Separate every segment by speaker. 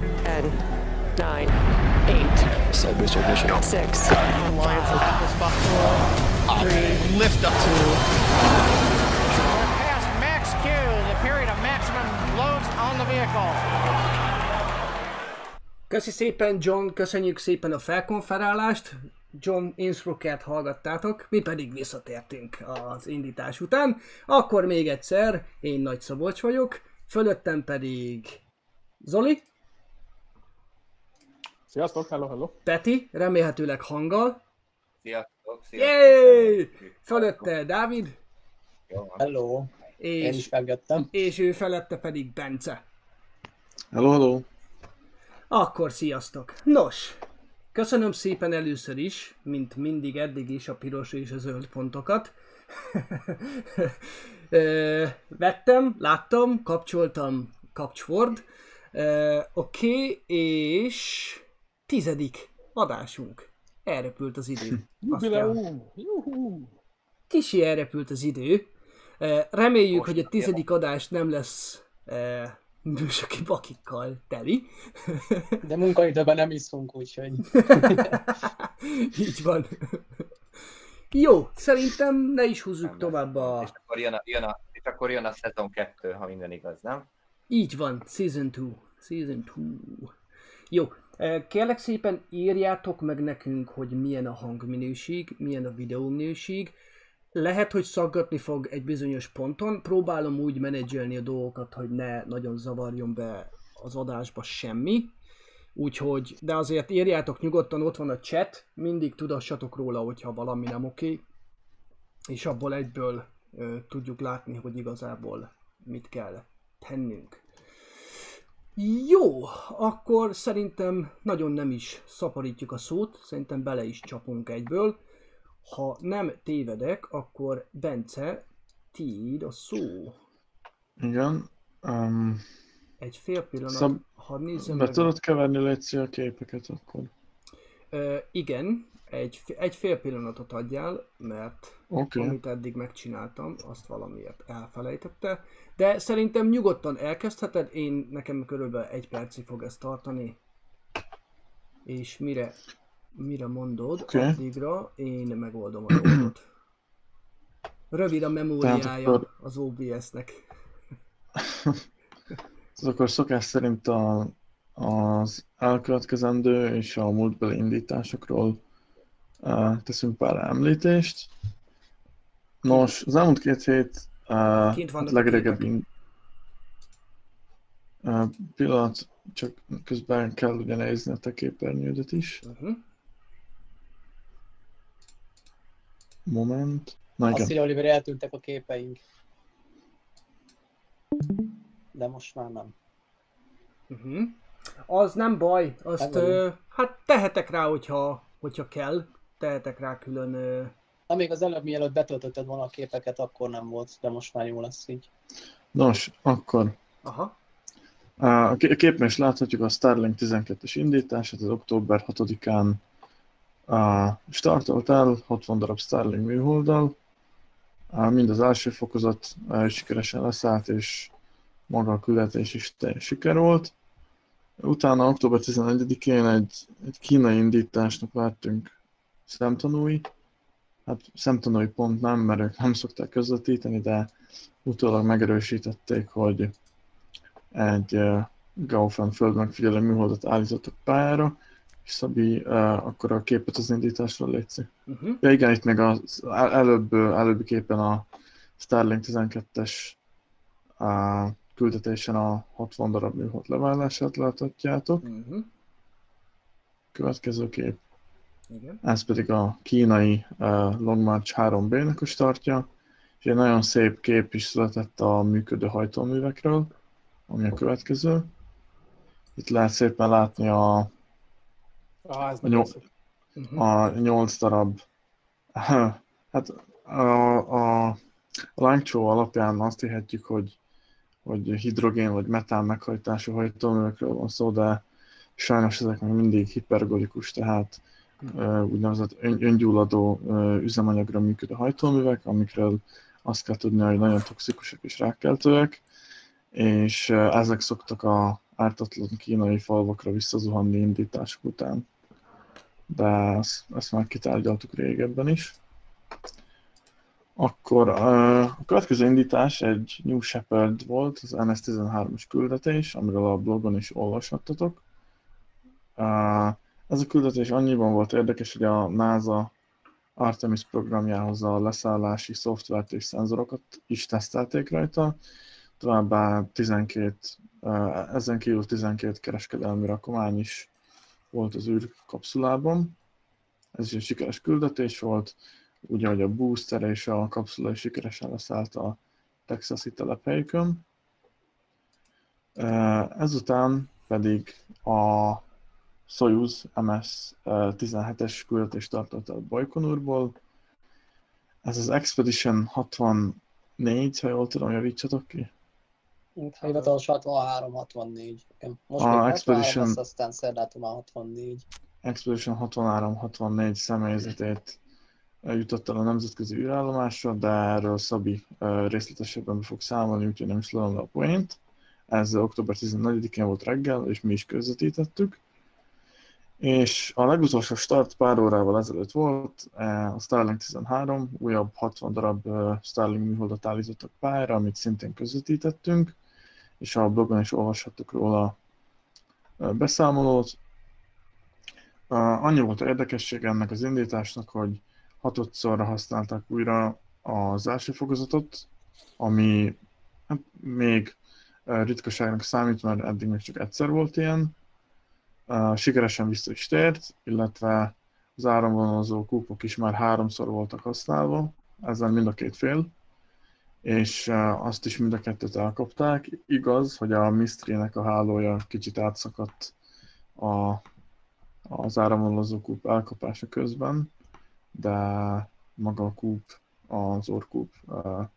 Speaker 1: 10, 9, 8,
Speaker 2: Side booster ignition.
Speaker 1: 6,
Speaker 3: Alliance will get this before. Three.
Speaker 4: Lift up.
Speaker 3: Past max Q, the period of maximum loads on the vehicle.
Speaker 5: Köszi szépen John, köszönjük szépen a felkonferálást. John Innsbrucket hallgattátok, mi pedig visszatértünk az indítás után. Akkor még egyszer, én Nagy Szabolcs vagyok, fölöttem pedig Zoli,
Speaker 6: Sziasztok, hello, hello.
Speaker 5: Peti, remélhetőleg hanggal,
Speaker 7: Sziasztok, sziasztok.
Speaker 5: Yay! Fölötte Dávid,
Speaker 7: Jó.
Speaker 8: Hello, én is
Speaker 5: és,
Speaker 8: megjöttem.
Speaker 5: és ő felette pedig Bence.
Speaker 2: Hello, hello.
Speaker 5: Akkor sziasztok! Nos, köszönöm szépen először is, mint mindig eddig is a piros és a zöld pontokat. Ö, Vettem, láttam, kapcsoltam kapcsford. Oké, okay, és tizedik adásunk. Elrepült az idő.
Speaker 6: Jubileum!
Speaker 5: Kicsi elrepült az idő. Reméljük, hogy a tizedik adás nem lesz ö, műsaki bakikkal teli.
Speaker 8: De munkaidőben nem iszunk, úgyhogy
Speaker 5: Így van. Jó, szerintem ne is húzzuk tovább a...
Speaker 7: És akkor jön a, jön a, és akkor jön a szezon 2, ha minden igaz, nem?
Speaker 5: Így van, Season 2. Season 2. Jó, kérlek szépen írjátok meg nekünk, hogy milyen a hangminőség, milyen a videóminőség. Lehet, hogy szaggatni fog egy bizonyos ponton. Próbálom úgy menedzselni a dolgokat, hogy ne nagyon zavarjon be az adásba semmi. Úgyhogy, de azért írjátok nyugodtan, ott van a chat, mindig tudassatok róla, hogyha valami nem oké. És abból egyből ö, tudjuk látni, hogy igazából mit kell tennünk. Jó, akkor szerintem nagyon nem is szaporítjuk a szót, szerintem bele is csapunk egyből. Ha nem tévedek, akkor Bence, tiéd a szó.
Speaker 2: Igen. Um,
Speaker 5: Egy fél pillanat,
Speaker 2: Szab-
Speaker 5: ha nézem
Speaker 2: be
Speaker 5: meg...
Speaker 2: tudod keverni, Léci, a képeket akkor?
Speaker 5: Ö, igen, egy, egy fél pillanatot adjál, mert.
Speaker 2: Okay.
Speaker 5: amit eddig megcsináltam, azt valamiért elfelejtette. De szerintem nyugodtan elkezdheted, én nekem körülbelül egy percig fog ezt tartani. És mire, mire mondod, okay. addigra én megoldom a dolgot. Rövid a memóriája
Speaker 2: akkor-
Speaker 5: az OBS-nek.
Speaker 2: Ez akkor szokás szerint a, az elkövetkezendő és a múltbeli indításokról uh, teszünk pár említést. Nos, az elmúlt két hét uh,
Speaker 5: Kint képek.
Speaker 2: in- uh, pillanat, csak közben kell ugye nézni a te képernyődet is.
Speaker 5: Uh-huh.
Speaker 2: Moment. Na
Speaker 8: azt
Speaker 2: igen.
Speaker 8: írja Oliver, eltűntek a képeink. De most már nem.
Speaker 5: Uh-huh. Az nem baj, azt
Speaker 8: Nem
Speaker 5: ö, hát tehetek rá, hogyha, hogyha kell. Tehetek rá külön ö,
Speaker 8: Amíg az előbb, mielőtt betöltötted volna a képeket, akkor nem volt, de most már jó lesz így.
Speaker 2: Nos, akkor
Speaker 5: Aha.
Speaker 2: A ké- a képen is láthatjuk a Starlink 12-es indítását, az október 6-án uh, startolt el, 60 darab Starlink műholddal. Mind az első fokozat sikeresen leszállt, és maga a küldetés is teljes siker volt. Utána október 11-én egy, egy kínai indításnak lettünk szemtanúi. Hát szemtanúi pont nem, mert ők nem szokták közvetíteni, de utólag megerősítették, hogy egy uh, Gaufen földmegfigyelő műholdat állítottak pályára, és Szabi, uh, akkor a képet az indításról létszik.
Speaker 5: Uh-huh.
Speaker 2: Ja igen, itt még az el- előbb, előbbi képen a Starlink 12-es uh, küldetésen a 60 darab műhold leválását láthatjátok.
Speaker 5: Uh-huh.
Speaker 2: Következő kép,
Speaker 5: Igen.
Speaker 2: ez pedig a kínai uh, Long March 3B-nek a startja, és egy nagyon szép kép is született a működő hajtóművekről, ami a következő. Itt lehet szépen látni a,
Speaker 6: Ah, nagyon szép.
Speaker 5: Uh-huh.
Speaker 2: a 8 darab, hát a, a, a lángcsó alapján azt hihetjük, hogy, hogy hidrogén vagy metán meghajtású hajtóművekről van szó, de sajnos ezek még mindig hipergolikus, tehát úgynevezett ön, öngyulladó üzemanyagra működő hajtóművek, amikről azt kell tudni, hogy nagyon toxikusak és rákkeltőek, és ezek szoktak a, ártatlan kínai falvakra visszazuhanni indítások után. De ezt, ezt már kitárgyaltuk régebben is. Akkor a következő indítás egy New Shepard volt, az NS-13-as küldetés, amiről a blogon is olvashattatok. Ez a küldetés annyiban volt érdekes, hogy a NASA Artemis programjához a leszállási szoftvert és szenzorokat is tesztelték rajta, továbbá 12, ö, ezen kívül 12 kereskedelmi rakomány is volt az űrkapszulában. Ez is egy sikeres küldetés volt, úgy, hogy a booster és a kapszula is sikeresen leszállt a texasi telephelyükön. Ezután pedig a Soyuz MS-17-es küldetést tartott el Bajkonurból. Ez az Expedition 64, ha jól tudom, javítsatok ki.
Speaker 8: Hivatalos 63-64. Igen. Most
Speaker 2: A
Speaker 8: még 63
Speaker 2: Expedition-
Speaker 8: lesz, aztán szerdától már 64.
Speaker 2: Expedition 63-64 személyzetét jutott el a nemzetközi űrállomásra, de erről Szabi részletesebben be fog számolni, úgyhogy nem is lőm le a poént. Ez október 14-én volt reggel, és mi is közvetítettük. És a legutolsó start pár órával ezelőtt volt, eh, a Starlink 13, újabb 60 darab eh, Starlink műholdat állítottak pályára, amit szintén közvetítettünk, és a blogon is olvashattuk róla eh, beszámolót. Annyi volt a érdekesség ennek az indításnak, hogy hatodszorra használták újra az első fokozatot, ami hát, még ritkaságnak számít, mert eddig még csak egyszer volt ilyen. Sikeresen vissza is tért, illetve az áramvonalazó kúpok is már háromszor voltak használva, ezzel mind a két fél, és uh, azt is mind a kettőt elkapták. Igaz, hogy a Mystery-nek a hálója kicsit átszakadt a az áramvonalazó kúp elkapása közben, de maga a kúp, az orkúp uh,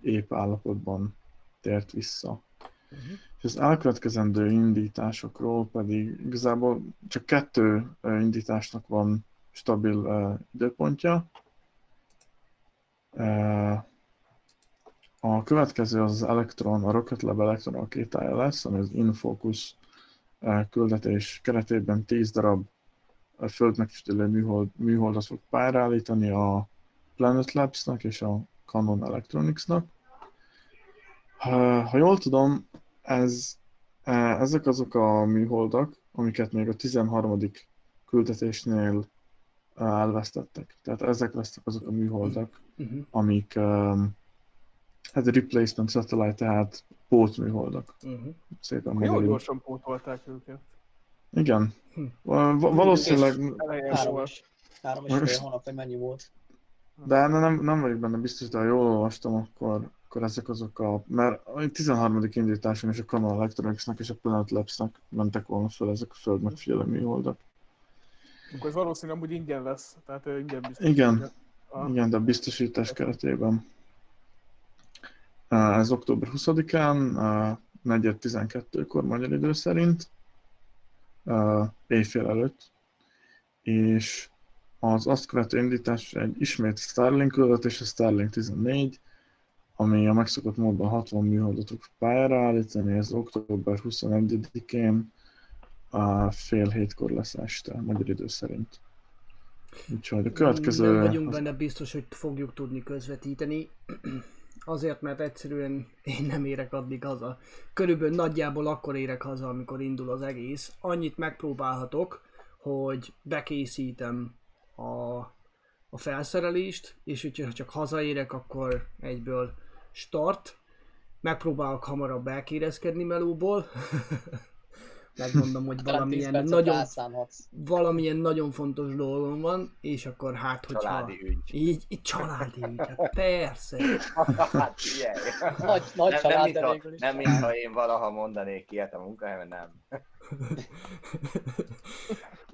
Speaker 2: épp állapotban tért vissza. Uh-huh. Az elkövetkezendő indításokról pedig igazából csak kettő indításnak van stabil uh, időpontja. A következő az Electron, a Rocket Lab Electron rakétája lesz, ami az Infocus küldetés keretében 10 darab földmegfigyelő műhold, műholdat fog pályára a Planet Labs-nak és a Canon Electronics-nak. Ha jól tudom, ez, ezek azok a műholdak, amiket még a 13. küldetésnél elvesztettek. Tehát ezek lesznek azok a műholdak,
Speaker 5: Uh-huh.
Speaker 2: amik um, hát replacement satellite, tehát pótműholdak.
Speaker 5: Uh-huh.
Speaker 2: Szépen
Speaker 6: Jó gyorsan pótolták őket.
Speaker 2: Igen.
Speaker 5: Hm.
Speaker 2: Va- va- valószínűleg,
Speaker 8: Három és, három és fél hónap, hogy mennyi volt.
Speaker 2: de nem, nem vagyok benne biztos, de ha jól olvastam, akkor, akkor ezek azok a... Mert a 13. indításon is a Canon Electronics-nak és a Planet Labs-nak mentek volna fel ezek a föld megfigyelő műholdak.
Speaker 6: Akkor ez valószínűleg amúgy ingyen lesz. Tehát ingyen biztos.
Speaker 2: Igen.
Speaker 6: Ah.
Speaker 2: Igen, de a biztosítás keretében. Ez október 20-án, uh, 4.12-kor magyar idő szerint, éjfél előtt, és az azt követő indítás egy ismét Starlink küldetés, a Starlink 14, ami a megszokott módban 60 műholdat fog pályára állítani, ez október 21-én a fél hétkor lesz este, magyar idő szerint. Úgyhogy a következő...
Speaker 5: Nem vagyunk
Speaker 2: az-
Speaker 5: benne biztos, hogy fogjuk tudni közvetíteni. Azért, mert egyszerűen én nem érek addig haza. Körülbelül nagyjából akkor érek haza, amikor indul az egész. Annyit megpróbálhatok, hogy bekészítem a, a felszerelést, és hogyha csak hazaérek, akkor egyből start. Megpróbálok hamarabb elkérezkedni melóból. Megmondom, hogy
Speaker 8: 10
Speaker 5: valamilyen nagyon, valamilyen nagyon fontos dolgom van, és akkor hát, hogyha...
Speaker 7: Családi ügy.
Speaker 5: Így, így családi ügy, hát persze.
Speaker 7: Hát.
Speaker 8: Nagy, nagy
Speaker 7: nem, nem,
Speaker 8: család, de
Speaker 7: mintha, nem mintha én valaha mondanék ilyet a munkahelyemen, nem.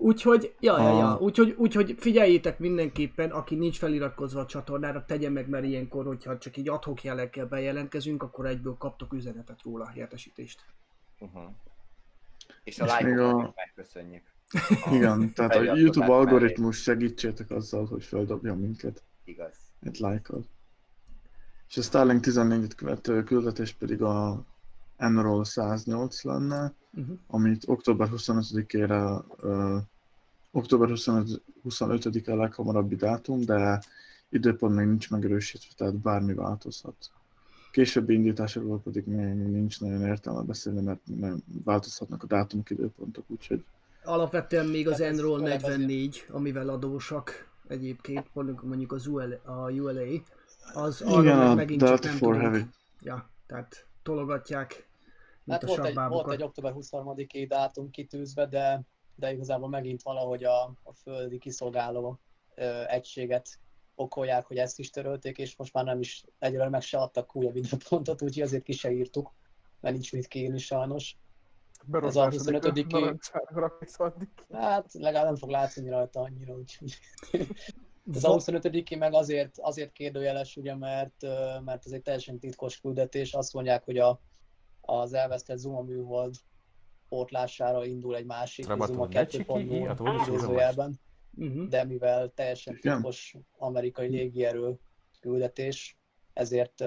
Speaker 5: Úgyhogy, ja, ja, ja,
Speaker 2: Ah.
Speaker 5: úgyhogy, úgyhogy figyeljétek mindenképpen, aki nincs feliratkozva a csatornára, tegye meg, mert ilyenkor, hogyha csak így adhok jelekkel bejelentkezünk, akkor egyből kaptok üzenetet róla, értesítést.
Speaker 7: Uh-huh. És a lájkokat
Speaker 2: a-
Speaker 7: megköszönjük.
Speaker 2: Igen, tehát a YouTube
Speaker 7: mellé.
Speaker 2: algoritmus segítsétek azzal, hogy feldobja minket
Speaker 7: Igaz.
Speaker 2: egy lájkkal. És a Starlink 14-et követő küldetés pedig a Enroll 108 lenne,
Speaker 5: Uh-huh.
Speaker 2: amit október 25-ére, uh, október 25 25-e a leghamarabbi dátum, de időpont még nincs megerősítve, tehát bármi változhat. Későbbi indításokról pedig még nincs nagyon értelme beszélni, mert nem változhatnak a dátumok, időpontok, úgyhogy
Speaker 5: Alapvetően még az
Speaker 8: Hát
Speaker 5: Enroll
Speaker 8: főleg azért-
Speaker 5: 44, amivel adósak egyébként, mondjuk, mondjuk az ULA, a ULA, az
Speaker 2: Igen,
Speaker 5: arra meg
Speaker 2: a
Speaker 5: megint csak nem
Speaker 2: for
Speaker 5: tudunk.
Speaker 2: Heavy.
Speaker 5: Ja, tehát tologatják,
Speaker 8: Hát
Speaker 5: a
Speaker 8: volt egy, volt egy október 23-i dátum kitűzve, de, de igazából megint valahogy a, a földi kiszolgáló ö, egységet okolják, hogy ezt is törölték, és most már nem is, egyre meg se adtak újabb időpontot, úgyhogy azért ki se írtuk, mert nincs mit kiírni sajnos. 25-i
Speaker 6: narancságra addig.
Speaker 8: Hát legalább nem fog látszani rajta annyira, úgyhogy... Ez a
Speaker 5: Va-
Speaker 8: 25 meg azért, azért kérdőjeles, ugye, mert, mert ez egy teljesen titkos küldetés. Azt mondják, hogy a, az elvesztett Zuma műhold pótlására indul egy másik
Speaker 4: Trabaton
Speaker 8: Zuma 2.0 idézőjelben,
Speaker 5: mhm.
Speaker 8: de mivel teljesen titkos amerikai légierő küldetés, ezért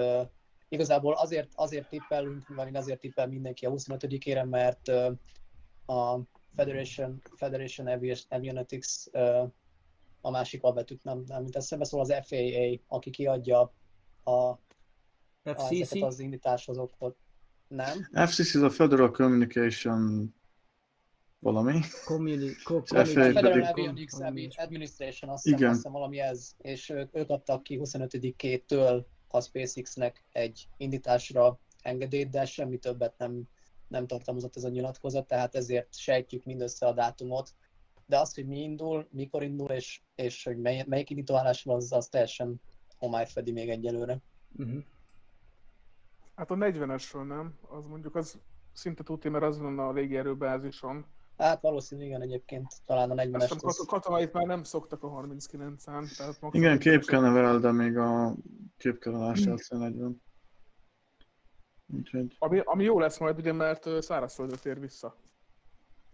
Speaker 8: igazából azért, azért tippelünk, mert én azért tippel mindenki a 25-ére, mert a Federation, Federation Avionics uh, a másik albetűt nem, nem mint eszembe, szóval az FAA, aki kiadja a, hát
Speaker 5: a
Speaker 8: ezeket az indításhoz okot. Nem,
Speaker 2: FCC a Federal Communication valami.
Speaker 5: Communi- co- communi-
Speaker 8: Federal Avionics
Speaker 5: Communi-
Speaker 8: Administration, azt hiszem, azt hiszem valami ez, és ők, ők adtak ki 25-től a SpaceX-nek egy indításra engedélyt, de semmi többet nem, nem tartalmazott ez a nyilatkozat, tehát ezért sejtjük mindössze a dátumot. De azt, hogy mi indul, mikor indul, és, és hogy mely, melyik indítóállás van, az, az teljesen homály fedi még egyelőre.
Speaker 5: Uh-huh.
Speaker 6: Hát a 40-esről nem, az mondjuk az szinte tuti, mert az van a légierőbázison.
Speaker 8: Hát valószínű, igen, egyébként talán a
Speaker 6: Azt
Speaker 8: 40-es.
Speaker 6: hiszem kat- katonait már nem szoktak a 39-en. Tehát
Speaker 2: Igen,
Speaker 6: 40-es.
Speaker 2: képkenevel, de még a képkenelás lesz a 40. Úgyhogy
Speaker 6: Ami, ami jó lesz majd, ugye, mert szárazföldre tér vissza.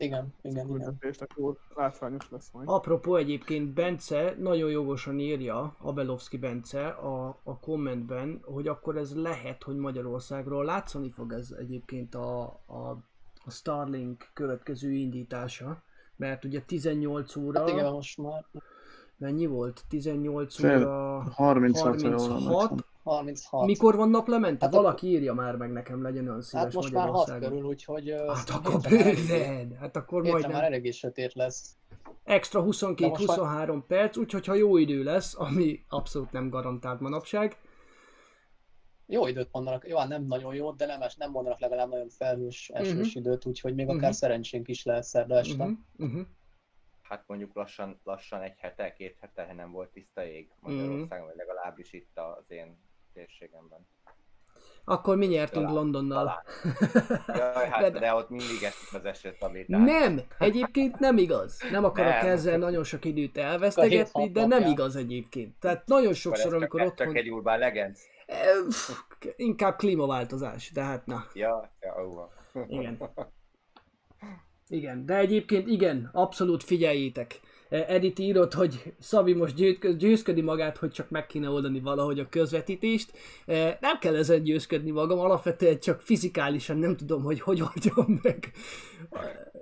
Speaker 8: Igen, igen, igen.
Speaker 6: Tehát jó látványos lesz majd.
Speaker 5: Apropó egyébként Bence nagyon jogosan írja, Abelovski Bence a, a kommentben, hogy akkor ez lehet, hogy Magyarországról látszani fog ez egyébként a, a, a Starlink következő indítása, mert ugye 18 óra,
Speaker 8: Hát igen, most már
Speaker 5: mennyi volt? 18
Speaker 2: Fél-
Speaker 5: óra
Speaker 2: 36 ha jól
Speaker 5: 36,
Speaker 2: emlékszem.
Speaker 8: 36.
Speaker 5: mikor van naplemente?
Speaker 8: Hát
Speaker 5: Valaki írja már meg nekem, legyen olyan szíves
Speaker 8: Hát most már 6
Speaker 5: Magyarországon.
Speaker 8: körül, úgyhogy...
Speaker 5: Hát akkor
Speaker 8: már
Speaker 5: bőven, hát akkor
Speaker 8: hétre
Speaker 5: majdnem.
Speaker 8: már eléggé sötét lesz.
Speaker 5: Extra
Speaker 8: De most
Speaker 5: 22-23 perc, úgyhogy ha jó idő lesz, ami abszolút nem garantált manapság,
Speaker 8: Jó időt mondanak, jó, hát nem nagyon jó, de nem, nem mondanak legalább nagyon felhős, esős
Speaker 5: Mhm.
Speaker 8: időt, úgyhogy még akár szerencsénk is lehet szerda este.
Speaker 5: uh-huh, uh-huh.
Speaker 7: Hát mondjuk lassan, lassan egy hete, két hete nem volt tiszta ég
Speaker 5: Mhm.
Speaker 7: Magyarországon, vagy legalábbis itt az én térségemben.
Speaker 5: akkor mi nyertünk
Speaker 7: Talán-
Speaker 5: Londonnal.
Speaker 7: Jaj, hát
Speaker 5: De-
Speaker 7: de, ott mindig esik az eső tabétát.
Speaker 5: Nem, egyébként nem igaz. Nem akarok
Speaker 7: Nem.
Speaker 5: ezzel nagyon sok időt elvesztegetni, de nem igaz egyébként. Tehát nagyon sokszor, amikor otthon...
Speaker 7: csak egy Urban Legends.
Speaker 5: Eh, Inkább klímaváltozás, de hát na.
Speaker 7: Ja, ja, ó.
Speaker 5: Igen. Igen, de egyébként igen, abszolút figyeljétek. Eh, Edith írott, hogy Szabi most győzk- győzködi magát, hogy csak meg kéne oldani valahogy a közvetítést. Eh, Nem kell ezen győzködni magam, alapvetően csak fizikálisan nem tudom, hogy hogy oldjam meg.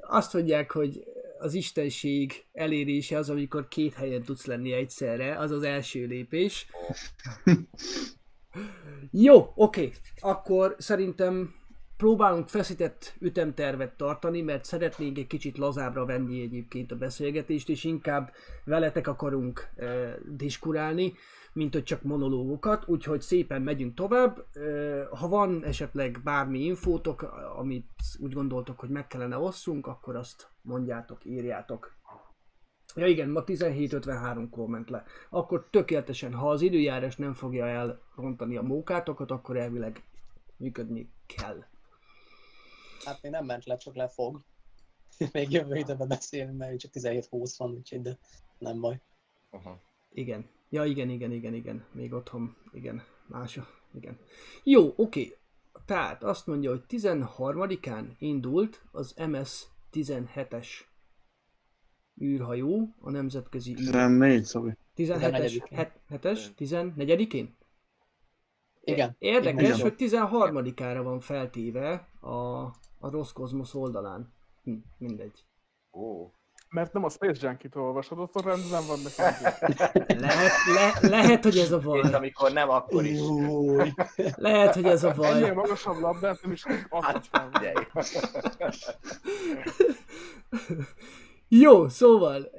Speaker 5: Azt mondják, hogy az istenség elérése az, amikor két helyen tudsz lenni egyszerre, az az első lépés. Jó, oké. Akkor szerintem próbálunk feszített ütemtervet tartani, mert szeretnénk egy kicsit lazábbra venni egyébként a beszélgetést, és inkább veletek akarunk e, diskurálni, mint hogy csak monológokat, úgyhogy szépen megyünk tovább. E, ha van esetleg bármi infótok, amit úgy gondoltok, hogy meg kellene osszunk, akkor azt mondjátok, írjátok. Ja igen, ma 17.53-kor ment le. Akkor tökéletesen, ha az időjárás nem fogja elrontani a mókátokat, akkor elvileg működni kell.
Speaker 8: Hát még nem ment le, csak le fog. Még jövő időben beszélünk, mert csak 17-20 van, úgyhogy de nem baj.
Speaker 7: Uh-huh.
Speaker 5: Igen. Ja, igen, igen, igen, igen. Még otthon, igen. Mása, igen. Jó, oké. Tehát azt mondja, hogy 13-án indult az MS-17-es űrhajó, a nemzetközi űr...
Speaker 2: 14, Szabi.
Speaker 5: 17-es,
Speaker 8: 14-én.
Speaker 5: 7-es, 14-én?
Speaker 8: Igen.
Speaker 5: Érdekes,
Speaker 8: Igen.
Speaker 5: hogy 13-ára van feltéve, a, a Roszkozmosz oldalán. Hm, mindegy.
Speaker 7: Ó,
Speaker 6: Mert nem a Space Junkie-t olvasod, ott rendben van nekem.
Speaker 5: Lehet, le, lehet, hogy ez a
Speaker 7: és
Speaker 5: baj.
Speaker 7: amikor nem, akkor is.
Speaker 8: Júj.
Speaker 5: Lehet, hogy ez a
Speaker 6: Ennél
Speaker 5: baj.
Speaker 6: magasabb labdát nem is
Speaker 7: Hát,
Speaker 6: adhatnám.
Speaker 7: figyelj.
Speaker 5: Jó, szóval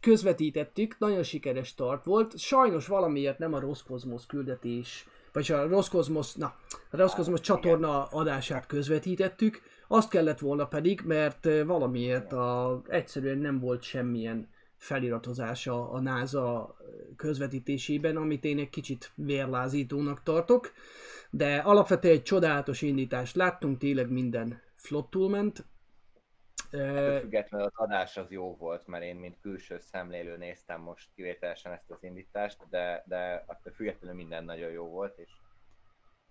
Speaker 5: közvetítettük, nagyon sikeres start volt. Sajnos valamiért nem a Roszkozmosz küldetés, vagy a Roszkozmosz, na, a Roszkozmosz csatorna adását közvetítettük. Azt kellett volna pedig, mert valamiért a, egyszerűen nem volt semmilyen feliratozása a NASA közvetítésében, amit én egy kicsit vérlázítónak tartok, de alapvetően egy csodálatos indítást láttunk, tényleg minden flottul ment.
Speaker 7: Ettől Függetlenül az adás az jó volt, mert én, mint külső szemlélő néztem most kivételesen ezt az indítást, de, de attól függetlenül minden nagyon jó volt, és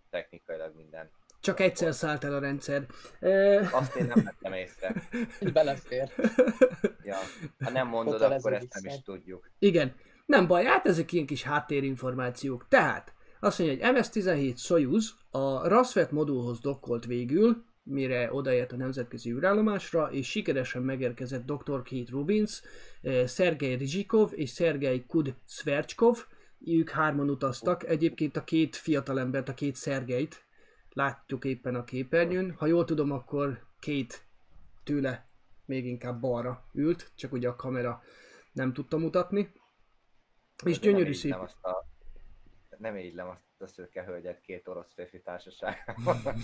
Speaker 7: technikailag minden.
Speaker 5: Csak egyszer szállt el a rendszer.
Speaker 7: Azt én nem vettem észre.
Speaker 8: Belefér.
Speaker 7: Ja. Ha nem mondod,
Speaker 8: Kötelező
Speaker 7: akkor ezt nem is tudjuk.
Speaker 5: Igen, nem baj, hát ezek ilyen kis háttérinformációk. Tehát, azt mondja, hogy MS-17 Soyuz a Rasvet modulhoz dokkolt végül, mire odaért a nemzetközi űrállomásra, és sikeresen megérkezett dr. Kate Rubins, eh, Szergej Rizsikov és Szergej Kud Svercskov, ők hárman utaztak, egyébként a két fiatalembert, a két Szergejt látjuk éppen a képernyőn. Ha jól tudom, akkor két tőle még inkább balra ült, csak ugye a kamera nem tudta mutatni. És
Speaker 7: nem
Speaker 5: gyönyörű
Speaker 7: irigylem
Speaker 5: szép.
Speaker 7: Azt a, nem igylem azt a szőke hölgyet két orosz férfi társaságában.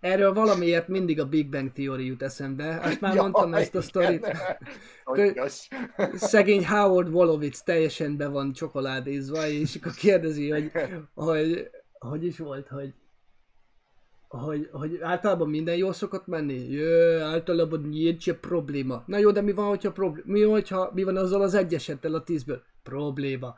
Speaker 5: Erről valamiért mindig a Big Bang Theory jut eszembe. Azt már mondtam ezt a sztorit. Szegény Howard Wolowitz teljesen be van csokoládézva, és akkor kérdezi, hogy, hogy hogy is volt, hogy hogy, hogy általában minden jól szokott menni? Jö, általában nincs probléma. Na jó, de mi van, hogyha probléma? Mi, hogyha, mi van azzal az egy esettel a tízből? Probléma.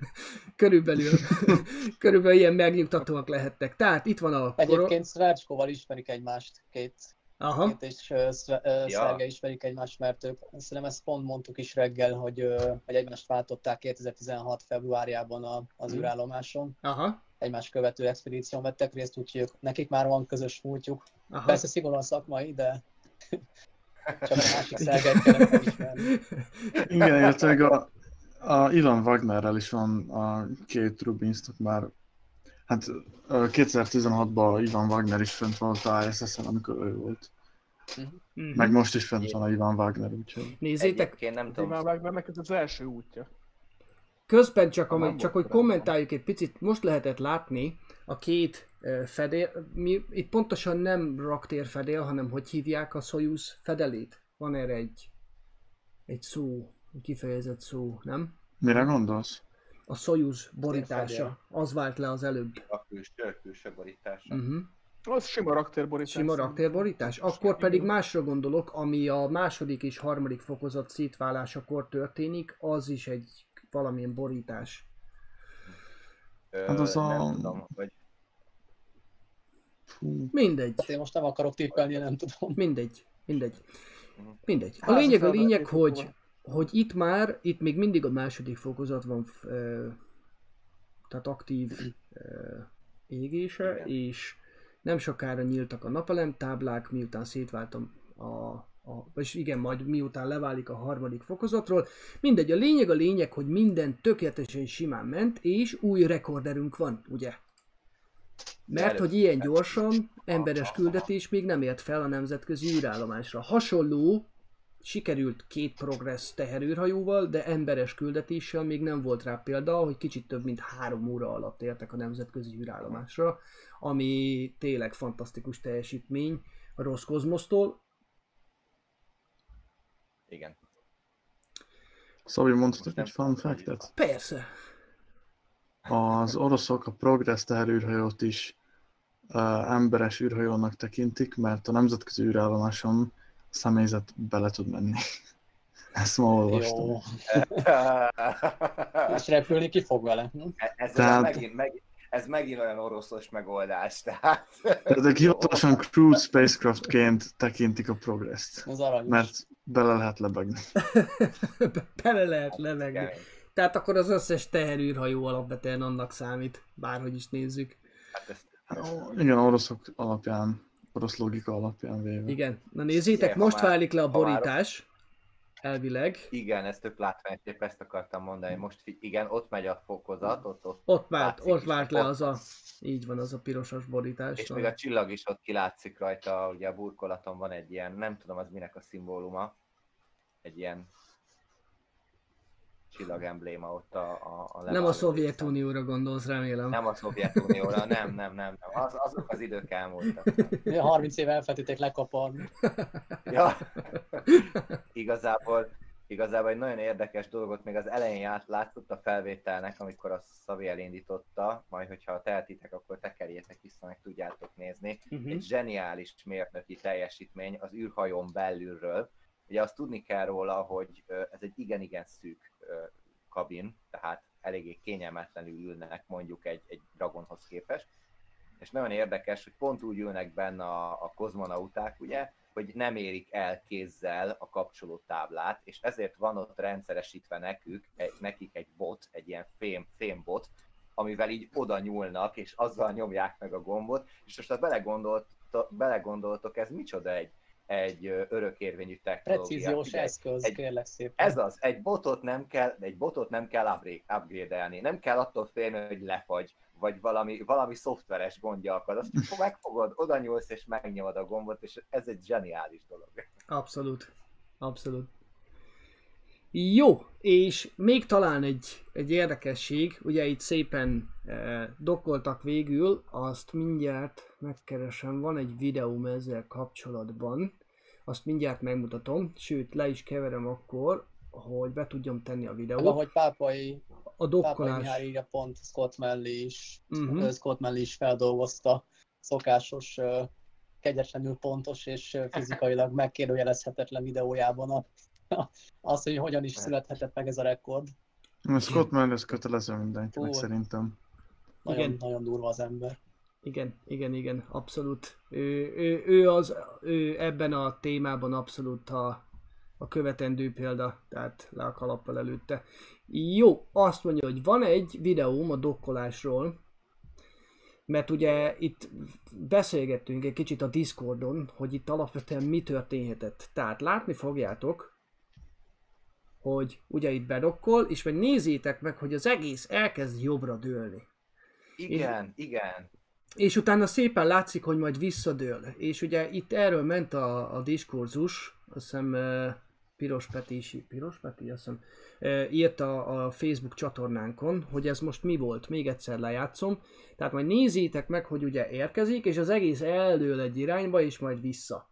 Speaker 5: körülbelül, körülbelül ilyen megnyugtatóak lehettek. Tehát itt van a...
Speaker 8: Egyébként Szvercskóval ismerik egymást, két,
Speaker 5: Aha,
Speaker 8: két és uh, Szerge ismerik egymást, mert ők, szerintem ezt pont mondtuk is reggel, hogy, ö, hogy egymást váltották 2016 februárjában a, az űrállomáson.
Speaker 5: aha,
Speaker 8: Egymás követő expedíción vettek részt, úgyhogy ők, nekik már van közös múltjuk.
Speaker 5: aha.
Speaker 8: Persze szigorúan szakmai, de csak a másik Szergeit kellett megismerni.
Speaker 2: Igen, illetve a, a Ivan Wagnerrel is van a két Rubinstok már. Hát ö, 2016-ban Ivan Wagner is fönt volt a ISS-en, amikor ő volt.
Speaker 5: Mhm.
Speaker 2: Meg most is fönt van a Ivan Wagner, úgyhogy...
Speaker 5: Nézzétek,
Speaker 7: Egyébként nem tudom,
Speaker 6: Simán Wagnernek ez az első útja.
Speaker 5: Közben csak, amely, csak hogy kommentáljuk egy picit, most lehetett látni a két fedél, mi, itt pontosan nem raktér fedél, hanem hogy hívják a Soyuz fedelét. Van erre egy, egy szó, kifejezett szó, nem?
Speaker 2: Mire gondolsz?
Speaker 5: A Soyuz borítása, az vált le az előbb.
Speaker 7: a külső, külső borítása.
Speaker 5: Uh-huh.
Speaker 6: Az sima raktérborítás.
Speaker 5: Sima raktérborítás. Akkor pedig másra gondolok, ami a második és harmadik fokozat szétválásakor történik, az is egy valamilyen borítás.
Speaker 7: Ö,
Speaker 2: Hát az a-
Speaker 7: Nem tudom, hogy
Speaker 2: Fú.
Speaker 5: Mindegy.
Speaker 8: Hát én most nem akarok tippelni, nem tudom.
Speaker 5: Mindegy, mindegy. Mindegy. A lényeg, a
Speaker 6: az
Speaker 5: lényeg, hogy. Hogy itt már, itt még mindig a második fokozat van, tehát aktív égése,
Speaker 7: Igen.
Speaker 5: és nem sokára nyíltak a napelem táblák, miután szétváltam a, a vagyis igen, majd miután leválik a harmadik fokozatról. Mindegy, a lényeg a lényeg, hogy minden tökéletesen simán ment, és új rekorderünk van, ugye? Mert hogy ilyen gyorsan emberes küldetés még nem ért fel a nemzetközi űrállomásra. Hasonló sikerült két progress teherőrhajóval, de emberes küldetéssel még nem volt rá példa, hogy kicsit több mint három óra alatt értek a nemzetközi űrállomásra, ami tényleg fantasztikus teljesítmény a Roszkozmosztól.
Speaker 7: igen.
Speaker 2: Szóval mondhatok egy fun factet?
Speaker 5: Persze.
Speaker 2: Az oroszok a Progress teherűrhajót is uh, emberes űrhajónak tekintik, mert a nemzetközi űrállomáson személyzet bele tud menni. Ezt ma olvastam.
Speaker 8: Jó. És repülni ki fog vele. hm?
Speaker 7: ez,
Speaker 2: Tehát-
Speaker 7: megint, meg, ez megint olyan oroszos megoldás, tehát
Speaker 2: De ezek hivatalosan crewed spacecraftként tekintik a Progress-t, mert bele lehet lebegni.
Speaker 5: Bele lehet levegni.
Speaker 7: kemény.
Speaker 5: Tehát akkor az összes teherűrhajó alapvetően annak számít, bárhogy is nézzük.
Speaker 7: Hát ezt,
Speaker 2: Igen, oroszok alapján, orosz logika alapján véve.
Speaker 5: Igen. Na nézzétek,
Speaker 7: Igen,
Speaker 5: most
Speaker 7: már-
Speaker 5: válik le a
Speaker 7: ha már-
Speaker 5: borítás. Elvileg.
Speaker 7: Igen, ezt tök látványosképp ezt akartam mondani. Most igen, ott megy a fokozat, ott, ott
Speaker 5: Ott vált,
Speaker 7: látszik
Speaker 5: ott vált le
Speaker 7: ott-
Speaker 5: az a... Így van, az a pirosas borítás.
Speaker 7: És még a csillag is ott kilátszik rajta, ugye a burkolaton van egy ilyen, nem tudom az minek a szimbóluma, egy ilyen csillag embléma ott a, a, a
Speaker 5: Nem a. Szovjetunióra gondolsz, remélem.
Speaker 7: Nem a Szovjetunióra, nem, nem, nem, nem. Az, azok az idők elmúltak.
Speaker 8: 30 éve elfelejtették lekaparni.
Speaker 7: Ja. igazából, igazából egy nagyon érdekes dolgot még az elején át látszott a felvételnek, amikor a Szavi elindította, majd hogyha tehetitek, akkor tekerjétek vissza, meg tudjátok nézni.
Speaker 5: Mhm.
Speaker 7: Egy zseniális mérnöki teljesítmény az űrhajón belülről. Ugye azt tudni kell róla, hogy ez egy igen-igen szűk kabin, tehát eléggé kényelmetlenül ülnek mondjuk egy, egy Dragonhoz képest. És nagyon érdekes, hogy pont úgy ülnek benne a, a kozmonauták, ugye, hogy nem érik el kézzel a kapcsoló táblát, és ezért van ott rendszeresítve nekük, egy, nekik egy bot, egy ilyen fém, fémbot, amivel így oda nyúlnak, és azzal nyomják meg a gombot, és most ha belegondolt, belegondoltok, ez micsoda egy, egy örökérvényű technológia.
Speaker 8: Precíziós
Speaker 7: Figyelj,
Speaker 8: eszköz,
Speaker 7: egy-
Speaker 8: kérlek szépen.
Speaker 7: ez az, egy botot nem kell, egy botot nem kell upgrade- upgrade-elni, nem kell attól félni, hogy lefagy, vagy valami, valami szoftveres gondja akad, azt csak megfogod, oda nyúlsz és megnyomod a gombot, és ez egy zseniális dolog.
Speaker 5: Abszolút. Abszolút. Jó, és még talán egy, egy érdekesség, ugye itt szépen eh, dokkoltak végül, azt mindjárt megkeresem, van egy videóm ezzel kapcsolatban, azt mindjárt megmutatom, sőt le is keverem akkor, hogy be tudjam tenni a videót.
Speaker 8: ahogy Pápai,
Speaker 5: A
Speaker 8: Pápai
Speaker 5: dokkolás.
Speaker 8: Mihály írja, pont Scott Manley is,
Speaker 5: Mhm.
Speaker 8: uh Scott Manley is feldolgozta szokásos, kegyetlenül pontos és fizikailag megkérdőjelezhetetlen videójában a, az, hogy hogyan is születhetett meg ez a rekord.
Speaker 2: A Scott Mellers kötelező mindenkinek
Speaker 8: Ó.
Speaker 2: szerintem.
Speaker 8: Nagyon,
Speaker 5: Igen.
Speaker 8: nagyon durva az ember.
Speaker 5: Igen, igen, igen, abszolút. Ő, ő, ő, az, ő ebben a témában abszolút a, a követendő példa, tehát le a kalappal előtte. Jó, azt mondja, hogy van egy videóm a dokkolásról, mert ugye itt beszélgettünk egy kicsit a Discordon, hogy itt alapvetően mi történhetett. Tehát látni fogjátok, hogy ugye itt bedokkol, és meg nézzétek meg, hogy az egész elkezd jobbra dőlni.
Speaker 7: Igen, igen.
Speaker 5: És utána szépen látszik, hogy majd visszadől. És ugye itt erről ment a, a diskurzus, azt hiszem Piros Peti is, Piros Peti, azt hiszem, uh, írta a Facebook csatornánkon, hogy ez most mi volt, még egyszer lejátszom. Tehát majd nézzétek meg, hogy ugye érkezik, és az egész eldől egy irányba, és majd vissza.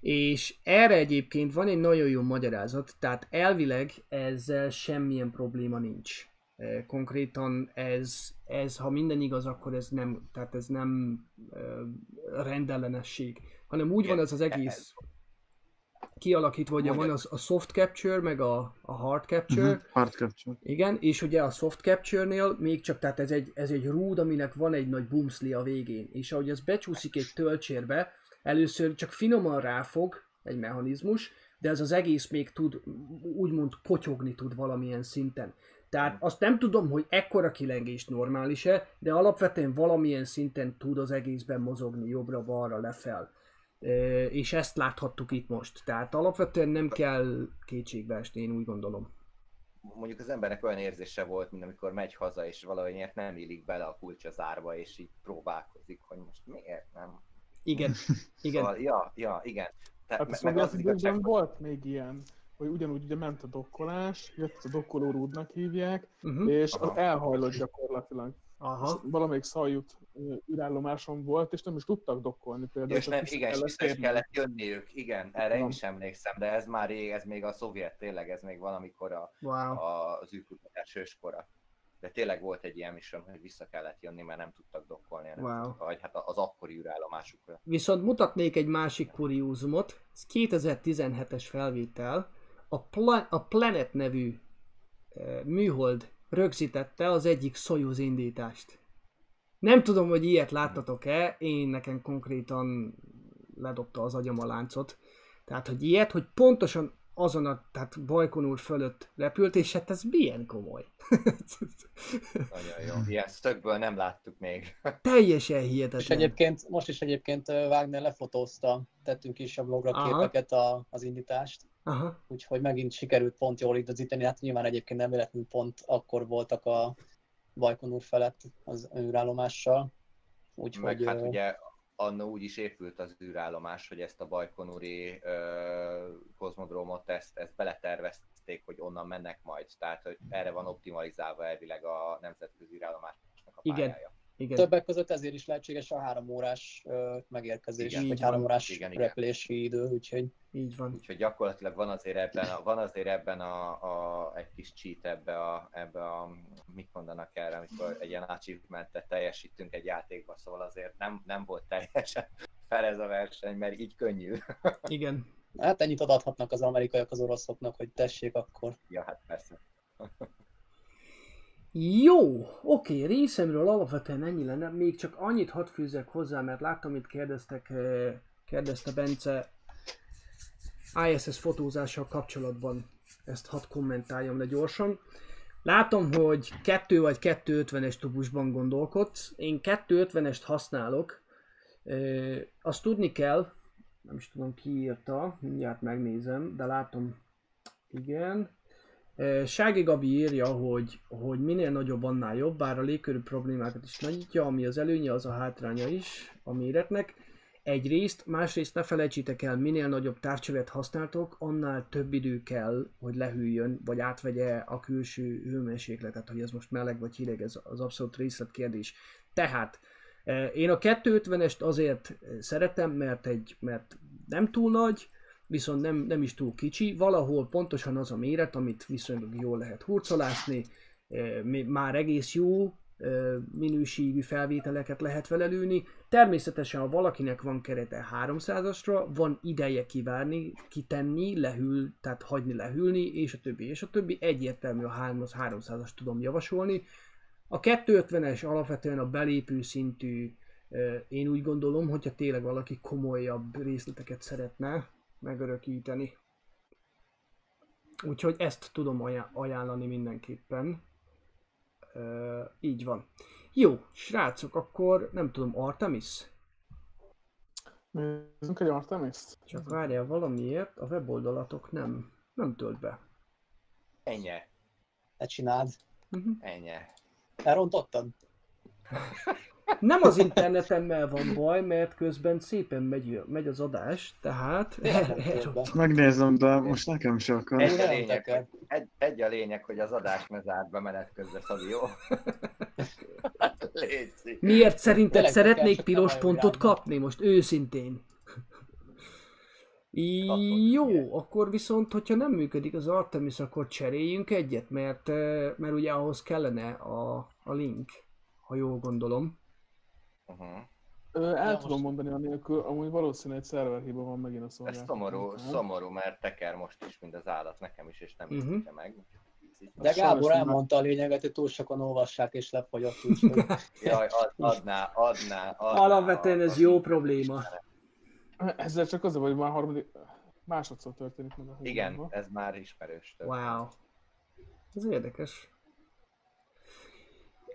Speaker 5: És erre egyébként van egy nagyon jó magyarázat, tehát elvileg ezzel semmilyen probléma nincs. Konkrétan ez, ez, ha minden igaz, akkor ez nem, tehát ez nem rendellenesség, hanem úgy van ez az egész kialakítva, hogy van az, a soft capture, meg a, a hard capture,
Speaker 2: Uh-huh. Hard capture.
Speaker 5: igen, és ugye a soft capture-nél még csak, tehát ez egy, ez egy rúd, aminek van egy nagy bumszli a végén, és ahogy ez becsúszik egy töltsérbe, először csak finoman ráfog egy mechanizmus, de ez az egész még tud, úgymond kotyogni tud valamilyen szinten. Tehát azt nem tudom, hogy ekkora kilengés normális-e, de alapvetően valamilyen szinten tud az egészben mozogni jobbra-balra, lefel. És ezt láthattuk itt most. Tehát alapvetően nem kell kétségbe esni, én úgy gondolom.
Speaker 7: Mondjuk az embernek olyan érzése volt, mint amikor megy haza, és valamiért nem illik bele a kulcs az árba, és így próbálkozik, hogy most miért nem.
Speaker 5: Igen, igen.
Speaker 7: Szóval, ja, ja, igen. Tehát,
Speaker 6: Hát
Speaker 7: meg, meg az az igazság,
Speaker 6: időkben volt még ilyen, hogy ugyanúgy ugye ment a dokkolás, jött a dokkolórúdnak hívják,
Speaker 5: Uh-huh.
Speaker 6: és
Speaker 7: Aha.
Speaker 6: az elhajlott gyakorlatilag.
Speaker 5: Aha.
Speaker 6: Valamelyik szaljut ö, űrállomáson volt, és nem is tudtak dokkolni például.
Speaker 7: és nem,
Speaker 6: vissza
Speaker 7: igen, és
Speaker 6: kellett
Speaker 7: vissza is kellett jönniük, igen, erre én
Speaker 6: Van.
Speaker 7: is emlékszem, de ez már rég, ez még a szovjet, tényleg ez még valamikor a,
Speaker 5: Wow.
Speaker 7: a, az űrkutatás őskora. De tényleg volt egy ilyen mission, hogy vissza kellett jönni, mert nem tudtak dokkolni, nem
Speaker 5: Wow.
Speaker 7: tudtak, vagy hát az akkori űrállomásukra.
Speaker 5: Viszont mutatnék egy másik kuriózumot. Ez 2017-es felvétel. A, Pla- a Planet nevű műhold rögzítette az egyik Soyuz indítást. Nem tudom, hogy ilyet láttatok-e, én nekem konkrétan ledobta az agyam a láncot. Tehát, hogy ilyet, hogy pontosan azon a, tehát Bajkonur fölött repült, és hát ez milyen komoly.
Speaker 7: Nagyon jó. Ilyen szögből nem láttuk még.
Speaker 5: Teljesen
Speaker 8: És
Speaker 5: hihetetlen.
Speaker 8: egyébként, most is egyébként Wagner lefotózta, tettünk is a blogra
Speaker 5: Aha.
Speaker 8: képeket a, az indítást,
Speaker 5: Aha,
Speaker 8: úgyhogy megint sikerült pont jól időzíteni, hát nyilván egyébként nem véletlenül pont akkor voltak a Bajkonur felett az űrállomással, úgyhogy
Speaker 7: Meg hát ugye annó úgy is épült az űrállomás, hogy ezt a Bajkonuri ö, kozmodrómot, ezt, ezt beletervezték, hogy onnan mennek majd. Tehát, hogy erre van optimalizálva elvileg a nemzetközi űrállomásnak a
Speaker 5: Igen.
Speaker 7: pályája.
Speaker 5: igen.
Speaker 8: Többek között ezért is lehetséges a három órás ö, megérkezés,
Speaker 7: Igen,
Speaker 8: vagy három órás
Speaker 7: Igen, igen.
Speaker 8: repülési idő, úgyhogy
Speaker 5: Így van.
Speaker 7: Úgyhogy gyakorlatilag van azért ebben, a, van azért ebben a, a, egy kis cheat ebbe a, ebbe a, mit mondanak erre, amikor egy ilyen achievementet teljesítünk egy játékba, szóval azért nem, nem volt teljesen fel ez a verseny, mert így könnyű.
Speaker 5: Igen.
Speaker 8: hát ennyit adathatnak az amerikaiak az oroszoknak, hogy tessék akkor.
Speaker 7: ja, hát persze.
Speaker 5: Jó, oké, részemről alapvetően ennyi lenne. Még csak annyit hadd fűzzek hozzá, mert láttam, itt kérdeztek, eh, kérdezte Bence ISS fotózással kapcsolatban. Ezt hadd kommentáljam le gyorsan. Látom, hogy 2 vagy 250-es tubusban gondolkodsz. Én 250-est használok. Azt tudni kell, nem is tudom ki írta, mindjárt megnézem, de látom, igen. Sági Gabi írja, hogy, hogy minél nagyobb, annál jobb, bár a légkörű problémákat is nagyítja, ami az előnye, az a hátránya is a méretnek. Egyrészt, másrészt ne felejtsétek el, minél nagyobb távcsövet használtok, annál több idő kell, hogy lehűljön, vagy átvegye a külső hőmérsékletet, hogy ez most meleg vagy hideg, ez az abszolút részletkérdés. Tehát eh, én a 250-est azért szeretem, mert, egy, mert nem túl nagy, viszont nem, nem is túl kicsi, valahol pontosan az a méret, amit viszonylag jól lehet hurcolászni, mi- már egész jó minőségű felvételeket lehet vele lőni. Természetesen, ha valakinek van kerete 300-asra, van ideje kivárni, kitenni, lehűl, tehát hagyni lehűlni, és a többi, és a többi. Egyértelmű a 300-as tudom javasolni. A 250-es alapvetően a belépő szintű, én úgy gondolom, hogyha tényleg valaki komolyabb részleteket szeretne megörökíteni. Úgyhogy ezt tudom ajá- ajánlani mindenképpen. Így van. Jó, srácok, akkor nem tudom, Artemis?
Speaker 6: Nézzünk egy Artemis-t?
Speaker 5: Csak várjál valamiért, a weboldalatok nem, nem tölt be.
Speaker 7: Ennyi,
Speaker 8: Ne csináld.
Speaker 7: ennyi.
Speaker 8: Elrontottad?
Speaker 5: Nem az internetemmel van baj, mert közben szépen megy, megy az adás, tehát...
Speaker 2: Megnézem, de most nekem se akar.
Speaker 7: Egy a, lényeg, hogy, egy, egy a lényeg, hogy az adás ne zárt be menet közben, Szabi, jó? Léci.
Speaker 5: Miért szerinted
Speaker 8: Tényleg
Speaker 5: szeretnék piros pontot kapni most őszintén? Jó, akkor viszont, hogyha nem működik az Artemis, akkor cseréljünk egyet, mert, eh, mert ugye ahhoz kellene a, a link, ha jól gondolom.
Speaker 7: Uh-huh.
Speaker 6: Ö, el
Speaker 8: Ja,
Speaker 6: tudom
Speaker 8: most-
Speaker 6: mondani anélkül, amúgy valószínűleg egy szerverhiba van megint a
Speaker 7: Ez
Speaker 6: szolgáltatón.
Speaker 7: szomorú, szomorú, mert teker most is, mint az állat, nekem is, és nem uh-huh. meg.
Speaker 8: De Gábor
Speaker 6: nem.
Speaker 8: elmondta a lényeget, hogy túl sokan olvassák és lefogyott, úgyhogy
Speaker 7: Jaj, ad, adná, adná, adná.
Speaker 5: Alapvetően ez jó probléma.
Speaker 6: Ezzel csak az hogy már harmadik, másodszor történik meg a
Speaker 7: Igen, ez már ismerős. több.
Speaker 5: Wow. Ez érdekes.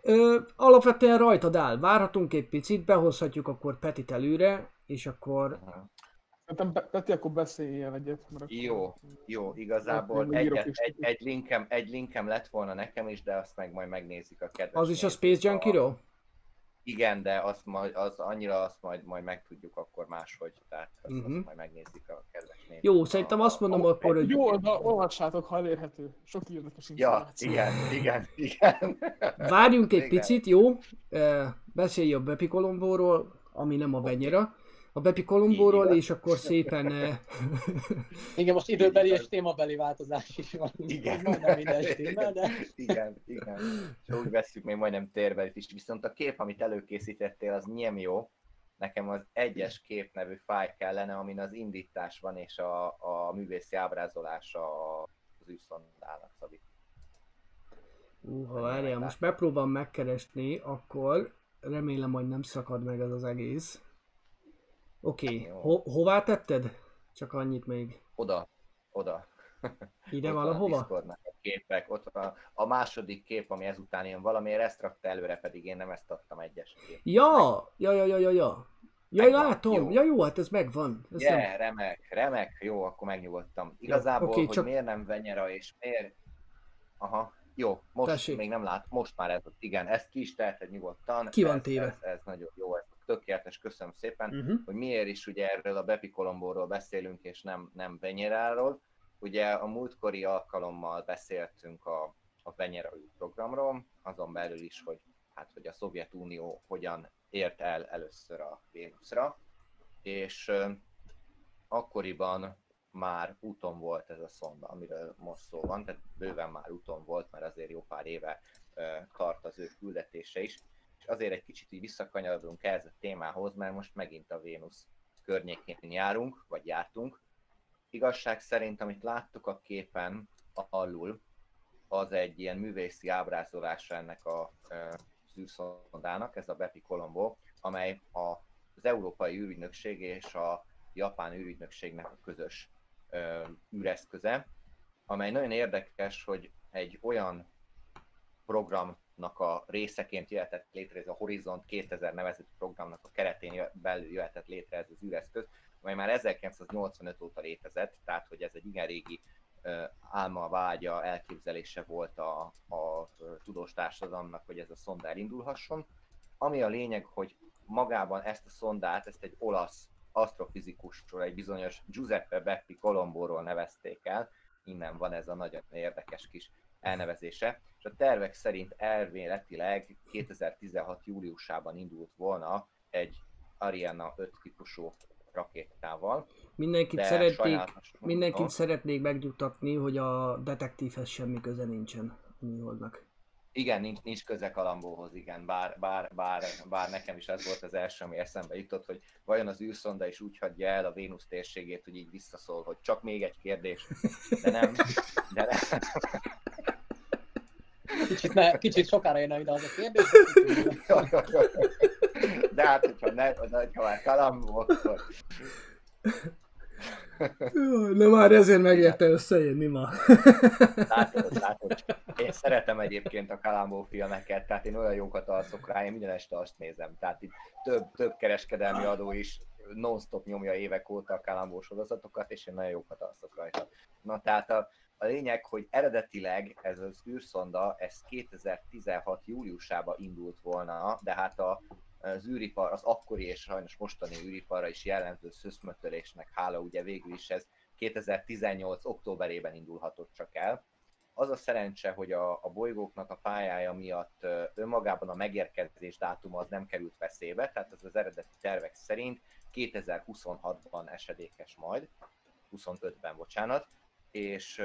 Speaker 5: Ö, alapvetően rajtad áll. Várhatunk egy picit, behozhatjuk akkor Petit előre, és akkor.
Speaker 6: Szerintem Pe- Peti, akkor beszéljél egyet. Mert akkor...
Speaker 7: Jó, jó, igazából egy, egy, egy, linkem, egy linkem lett volna nekem is, de azt meg majd megnézik a kedves
Speaker 5: az is a. Space Junkie-ról?
Speaker 7: Igen, de azt majd, az annyira azt majd, majd megtudjuk akkor máshogy, tehát azt,
Speaker 5: Mhm.
Speaker 7: uh-huh. azt majd megnézik a kedves nézők.
Speaker 5: Jó, szerintem azt mondom akkor, hogy
Speaker 6: Jó, de olvassátok, ha elérhető. Sok érdekes
Speaker 7: Ja,
Speaker 6: információ.
Speaker 7: igen, igen, igen.
Speaker 5: várjunk egy
Speaker 7: Igen.
Speaker 5: picit, jó? Beszélj a Bepi Kolombóról, ami nem a Venyera. A Bepi Kolombóról, és akkor szépen... ö,
Speaker 8: igen, most időbeli és témabeli változás is van.
Speaker 7: Igen.
Speaker 8: Majdnem minden stimmel, de
Speaker 7: Igen, igen. És úgy veszük még majdnem térbelit is. Viszont a kép, amit előkészítettél, az nem jó. Nekem az egyes kép nevű fájl kellene, amin az indítás van, és a, a művészi ábrázolása az űrszondának, Szabi.
Speaker 5: Ú, ha várjál, most megpróbálom megkeresni, akkor remélem, hogy nem szakad meg ez az egész. Oké, okay.
Speaker 7: Jó.
Speaker 5: Ho- hová tetted? Csak annyit még.
Speaker 7: Oda, oda.
Speaker 5: Ide
Speaker 7: Ott van
Speaker 5: valahova?
Speaker 7: Discordnak a képek, ott van a, második kép, ami ezután jön valamiért ezt rakta előre, pedig én nem ezt adtam egyesével.
Speaker 5: Ja, ja, ja, ja, ja, ja. Ja,
Speaker 7: Megvan,
Speaker 5: látom.
Speaker 7: jó.
Speaker 5: Ja, jó, hát ez megvan. Ez
Speaker 7: Yeah,
Speaker 5: nem...
Speaker 7: remek, remek, jó, akkor megnyugodtam. Igazából,
Speaker 5: oké,
Speaker 7: hogy
Speaker 5: csak-
Speaker 7: miért nem Venyera és miért... Aha, jó, most
Speaker 5: Tessék.
Speaker 7: még nem lát, most már ez, igen, ezt ki is teheted nyugodtan.
Speaker 5: Ki van
Speaker 7: ez,
Speaker 5: téve.
Speaker 7: Ez, ez, nagyon jó, ez tökéletes, köszönöm szépen.
Speaker 5: Uh-huh.
Speaker 7: hogy miért is ugye erről a Bepi Kolombóról beszélünk, és nem, nem Benyeráról. Ugye a múltkori alkalommal beszéltünk a, a Benyera programról, azon belül is, hogy, hát, hogy a Szovjetunió hogyan ért el először a Vénuszra, és ö, akkoriban már úton volt ez a szonda, amiről most szó van, tehát bőven már úton volt, mert azért jó pár éve ö, tart az ő küldetése is, azért egy kicsit így visszakanyarodunk ehhez a témához, mert most megint a Vénusz környékén járunk, vagy jártunk. Igazság szerint, amit láttuk a képen alul, az egy ilyen művészi ábrázolása ennek a zűrszondának, ez a Bepi Colombo, amely a, az Európai űrügynökség és a Japán űrügynökségnek a közös ö, űreszköze, amely nagyon érdekes, hogy egy olyan programnak a részeként jöhetett létre, ez a Horizont 2000 nevezetű programnak a keretén belül jöhetett létre ez az űreszköz, amely már 1985 óta létezett, tehát hogy ez egy igen régi álma, vágya, elképzelése volt a, a tudós társadalomnak, hogy ez a szonda elindulhasson. Ami a lényeg, hogy magában ezt a szondát, ezt egy olasz asztrofizikusról, egy bizonyos Giuseppe Beppi Colombóról nevezték el, innen van ez a nagyon érdekes kis elnevezése, és a tervek szerint elméletileg 2016. júliusában indult volna egy Ariana 5 típusú rakétával.
Speaker 5: Mindenkit
Speaker 7: de
Speaker 5: szeretnék, mindenkit szeretnék megnyugtatni, hogy a detektívhez semmi köze nincsen a műholdnak.
Speaker 7: Igen, nincs, nincs köze Kalambóhoz, igen, bár, bár, bár, bár nekem is az volt az első, ami eszembe jutott, hogy vajon az űrszonda is úgy hagyja el a Vénusz térségét, hogy így visszaszól, hogy csak még egy kérdés, de nem, de nem.
Speaker 8: Kicsit, ne, kicsit sokára jön ide az a kérdés.
Speaker 7: De hát, hogyha, ne, hogyha már Kalambó, akkor
Speaker 5: Na már ezért megérte összejönni ma.
Speaker 7: látod, látod. Én szeretem egyébként a Kalambó filmeket, tehát én olyan jókat alszok rá, én minden este azt nézem. Tehát itt több, több kereskedelmi adó is non-stop nyomja évek óta a Kalambó sorozatokat, és én nagyon jókat alszok rajta. Na tehát a, a lényeg, hogy eredetileg ez az űrszonda, ez 2016 júliusában indult volna, de hát a, az űripar, az akkori és sajnos mostani űriparra is jellemző szöszmötölésnek hála, ugye végül is ez 2018. októberében indulhatott csak el. Az a szerencse, hogy a, a bolygóknak a pályája miatt önmagában a megérkezés dátuma az nem került veszélybe, tehát ez az eredeti tervek szerint 2026-ban esedékes majd, 25-ben, bocsánat, és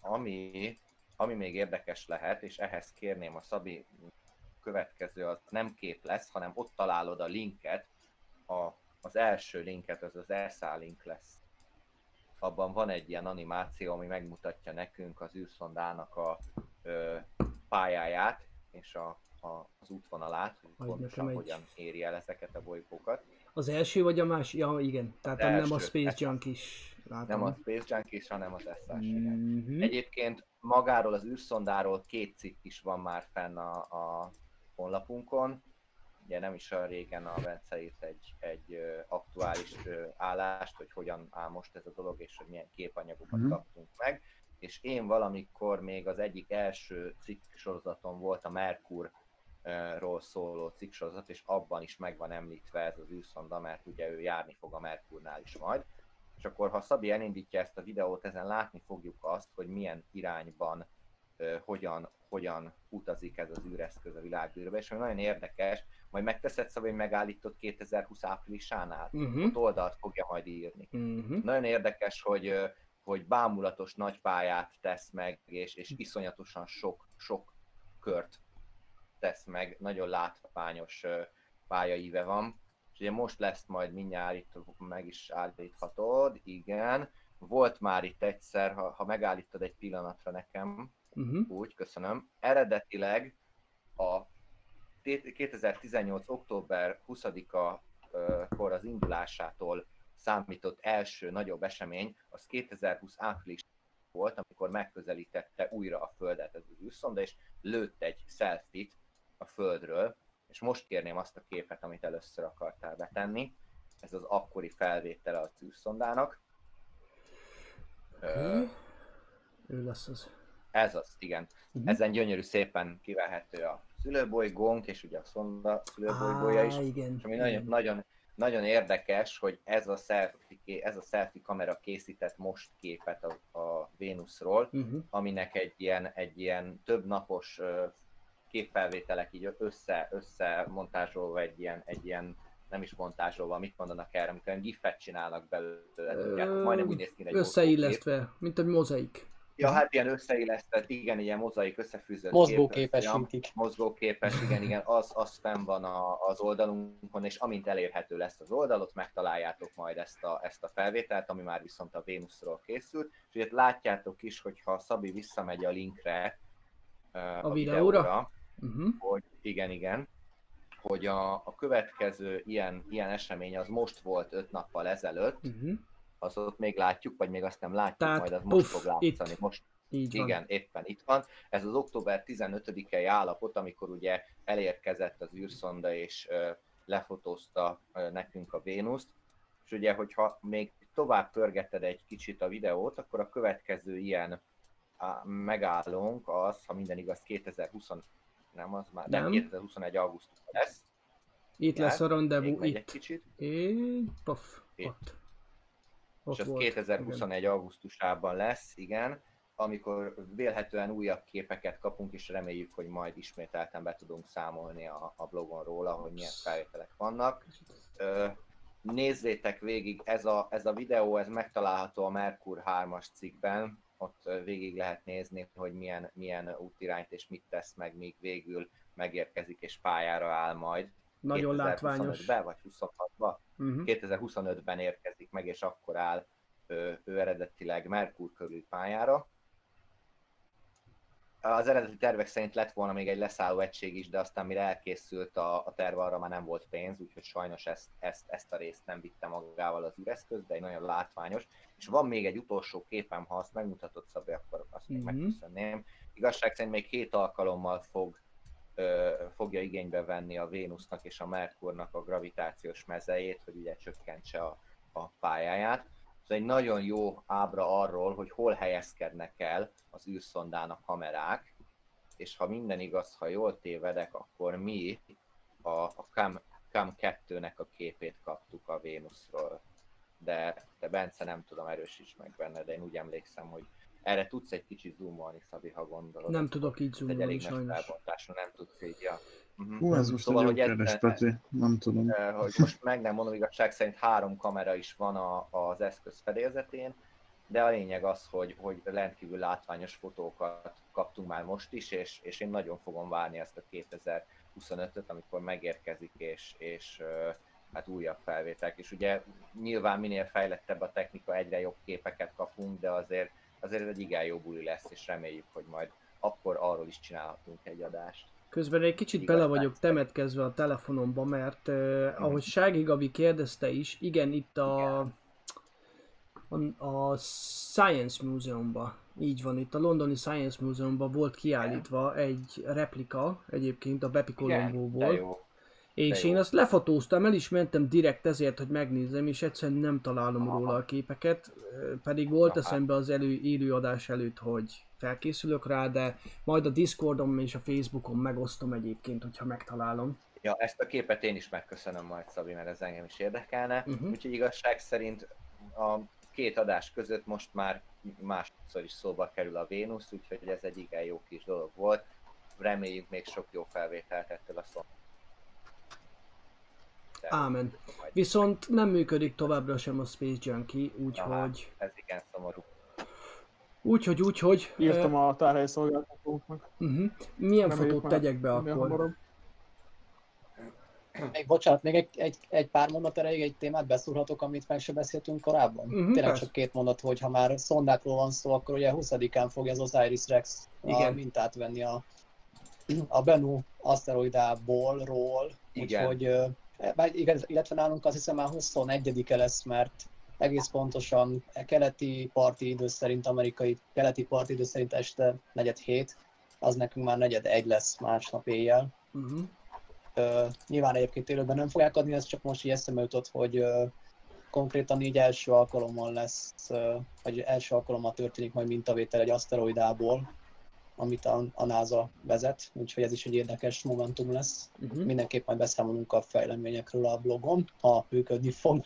Speaker 7: ami, ami még érdekes lehet, és ehhez kérném a Szabi következő, az nem kép lesz, hanem ott találod a linket, a, az első linket, az az ESA link lesz. Abban van egy ilyen animáció, ami megmutatja nekünk az űrszondának a ö, pályáját, és a, a, az útvonalát, hogy pontosan
Speaker 5: egy-
Speaker 7: hogyan éri el ezeket a bolygókat.
Speaker 5: Az első vagy a másik? Ja, igen. Tehát nem a. Space Junk is. Látom.
Speaker 7: Nem a Space Junkies, hanem az igen.
Speaker 5: Mhm.
Speaker 7: Egyébként magáról az űrszondáról két cikk is van már fenn a, a honlapunkon. Ugye nem is olyan régen a Bence írt egy, egy aktuális állást, hogy hogyan áll most ez a dolog, és hogy milyen képanyagokat
Speaker 2: Mhm.
Speaker 7: kaptunk meg. És én valamikor még az egyik első cikk sorozaton volt a Merkur ról szóló cikksorozat, és abban is meg van említve ez az űrszonda, mert ugye ő járni fog a Merkurnál is majd. És akkor, ha Szabi elindítja ezt a videót, ezen látni fogjuk azt, hogy milyen irányban, hogyan, hogyan utazik ez az űreszköz a világűrbe, és ami nagyon érdekes, majd megteszed Szabi, hogy megállított 2020 áprilisánál,
Speaker 5: Mhm.
Speaker 7: ott oldalt fogja majd írni.
Speaker 5: Mhm.
Speaker 7: Nagyon érdekes, hogy, hogy bámulatos nagy pályát tesz meg, és, és iszonyatosan sok, sok kört tesz meg, nagyon látványos pályaíve van. És ugye most lesz majd mindjárt itt, meg is állíthatod, igen. Volt már itt egyszer, ha, ha megállítod egy pillanatra nekem,
Speaker 5: Mhm.
Speaker 7: úgy, köszönöm. Eredetileg a 2018. október 20-a ö, kor az indulásától számított első nagyobb esemény, az 2020 április volt, amikor megközelítette újra a Földet ez az űrszonda, és lőtt egy selfit a Földről, és most kérném azt a képet, amit először akartál betenni. Ez az akkori felvétele az űrszondának. Ö,
Speaker 5: Ő lesz az.
Speaker 7: Ez az, igen.
Speaker 5: Mhm.
Speaker 7: Ezen gyönyörű szépen kivehető a szülőbolygónk, és ugye a szonda szülőbolygója is.
Speaker 5: Á, igen.
Speaker 7: És ami nagyon,
Speaker 5: igen.
Speaker 7: nagyon, nagyon érdekes, hogy ez a selfie, ez a selfie kamera készített most képet a, a Vénuszról,
Speaker 5: Uh-huh.
Speaker 7: aminek egy ilyen, egy ilyen több napos képfelvételek így össze, össze montázsolva egy ilyen, egy ilyen nem is montázsolva, mit mondanak erre, amikor ilyen gifet csinálnak belőle, tudjátok, majdnem úgy néz ki, egy
Speaker 5: Összeillesztve, mint egy mozaik.
Speaker 7: Ja, hát ilyen összeillesztett, igen, ilyen mozaik összefűzött
Speaker 8: Mozgóképes
Speaker 7: kép, ja, mozgóképes, igen, igen, az, az fenn van a, az oldalunkon, és amint elérhető lesz az oldal, ott megtaláljátok majd ezt a, ezt a felvételt, ami már viszont a Vénuszról készült, és ugye látjátok is, hogyha Szabi visszamegy a linkre, ö, a,
Speaker 5: videóra?
Speaker 7: videóra,
Speaker 5: Uh-huh.
Speaker 7: hogy igen, igen, hogy a, a következő ilyen, ilyen esemény az most volt öt nappal ezelőtt,
Speaker 5: Uh-huh.
Speaker 7: az ott még látjuk, vagy még azt nem látjuk,
Speaker 5: Tehát,
Speaker 7: majd az most
Speaker 5: puff,
Speaker 7: fog látszani.
Speaker 5: itt.
Speaker 7: Most
Speaker 5: Így van.
Speaker 7: igen, éppen itt van. Ez az október 15-i állapot, amikor ugye elérkezett az űrszonda és ö, lefotózta ö, nekünk a Vénuszt. És ugye, hogyha még tovább pörgeted egy kicsit a videót, akkor a következő ilyen megállónk az, ha minden igaz, 2020, nem az már, nem,
Speaker 5: Nem.
Speaker 7: 2021 augusztus lesz.
Speaker 5: Itt lesz a rendezvú,
Speaker 7: megy egy
Speaker 5: itt.
Speaker 7: kicsit.
Speaker 5: Így, puff,
Speaker 7: Itt.
Speaker 5: ott.
Speaker 7: és az
Speaker 5: volt,
Speaker 7: 2021. augusztusában lesz, igen, amikor vélhetően újabb képeket kapunk, és reméljük, hogy majd ismételten be tudunk számolni a, a blogon róla, hogy milyen felvételek vannak. Ö, nézzétek végig, ez a, ez a videó, ez megtalálható a Merkur 3-as cikkben, ott végig lehet nézni, hogy milyen, milyen útirányt és mit tesz meg, míg végül megérkezik és pályára áll majd.
Speaker 5: Nagyon látványos.
Speaker 7: 2025-ben vagy 26-ban?
Speaker 5: Uh-huh.
Speaker 7: 2025-ben érkezik meg, és akkor áll ő, ő eredetileg Merkur körül pályára. Az eredeti tervek szerint lett volna még egy leszálló egység is, de aztán mire elkészült a, a terv, arra már nem volt pénz, úgyhogy sajnos ezt, ezt, ezt a részt nem vitte magával az üreszköz, de egy nagyon látványos. És van még egy utolsó képem, ha azt megmutatod Szabi, akkor azt még
Speaker 5: Mhm.
Speaker 7: megköszönném. Igazság szerint még két alkalommal fog ö, fogja igénybe venni a Vénusznak és a Merkurnak a gravitációs mezejét, hogy ugye csökkentse a, a pályáját. Ez egy nagyon jó ábra arról, hogy hol helyezkednek el az űrszondán a kamerák, és ha minden igaz, ha jól tévedek, akkor mi a, a Cam, Cam 2-nek a képét kaptuk a Vénuszról. De, de Bence nem tudom, erősíts meg benne, de én úgy emlékszem, hogy erre tudsz egy kicsit zoomolni, Szabi, ha gondolod.
Speaker 5: Nem tudok így
Speaker 7: Ez egy
Speaker 5: zoomolni
Speaker 7: elég
Speaker 5: sajnos.
Speaker 7: nem tudsz így, ja. Uh-huh.
Speaker 2: Hú, ez most
Speaker 7: Szóval,
Speaker 2: egy
Speaker 7: hogy
Speaker 2: jó kérdés, Peti. Nem tudom.
Speaker 7: Eh, hogy most meg nem mondom, igazság szerint három kamera is van a, az eszköz fedélzetén, de a lényeg az, hogy, hogy rendkívül látványos fotókat kaptunk már most is, és, és én nagyon fogom várni ezt a 2025-öt, amikor megérkezik, és, és hát újabb felvételek. És ugye nyilván minél fejlettebb a technika, egyre jobb képeket kapunk, de azért, azért ez egy igen jó buli lesz, és reméljük, hogy majd akkor arról is csinálhatunk egy adást.
Speaker 5: Közben egy kicsit
Speaker 7: Igaz,
Speaker 5: bele vagyok temetkezve a telefonomba, mert uh, ahogy Sági Gabi kérdezte is, igen, itt a, a, a Science Museumban, így van, itt a londoni Science Museumban volt kiállítva egy replika, egyébként a Bepi
Speaker 7: Igen, jó.
Speaker 5: És én azt lefotóztam, el is mentem direkt ezért, hogy megnézzem, és egyszerűen nem találom
Speaker 7: Aha.
Speaker 5: róla a képeket, pedig volt
Speaker 7: hát.
Speaker 5: eszembe az elő, élőadás előtt, hogy felkészülök rá, de majd a Discordon és a Facebookon megosztom egyébként, hogyha megtalálom.
Speaker 7: Ja, ezt a képet én is megköszönöm majd, Szabi, mert ez engem is érdekelne.
Speaker 5: Mhm.
Speaker 7: Úgyhogy igazság szerint a két adás között most már másodszor is szóba kerül a Vénusz, úgyhogy ez egy igen jó kis dolog volt. Reméljük még sok jó felvételt ettől a szó.
Speaker 5: Ámen. Viszont nem működik továbbra sem a Space Junkie,
Speaker 7: Aha,
Speaker 5: úgyhogy...
Speaker 7: ez igen szomorú.
Speaker 5: Úgyhogy, úgyhogy...
Speaker 6: Írtam a tárhely szolgáltatóknak.
Speaker 5: Uh-huh. Milyen
Speaker 6: Reméljük
Speaker 5: fotót tegyek be akkor?
Speaker 8: Még bocsánat, még egy, egy, egy pár mondat erejéig egy témát beszúrhatok, amit meg se beszéltünk korábban.
Speaker 5: Mhm,
Speaker 8: Tényleg
Speaker 5: persze.
Speaker 8: csak két mondat, hogy ha már szondákról van szó, akkor ugye 20-án fogja az Osiris Rex a
Speaker 5: Igen.
Speaker 8: mintát venni a, a Bennu aszteroidából, ról, úgyhogy bár igaz- illetve nálunk azt hiszem már 21-e lesz, mert egész pontosan e keleti parti idő szerint, amerikai keleti parti idő szerint este negyed hét, az nekünk már negyed egy lesz másnap éjjel.
Speaker 5: Uh-huh.
Speaker 8: Ö, nyilván egyébként élőben nem fogják adni, ez csak most így eszembe jutott, hogy ö, konkrétan így első alkalommal lesz, ö, vagy első alkalommal történik majd mintavétel egy aszteroidából, amit a, a NASA vezet, úgyhogy ez is egy érdekes momentum lesz.
Speaker 5: Uh-huh.
Speaker 8: Mindenképp majd beszámolunk a fejleményekről a blogon, ha működni fog.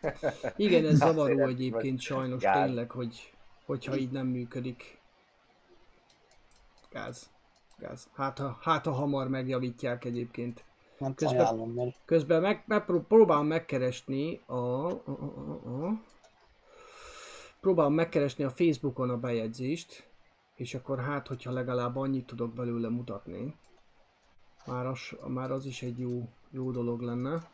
Speaker 5: Igen, ez zavaró egyébként sajnos
Speaker 7: gáz.
Speaker 5: tényleg, hogy, hogyha így nem működik. Gáz. Gáz. Hát ha, hát ha hamar megjavítják egyébként.
Speaker 8: Nem
Speaker 5: Közben-
Speaker 8: ajánlom, mert
Speaker 5: Közben meg, megpró- próbálom megkeresni a, a, a, a, a próbálom megkeresni a Facebookon a bejegyzést, és akkor hát, hogyha legalább annyit tudok belőle mutatni, már az, már az is egy jó, jó dolog lenne.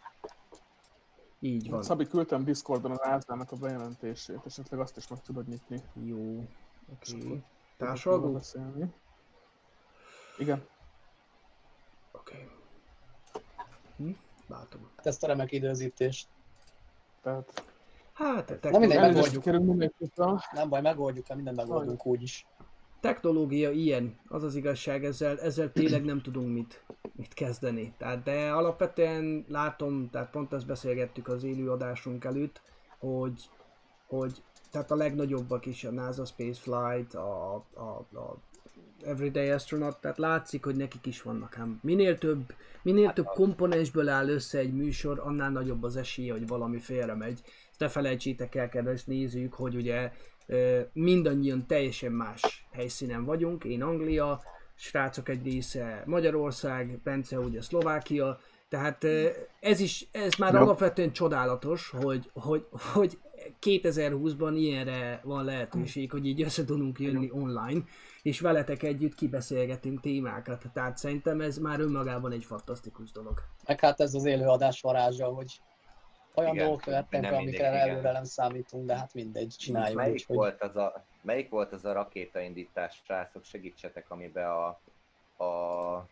Speaker 5: Így van.
Speaker 6: Szabi, küldtem Discordon az Ázának a bejelentését, esetleg azt is meg tudod nyitni.
Speaker 5: Jó. Oké. Okay. Társalgó? Oké.
Speaker 6: beszélni. Igen.
Speaker 5: Okay. Hm? Látom.
Speaker 8: hát ezt a remek időzítést.
Speaker 6: Tehát
Speaker 5: Hát, a
Speaker 8: Na mindegy, megoldjuk.
Speaker 6: mindenképpen.
Speaker 8: Nem baj, megoldjuk, mert mindent megoldunk úgyis.
Speaker 5: Technológia ilyen, az az igazság, ezzel, ezzel tényleg nem tudunk mit, mit kezdeni. Tehát, de alapvetően látom, tehát pont ezt beszélgettük az élőadásunk előtt, hogy, hogy tehát a legnagyobbak is, a NASA Spaceflight, a, a, a Everyday Astronaut, tehát látszik, hogy nekik is vannak ám. Minél több, minél több komponensből áll össze egy műsor, annál nagyobb az esélye, hogy valami félre megy. Ezt ne felejtsétek el, kedves nézők, hogy ugye mindannyian teljesen más helyszínen vagyunk. Én Anglia, srácok egy része Magyarország, Bence ugye Szlovákia, tehát ez is, ez már
Speaker 2: Jó.
Speaker 5: alapvetően csodálatos, hogy, hogy, hogy 2020-ban ilyenre van lehetőség, hogy így össze tudunk jönni online, és veletek együtt kibeszélgetünk témákat. Tehát szerintem ez már önmagában egy fantasztikus dolog.
Speaker 8: Meg hát ez az élőadás varázsa, hogy olyan
Speaker 7: Igen,
Speaker 8: dolgok követnek, amikre
Speaker 7: mindig, igen.
Speaker 8: előre nem számítunk, de hát mindegy, csináljuk
Speaker 7: Melyik
Speaker 8: úgy, hogy
Speaker 7: volt, az a, melyik volt az a rakétaindítás, srácok, segítsetek, amiben a, a...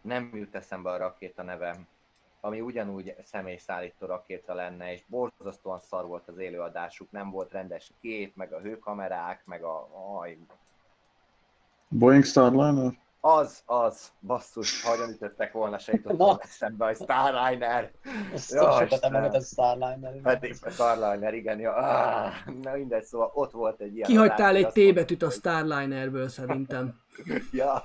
Speaker 7: Nem jut eszembe a rakéta nevem, ami ugyanúgy személyszállító rakéta lenne, és borzasztóan szar volt az élőadásuk, nem volt rendes kép, meg a hőkamerák, meg a... Aj,
Speaker 2: Boeing Starliner?
Speaker 7: Az, az, basszus, ha nem ütöttek volna, se jutott
Speaker 8: Na.
Speaker 7: volna eszembe, hogy Starliner.
Speaker 8: azt
Speaker 7: Ja,
Speaker 8: sokat
Speaker 7: Istenem.
Speaker 8: emelgetett Starliner.
Speaker 7: Pedig Starliner, igen, ja. Ah, na mindegy, szóval ott volt egy ilyen...
Speaker 5: Kihagytál egy
Speaker 7: azt
Speaker 5: T-betűt a Starlinerből szerintem.
Speaker 7: Ja,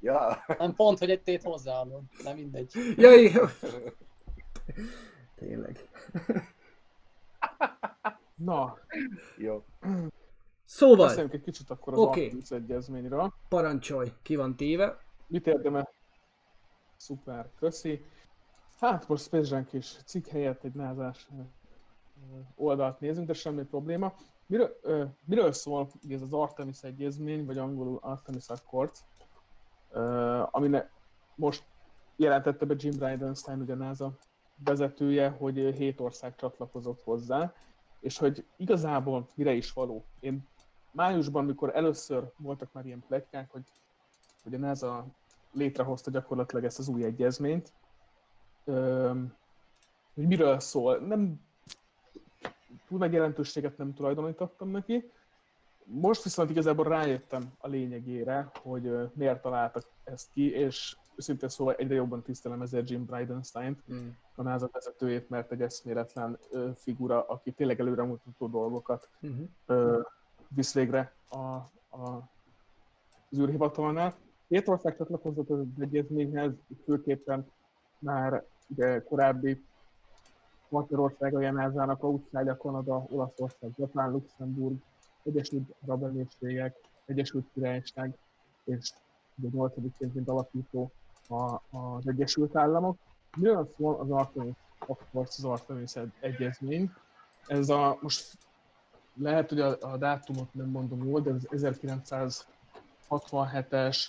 Speaker 7: ja.
Speaker 8: Nem pont, hogy egy tét hozzáadod, de mindegy.
Speaker 5: Jaj, jó. Tényleg.
Speaker 6: Na,
Speaker 7: Jó.
Speaker 5: Szóval,
Speaker 6: beszéljünk egy kicsit akkor az
Speaker 5: Oké.
Speaker 6: Artemis egyezményről.
Speaker 5: parancsolj, ki van téve.
Speaker 6: Mit érdemes? Szuper, köszi. Hát most Space Junk is cikk helyett egy názás oldalt nézünk, de semmi probléma. Miről, ö, miről szól ez az Artemis egyezmény, vagy angolul Artemis Accord, ö, amine most jelentette be Jim Bridenstine, ugye a NASA vezetője, hogy hét ország csatlakozott hozzá, és hogy igazából mire is való. Én májusban, mikor először voltak már ilyen pletykák, hogy, hogy a NASA létrehozta gyakorlatilag ezt az új egyezményt, öm, hogy miről szól. Nem túl nagy jelentőséget nem tulajdonítottam neki. Most viszont igazából rájöttem a lényegére, hogy miért találtak ezt ki, és őszintén szóval egyre jobban tisztelem ezért Jim Bridenstine-t,
Speaker 5: Mm.
Speaker 6: a NASA vezetőjét, mert egy eszméletlen figura, aki tényleg előremutató dolgokat
Speaker 5: Uh-huh.
Speaker 6: ö, visz végre a, a, az űrhivatalnál. Két ország csatlakozott az egyezményhez, főképpen már ugye korábbi Magyarország, a NASA-nak, Ausztrália, Kanada, Olaszország, Japán, Luxemburg, Egyesült Arab Emírségek, Egyesült Királyság, és ugye nyolcadikként, mint alapító a, az Egyesült Államok. Miről szól az Artemis Accords, az Artemis egyezmény? Ez a, most lehet, hogy a, a dátumot nem mondom jól, de az 1967-es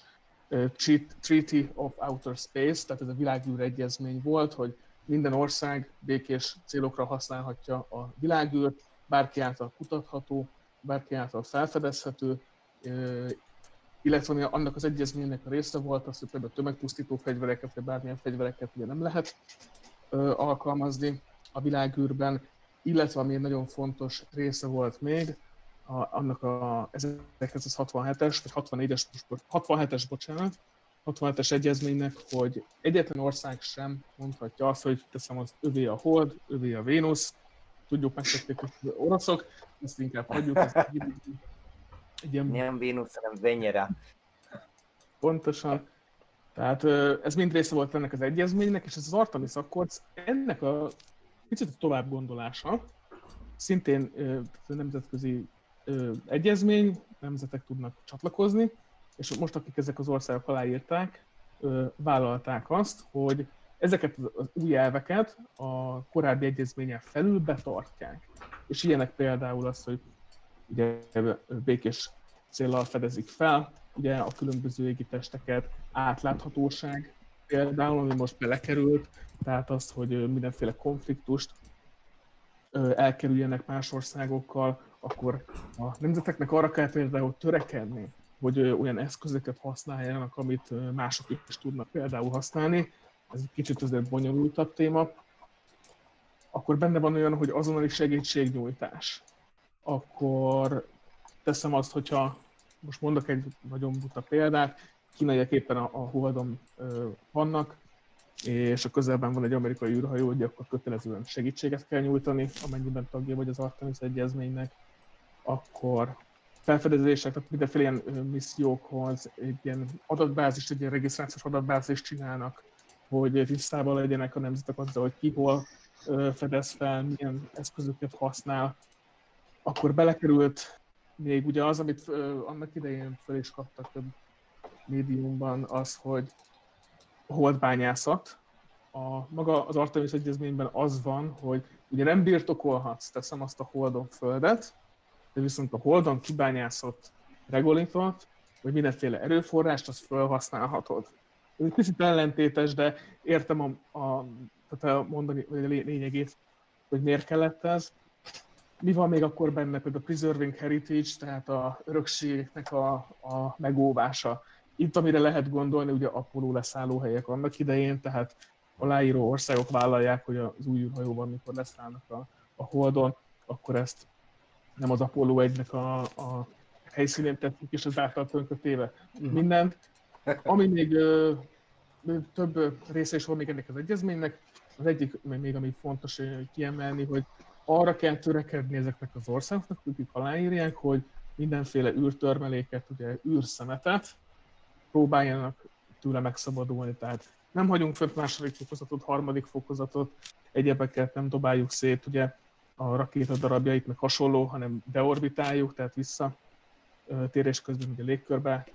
Speaker 6: ö, Treat- Treaty of Outer Space, tehát ez a világűr egyezmény volt, hogy minden ország békés célokra használhatja a világűrt, bárki által kutatható, bárki által felfedezhető, illetve annak az egyezménynek a része volt az, hogy például tömegpusztító fegyvereket, vagy bármilyen fegyvereket ugye nem lehet alkalmazni a világűrben, illetve ami egy nagyon fontos része volt még, a, annak a 1967-es, vagy 64-es, 67-es, bocsánat, 67-es egyezménynek, hogy egyetlen ország sem mondhatja azt, hogy teszem az övé a Hold, övé a Vénusz, tudjuk, megtették az oroszok, ezt inkább hagyjuk, ezt egy,
Speaker 7: ilyen... Nem Vénusz, hanem Venyera.
Speaker 6: Pontosan. Tehát ez mind része volt ennek az egyezménynek, és ez az Artemis Accords ennek a picit tovább gondolása, szintén nemzetközi egyezmény, nemzetek tudnak csatlakozni, és most akik ezek az országok aláírták, vállalták azt, hogy ezeket az új elveket a korábbi egyezményen felül betartják. És ilyenek például az, hogy ugye békés célral fedezik fel, ugye a különböző égitesteket, átláthatóság például, ami most belekerült, tehát az, hogy mindenféle konfliktust elkerüljenek más országokkal, akkor a nemzeteknek arra kell például törekedni, hogy olyan eszközöket használjanak, amit mások is tudnak például használni. Ez egy kicsit azért bonyolultabb téma. Akkor benne van olyan, hogy azonnali segítségnyújtás. Akkor teszem azt, hogyha most mondok egy nagyon buta példát, kínaiak éppen a, a Holdon vannak, és a közelben van egy amerikai űrhajó, hogy akkor kötelezően segítséget kell nyújtani, amennyiben tagja vagy az Artemis egyezménynek, akkor felfedezések, tehát mindenféle ilyen missziókhoz egy ilyen adatbázist, egy ilyen regisztrációs adatbázist csinálnak, hogy tisztában legyenek a nemzetek azzal, hogy ki hol fedez fel, milyen eszközöket használ. Akkor belekerült még ugye az, amit annak idején fel is kaptak több médiumban, az, hogy holdbányászat. A, maga az Artemis egyezményben az van, hogy ugye nem birtokolhatsz, teszem azt a holdon földet, de viszont a holdon kibányászott regolitot, vagy mindenféle erőforrást, azt felhasználhatod. Ez egy kicsit ellentétes, de értem a, a, tehát a mondani vagy a lényegét, hogy miért kellett ez. Mi van még akkor benne, hogy a preserving heritage, tehát a örökségnek a, a megóvása. Itt, amire lehet gondolni, ugye Apollo leszállóhelyek annak idején, tehát aláíró országok vállalják, hogy az új űrhajóban, mikor leszállnak a, a Holdon, akkor ezt nem az Apollo 1-nek a, a helyszínén tettük, és az által tönkötéve uh-huh. mindent. Ami még ö, több része is van még ennek az egyezménynek, az egyik még, ami fontos kiemelni, hogy arra kell törekedni ezeknek az országoknak, akik aláírják, hogy mindenféle űrtörmeléket, ugye űrszemetet próbáljanak tőle megszabadulni. Tehát nem hagyunk fönt második fokozatot, harmadik fokozatot, egyebeket nem dobáljuk szét, ugye a rakéta darabjait, meg hasonló, hanem deorbitáljuk, tehát vissza térés közben ugye légkörbe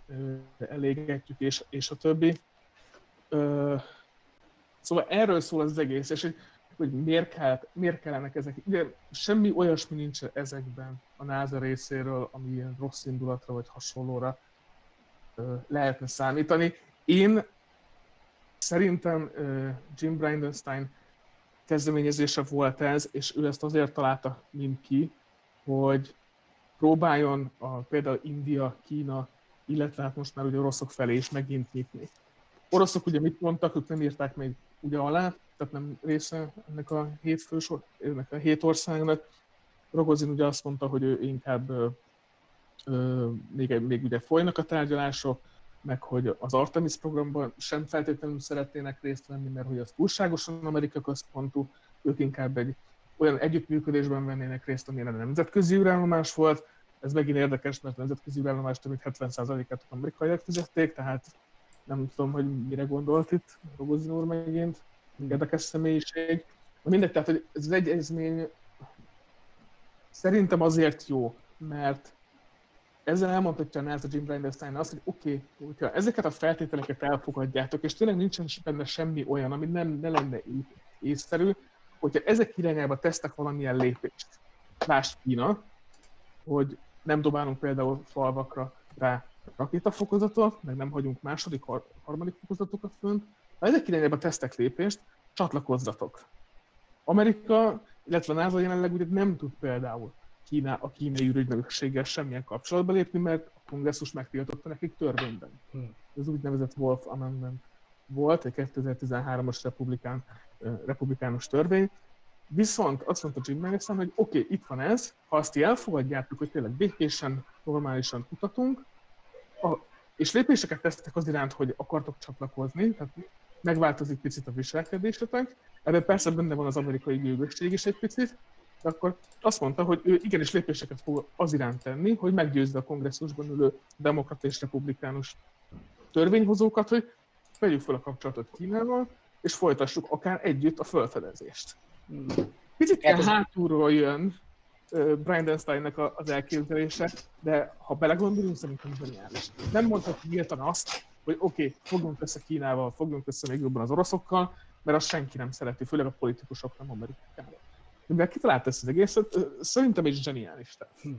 Speaker 6: elégetjük, és, és a többi. Szóval erről szól az egész, és hogy, miért, kell, miért kellenek ezek. Ugye semmi olyasmi nincs ezekben a NASA részéről, ami ilyen rossz indulatra vagy hasonlóra lehetne számítani. Én szerintem Jim Bridenstine kezdeményezése volt ez, és ő ezt azért találta mind ki, hogy próbáljon a, például India, Kína, illetve hát most már ugye oroszok felé is megint nyitni. Oroszok ugye mit mondtak, ők nem írták még ugye alá, tehát nem része ennek a hét fősor, ennek a hét országnak. Rogozin ugye azt mondta, hogy ő inkább ö, még, még ugye folynak a tárgyalások, meg hogy az Artemis programban sem feltétlenül szeretnének részt venni, mert hogy az túlságosan Amerika központú, ők inkább egy olyan együttműködésben vennének részt, amilyen a nemzetközi űrállomás volt. Ez megint érdekes, mert a nemzetközi űrállomás több mint 70%-át az amerikaiak fizették, tehát nem tudom, hogy mire gondolt itt Rogozin úr megint. Érdekes személyiség. Mindegy, tehát hogy ez az egyezmény szerintem azért jó, mert ezzel elmondhatja a Jim Bridenstine azt, hogy oké, okay, hogyha ezeket a feltételeket elfogadjátok, és tényleg nincsen benne semmi olyan, ami nem, ne lenne észszerű, hogyha ezek irányába tesztek valamilyen lépést. Lásd Kína, hogy nem dobálunk például falvakra rá rakétafokozatot, meg nem hagyunk második, harmadik fokozatokat fönt, ha ezek irányába tesztek lépést, csatlakozzatok. Amerika, illetve a NASA jelenleg ugye nem tud például Kína, a kínai ürügynökséggel semmilyen kapcsolatba lépni, mert a kongresszus megtiltotta nekik törvényben. Hmm. Ez úgynevezett Wolf Amendment volt, egy 2013-as republikán, republikánus törvény, Viszont azt mondta Jim Madison, hogy oké, okay, itt van ez, ha azt elfogadjátok, hogy tényleg békésen, normálisan kutatunk, a, és lépéseket tesztek az iránt, hogy akartok csatlakozni, tehát megváltozik picit a viselkedésetek, ebben persze benne van az amerikai gőgösség is egy picit, de akkor azt mondta, hogy ő igenis lépéseket fog az iránt tenni, hogy meggyőzze a kongresszusban ülő demokrata és republikánus törvényhozókat, hogy vegyük fel a kapcsolatot Kínával, és folytassuk akár együtt a felfedezést. Picit ilyen hátulról jön Brian Steinnek az elképzelése, de ha belegondolunk, szerintem zseniális. Nem mondhatjuk nyíltan azt, hogy oké, okay, fogjunk össze Kínával, fogjunk össze még jobban az oroszokkal, mert azt senki nem szereti, főleg a politikusok nem Amerikával. Mivel kitalált ezt az egészet, szerintem is zseniális. Hm.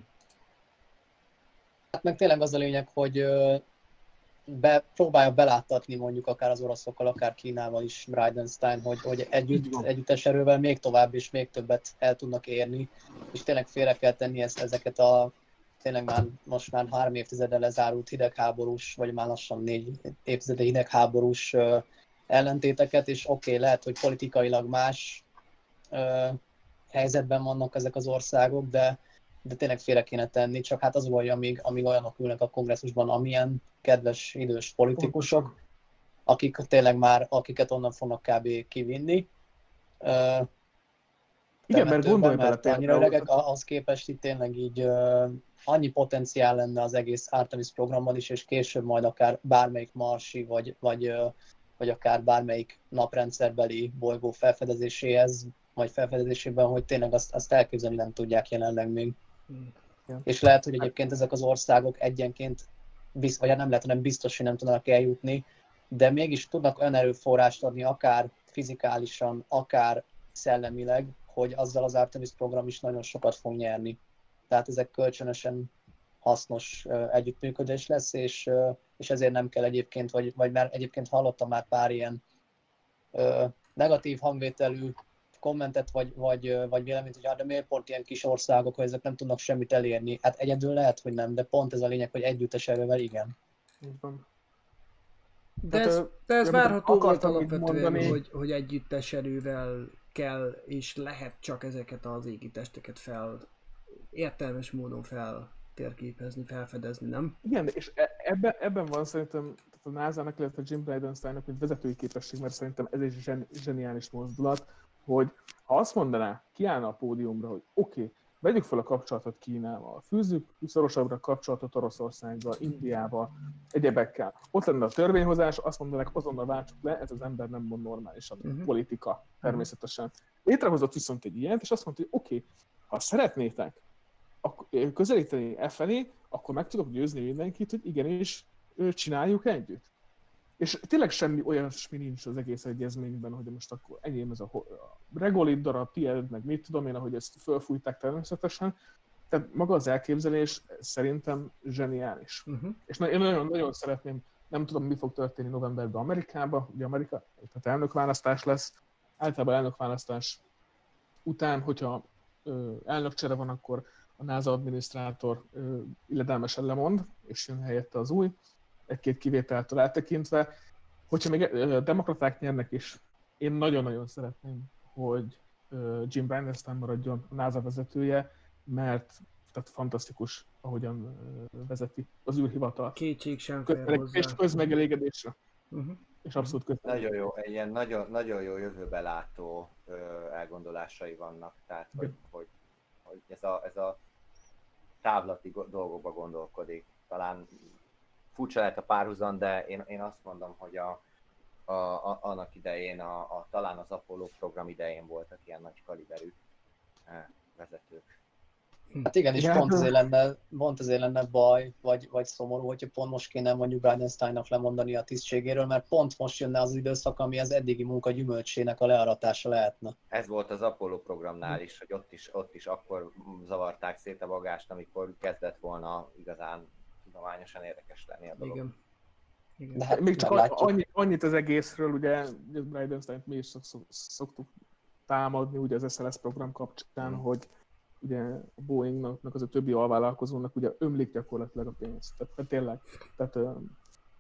Speaker 8: Hát meg tényleg az a lényeg, hogy be, próbálja beláttatni mondjuk akár az oroszokkal, akár Kínával is Bridenstine, hogy, hogy együtt, együttes erővel még tovább és még többet el tudnak érni, és tényleg félre kell tenni ezt, ezeket a tényleg már most már három évtizede lezárult hidegháborús, vagy már lassan négy évtizede hidegháborús ellentéteket, és oké, okay, lehet, hogy politikailag más ö, helyzetben vannak ezek az országok, de, de tényleg félre kéne tenni, csak hát az volt, amíg, amíg olyanok ülnek a kongresszusban, amilyen kedves idős politikusok, akik tényleg már, akiket onnan fognak kb. kivinni. Uh,
Speaker 6: Igen, mert gondolj bele
Speaker 8: mert annyira öregek, az képest itt tényleg így uh, annyi potenciál lenne az egész Artemis programban is, és később majd akár bármelyik marsi, vagy, vagy, uh, vagy akár bármelyik naprendszerbeli bolygó felfedezéséhez, vagy felfedezésében, hogy tényleg azt, azt elképzelni nem tudják jelenleg még. Ja. És lehet, hogy egyébként ezek az országok egyenként, bizt, vagy hát nem lehet, hanem biztos, hogy nem tudnak eljutni, de mégis tudnak olyan erőforrást adni, akár fizikálisan, akár szellemileg, hogy azzal az Artemis program is nagyon sokat fog nyerni. Tehát ezek kölcsönösen hasznos együttműködés lesz, és, és ezért nem kell egyébként, vagy, vagy mert egyébként hallottam már pár ilyen negatív hangvételű kommentet, vagy, vagy, vagy véleményt, hogy hát de miért pont ilyen kis országok, hogy ezek nem tudnak semmit elérni. Hát egyedül lehet, hogy nem, de pont ez a lényeg, hogy együttes erővel igen.
Speaker 5: De ez, de ez várható volt alapvetően, mondani... hogy, hogy együttes erővel kell és lehet csak ezeket az égitesteket fel értelmes módon fel térképezni, felfedezni, nem?
Speaker 6: Igen, és e- ebben, ebben van szerintem a NASA-nak, illetve Jim Bridenstine-nak egy vezetői képesség, mert szerintem ez egy zsen, zseniális mozdulat, hogy ha azt mondaná, kiállna a pódiumra, hogy oké, okay, vegyük fel a kapcsolatot Kínával, fűzzük szorosabbra a kapcsolatot Oroszországgal, Indiával, egyebekkel. Ott lenne a törvényhozás, azt mondanák, azonnal váltsuk le, ez az ember nem mond normálisan. Uh-huh. Politika, természetesen. Létrehozott viszont egy ilyet, és azt mondta, hogy oké, okay, ha szeretnétek közelíteni e felé, akkor meg tudok győzni mindenkit, hogy igenis csináljuk együtt. És tényleg semmi olyasmi nincs az egész egyezményben, hogy most akkor enyém ez a, a regolit darab, tiéd, meg mit tudom én, ahogy ezt fölfújták természetesen. Tehát maga az elképzelés szerintem zseniális. Uh-huh. És én nagyon-nagyon szeretném, nem tudom, mi fog történni novemberben Amerikában, ugye Amerika, tehát elnökválasztás lesz. Általában elnökválasztás után, hogyha elnökcsere van, akkor a NASA adminisztrátor illedelmesen lemond, és jön helyette az új egy-két kivételtől eltekintve. Hogyha még demokraták nyernek is, én nagyon-nagyon szeretném, hogy Jim Bridenstine maradjon a NASA vezetője, mert tehát fantasztikus, ahogyan vezeti az űrhivatal.
Speaker 5: Kétség sem.
Speaker 6: És közmegelégedésre. Uh-huh. És abszolút köz.
Speaker 7: Nagyon jó, ilyen nagyon, nagyon jó jövőbe látó elgondolásai vannak, tehát hogy, hogy, hogy ez, a, ez a távlati dolgokba gondolkodik. Talán furcsa lehet a párhuzam, de én, én azt mondom, hogy a, a, a, annak idején, a, a, talán az Apollo program idején voltak ilyen nagy kaliberű eh, vezetők.
Speaker 8: Hát igen, és pont ezért lenne, pont ezért lenne baj, vagy, vagy szomorú, hogyha pont most kéne mondjuk Bridenstine-nak lemondani a tisztségéről, mert pont most jönne az időszak, ami az eddigi munka gyümölcsének a learatása lehetne.
Speaker 7: Ez volt az Apollo programnál is, hogy ott is, ott is akkor zavarták szét a magást, amikor kezdett volna igazán tudományosan érdekes lenni a dolog. Igen.
Speaker 6: Igen. De hát még csak annyi, annyit az egészről, ugye Bridenstine-t mi is szok, szoktuk támadni ugye az SLS program kapcsán, mm. hogy ugye a Boeingnak, az a többi alvállalkozónak ugye ömlik gyakorlatilag a pénz. Tehát, tehát tényleg, tehát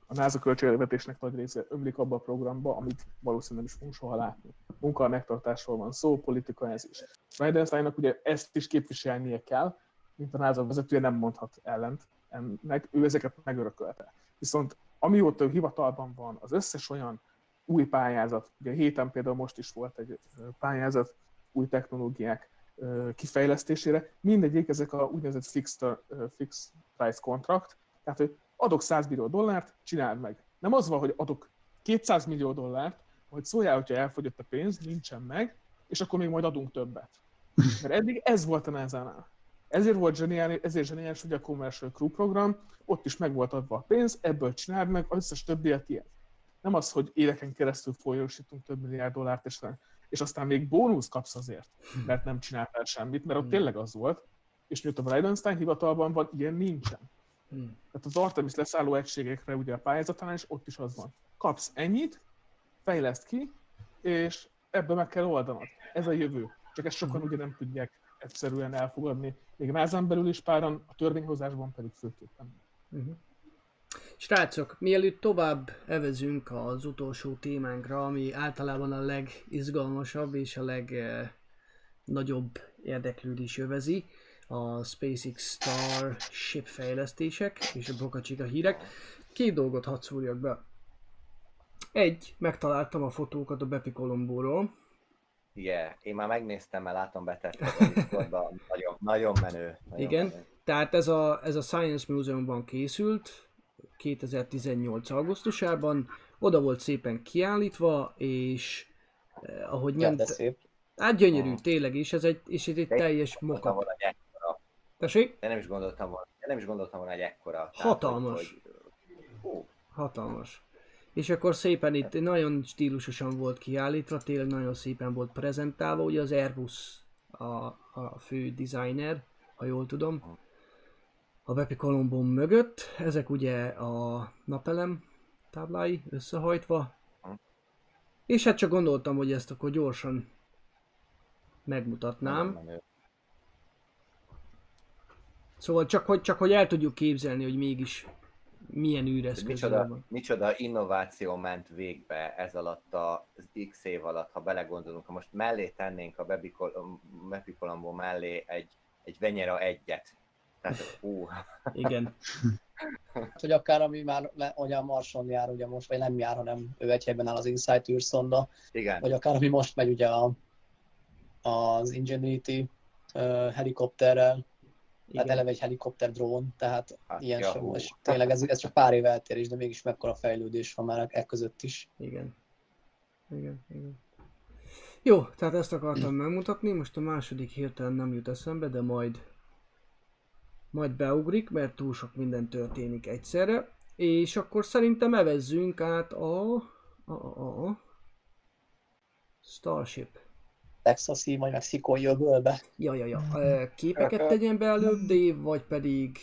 Speaker 6: a NASA költségvetésnek nagy része ömlik abba a programba, amit valószínűleg nem is fogunk soha látni. Munka megtartásról van szó, politika ez is. Bridensteinnak ugye ezt is képviselnie kell, mint a NASA vezetője nem mondhat ellent ennek, ő ezeket megörökölte. Viszont amióta ő hivatalban van, az összes olyan új pályázat, ugye héten például most is volt egy pályázat új technológiák kifejlesztésére, mindegyik ezek a úgynevezett fixed, fixed price contract, tehát hogy adok 100 millió dollárt, csináld meg. Nem az van, hogy adok 200 millió dollárt, hogy szóljál, hogyha elfogyott a pénz, nincsen meg, és akkor még majd adunk többet. Mert eddig ez volt a NASA-nál. Ezért volt zseniális, ezért zseniális, hogy a Commercial Crew program, ott is meg volt adva a pénz, ebből csináld meg, az összes többi a tiéd. Nem az, hogy éveken keresztül folyósítunk több milliárd dollárt, és, és aztán még bónusz kapsz azért, mert nem csináltál semmit, mert ott tényleg az volt, és mióta Bridenstine hivatalban van, ilyen nincsen. Hmm. Tehát az Artemis leszálló egységekre ugye a pályázatánál, és ott is az van. Kapsz ennyit, fejleszt ki, és ebből meg kell oldanod. Ez a jövő. Csak ezt sokan ugye nem tudják egyszerűen elfogadni. Még názán belül is páran, a törvényhozásban pedig főképpen. Uh-huh.
Speaker 5: Srácok, mielőtt tovább evezünk az utolsó témánkra, ami általában a legizgalmasabb és a legnagyobb érdeklődés övezi, a SpaceX Starship fejlesztések és a Boca Chica hírek. Két dolgot hadd szúrjak be. Egy, megtaláltam a fotókat a Bepi Kolombóról.
Speaker 7: Yeah, én már megnéztem, mert látom betettem a nagyon, nagyon menő. Nagyon
Speaker 5: Igen, menő. tehát ez a, ez a Science Museumban készült, 2018. augusztusában, oda volt szépen kiállítva, és eh, ahogy
Speaker 8: ment... Ja, szép.
Speaker 5: Hát gyönyörű, tényleg, és ez egy, és ez egy teljes moka. Tessék?
Speaker 7: De nem is gondoltam volna, de nem is gondoltam volna, hogy ekkora.
Speaker 5: Hatalmas. Tehát, hogy, hogy, Hatalmas. És akkor szépen itt nagyon stílusosan volt kiállítva, tényleg nagyon szépen volt prezentálva, ugye az Airbus a, a fő designer, ha jól tudom, a Bepi Colombo mögött, ezek ugye a napelem táblái összehajtva, és hát csak gondoltam, hogy ezt akkor gyorsan megmutatnám. Szóval csak hogy, csak hogy el tudjuk képzelni, hogy mégis milyen űreszköz
Speaker 7: micsoda, van. Micsoda innováció ment végbe ez alatt az X év alatt, ha belegondolunk. Ha most mellé tennénk a Bepi Colombo mellé egy, egy Venyera egyet. Tehát, ú.
Speaker 5: Igen.
Speaker 8: hogy akár ami már a Marson jár, ugye most, vagy nem jár, hanem ő egy helyben áll az Insight űrszonda.
Speaker 7: Igen.
Speaker 8: Vagy akár ami most megy ugye a, az Ingenuity uh, helikopterrel, igen. Hát eleve egy helikopter drón, tehát hát, ilyen ja, sem. És tényleg ez, ez csak pár év eltérés, de mégis mekkora fejlődés van már e között is.
Speaker 5: Igen. Igen, igen. Jó, tehát ezt akartam megmutatni, most a második hirtelen nem jut eszembe, de majd majd beugrik, mert túl sok minden történik egyszerre. És akkor szerintem evezzünk át a, a, a, a Starship
Speaker 8: texasi vagy mexikói öbölbe.
Speaker 5: Ja, ja, ja. Képeket tegyen be előbb, Dave, vagy pedig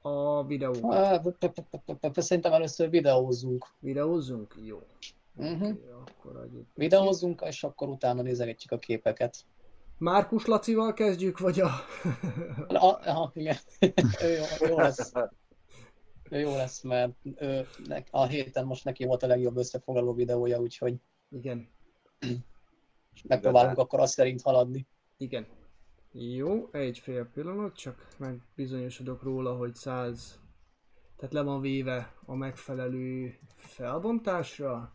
Speaker 5: a videókat?
Speaker 8: Szerintem először videózzunk.
Speaker 5: Videózzunk? Jó.
Speaker 8: Uh-huh. akkor Videózzunk, és akkor utána nézegetjük a képeket.
Speaker 5: Márkus Lacival kezdjük, vagy a...
Speaker 8: a, a igen. ő jó, jó lesz. Ő jó lesz, mert ő, a héten most neki volt a legjobb összefoglaló videója, úgyhogy...
Speaker 5: Igen
Speaker 8: megpróbálunk akkor azt szerint haladni.
Speaker 5: Igen. Jó, egy fél pillanat, csak megbizonyosodok róla, hogy 100, tehát le van véve a megfelelő felbontásra.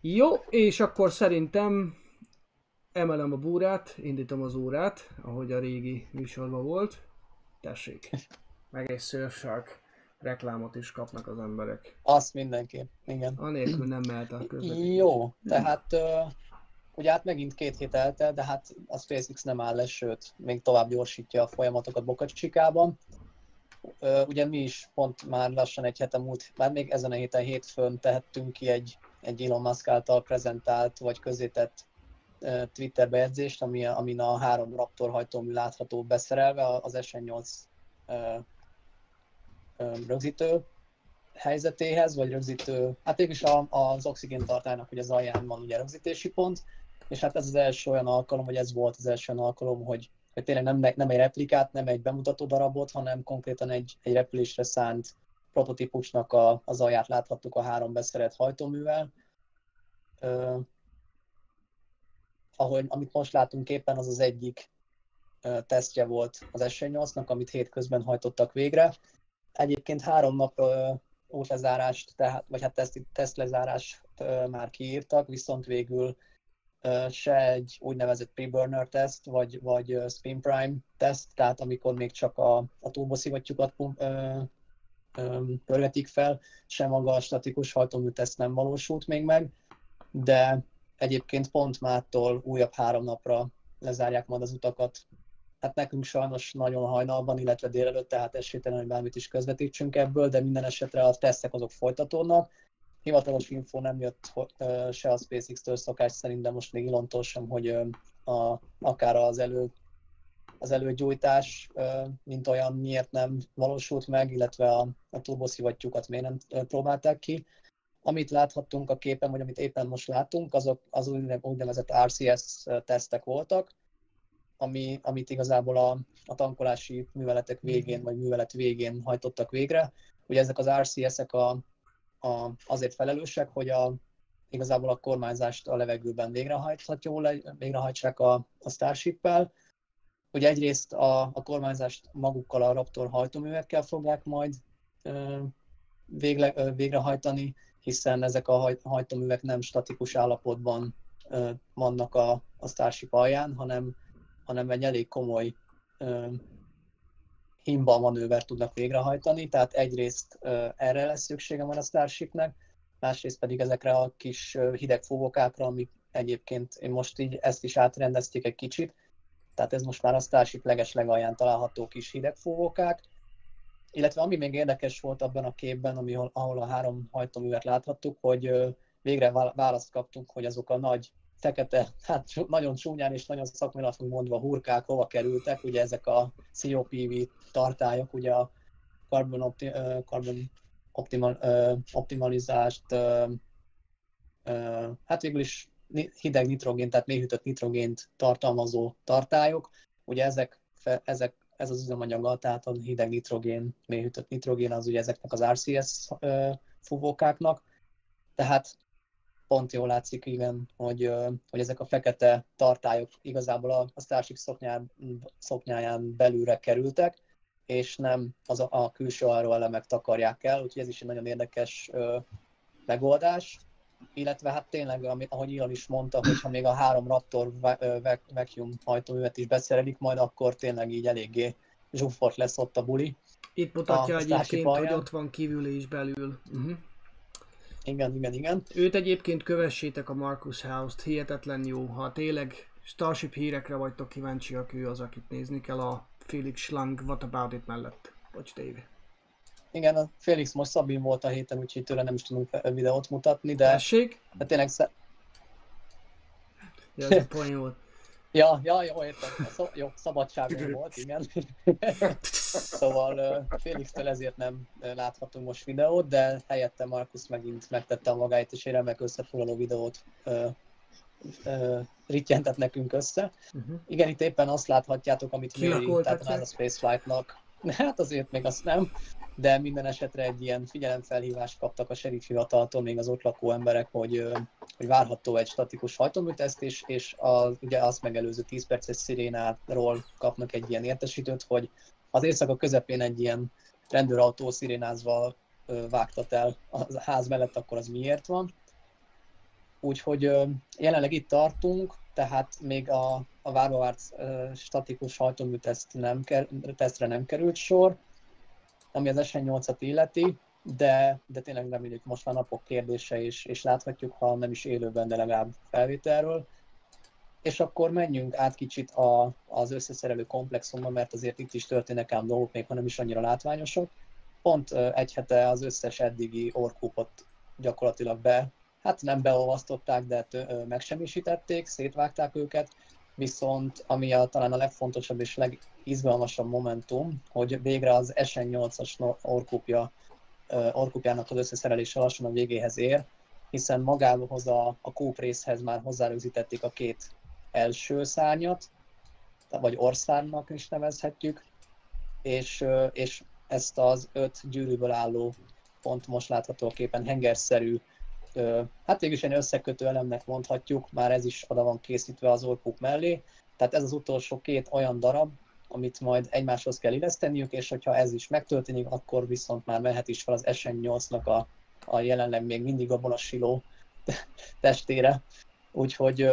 Speaker 5: Jó, és akkor szerintem emelem a búrát, indítom az órát, ahogy a régi műsorban volt. Tessék, meg egy Surfshark reklámot is kapnak az emberek.
Speaker 8: Azt mindenképp, igen.
Speaker 5: Anélkül nem mehet a közlekedés.
Speaker 8: Jó, tehát uh, Ugye hát megint két hét eltelt, de hát a SpaceX nem áll le, sőt, még tovább gyorsítja a folyamatokat Boca Chicában. Ugye mi is pont már lassan egy hete múlt, már még ezen a héten hétfőn tehettünk ki egy, egy Elon Musk által prezentált vagy közétett Twitter bejegyzést, ami, amin a három Raptor hajtómű látható beszerelve az SN8 rögzítő helyzetéhez, vagy rögzítő, hát is az oxigén tartálynak hogy az alján van ugye rögzítési pont, és hát ez az első olyan alkalom, vagy ez volt az első olyan alkalom, hogy, hogy tényleg nem, nem egy replikát, nem egy bemutató darabot, hanem konkrétan egy, egy repülésre szánt prototípusnak a, az alját láthattuk a három beszeret hajtóművel. Ö, ahogy, amit most látunk éppen, az az egyik ö, tesztje volt az S8-nak, amit hétközben hajtottak végre. Egyébként három nap ö, útlezárást, tehát, vagy hát teszt, tesztlezárást ö, már kiírtak, viszont végül se egy úgynevezett pre-burner teszt, vagy, vagy spin prime teszt, tehát amikor még csak a, a turboszivattyúkat pörgetik fel, sem maga a statikus hajtómű teszt nem valósult még meg, de egyébként pont mától újabb három napra lezárják majd az utakat. Hát nekünk sajnos nagyon hajnalban, illetve délelőtt, tehát esélytelen, hogy bármit is közvetítsünk ebből, de minden esetre a tesztek azok folytatódnak. Hivatalos info nem jött se a SpaceX-től szokás szerint, de most még Ilontól sem, hogy a, akár az elő az előgyújtás, mint olyan miért nem valósult meg, illetve a, a turboszivattyúkat miért nem próbálták ki. Amit láthattunk a képen, vagy amit éppen most látunk, azok az úgyne- úgynevezett RCS tesztek voltak, ami, amit igazából a, a tankolási műveletek végén, vagy művelet végén hajtottak végre. Ugye ezek az RCS-ek a, a, azért felelősek, hogy a, igazából a kormányzást a levegőben végrehajtható, végrehajtsák a, a Starship-pel. Ugye egyrészt a, a kormányzást magukkal a Raptor hajtóművekkel fogják majd ö, végle, ö, végrehajtani, hiszen ezek a haj, hajtóművek nem statikus állapotban ö, vannak a, a Starship alján, hanem, hanem egy elég komoly ö, himba manőver tudnak végrehajtani, tehát egyrészt erre lesz szüksége van a Starshipnek, másrészt pedig ezekre a kis hideg fúvókákra, amik egyébként én most így ezt is átrendezték egy kicsit, tehát ez most már a Starship leges legalján található kis hidegfúvókák, illetve ami még érdekes volt abban a képben, ami, ahol a három hajtóművet láthattuk, hogy végre vá- választ kaptunk, hogy azok a nagy fekete, hát nagyon csúnyán és nagyon szakmailag mondva hurkák hova kerültek, ugye ezek a COPV tartályok, ugye a carbon, opti, ö, carbon optimal, optimalizást, hát végül is hideg nitrogén, tehát mélyhűtött nitrogént tartalmazó tartályok. Ugye ezek, ezek ez az üzemanyaga, tehát a hideg nitrogén, mélyhűtött nitrogén az ugye ezeknek az RCS ö, fúvókáknak. Tehát pont jól látszik, igen, hogy, hogy ezek a fekete tartályok igazából a, a Starship szoknyán, szoknyáján belülre kerültek, és nem az a, a külső arról elemek takarják el, úgyhogy ez is egy nagyon érdekes ö, megoldás. Illetve hát tényleg, ami, ahogy Ian is mondta, hogy ha még a három Raptor vacuum hajtóművet is beszerelik, majd akkor tényleg így eléggé zsúfolt lesz ott a buli.
Speaker 5: Itt mutatja
Speaker 8: A
Speaker 5: egyébként, hogy ott van kívül és belül. Uh-huh.
Speaker 8: Igen, igen, igen.
Speaker 5: Őt egyébként kövessétek a Marcus House-t, hihetetlen jó. Ha tényleg Starship hírekre vagytok kíváncsiak, ő az, akit nézni kell a Felix Schlang What About It mellett. Bocs, Dave.
Speaker 8: Igen, a Félix most Szabin volt a héten, úgyhogy tőle nem is tudunk videót mutatni, de,
Speaker 5: Tessék?
Speaker 8: de tényleg sze-
Speaker 5: Ja, ez a poén volt.
Speaker 8: Ja, ja, jó, értem. Szó, jó, szabadságon volt, igen. szóval Félix-től ezért nem láthatunk most videót, de helyette Markus megint megtette a magáit, és egy remek összefoglaló videót rittyentett nekünk össze.
Speaker 5: Uh-huh.
Speaker 8: Igen, itt éppen azt láthatjátok, amit méri, tehát a Spaceflight-nak. Hát azért még azt nem, de minden esetre egy ilyen figyelemfelhívást kaptak a sheriff hivataltól még az ott lakó emberek, hogy, hogy várható egy statikus hajtóműteszt, és, és a, ugye azt megelőző 10 perces szirénáról kapnak egy ilyen értesítőt, hogy az éjszaka közepén egy ilyen rendőrautó szirénázva vágtat el a ház mellett, akkor az miért van. Úgyhogy jelenleg itt tartunk, tehát még a, a várva várt ö, statikus hajtómű teszt nem tesztre nem került sor, ami az SN8-at illeti, de, de tényleg reméljük most már napok kérdése, és, és láthatjuk, ha nem is élőben, de legalább felvételről. És akkor menjünk át kicsit a, az összeszerelő komplexumba, mert azért itt is történnek ám dolgok, még ha nem is annyira látványosak. Pont egy hete az összes eddigi orkúpot gyakorlatilag be, hát nem beolvasztották, de ö, megsemmisítették, szétvágták őket, viszont ami a, talán a legfontosabb és legizgalmasabb momentum, hogy végre az SN8-as no- orkúpja, orkúpjának az összeszerelése lassan a végéhez ér, hiszen magához a, a kúp részhez már hozzárögzítették a két első szárnyat, vagy országnak is nevezhetjük, és, és ezt az öt gyűrűből álló, pont most látható képen hengerszerű, hát végülis egy összekötő elemnek mondhatjuk, már ez is oda van készítve az orkuk mellé. Tehát ez az utolsó két olyan darab, amit majd egymáshoz kell illeszteniük, és hogyha ez is megtörténik, akkor viszont már mehet is fel az SN8-nak a, a jelenleg még mindig a siló testére. Úgyhogy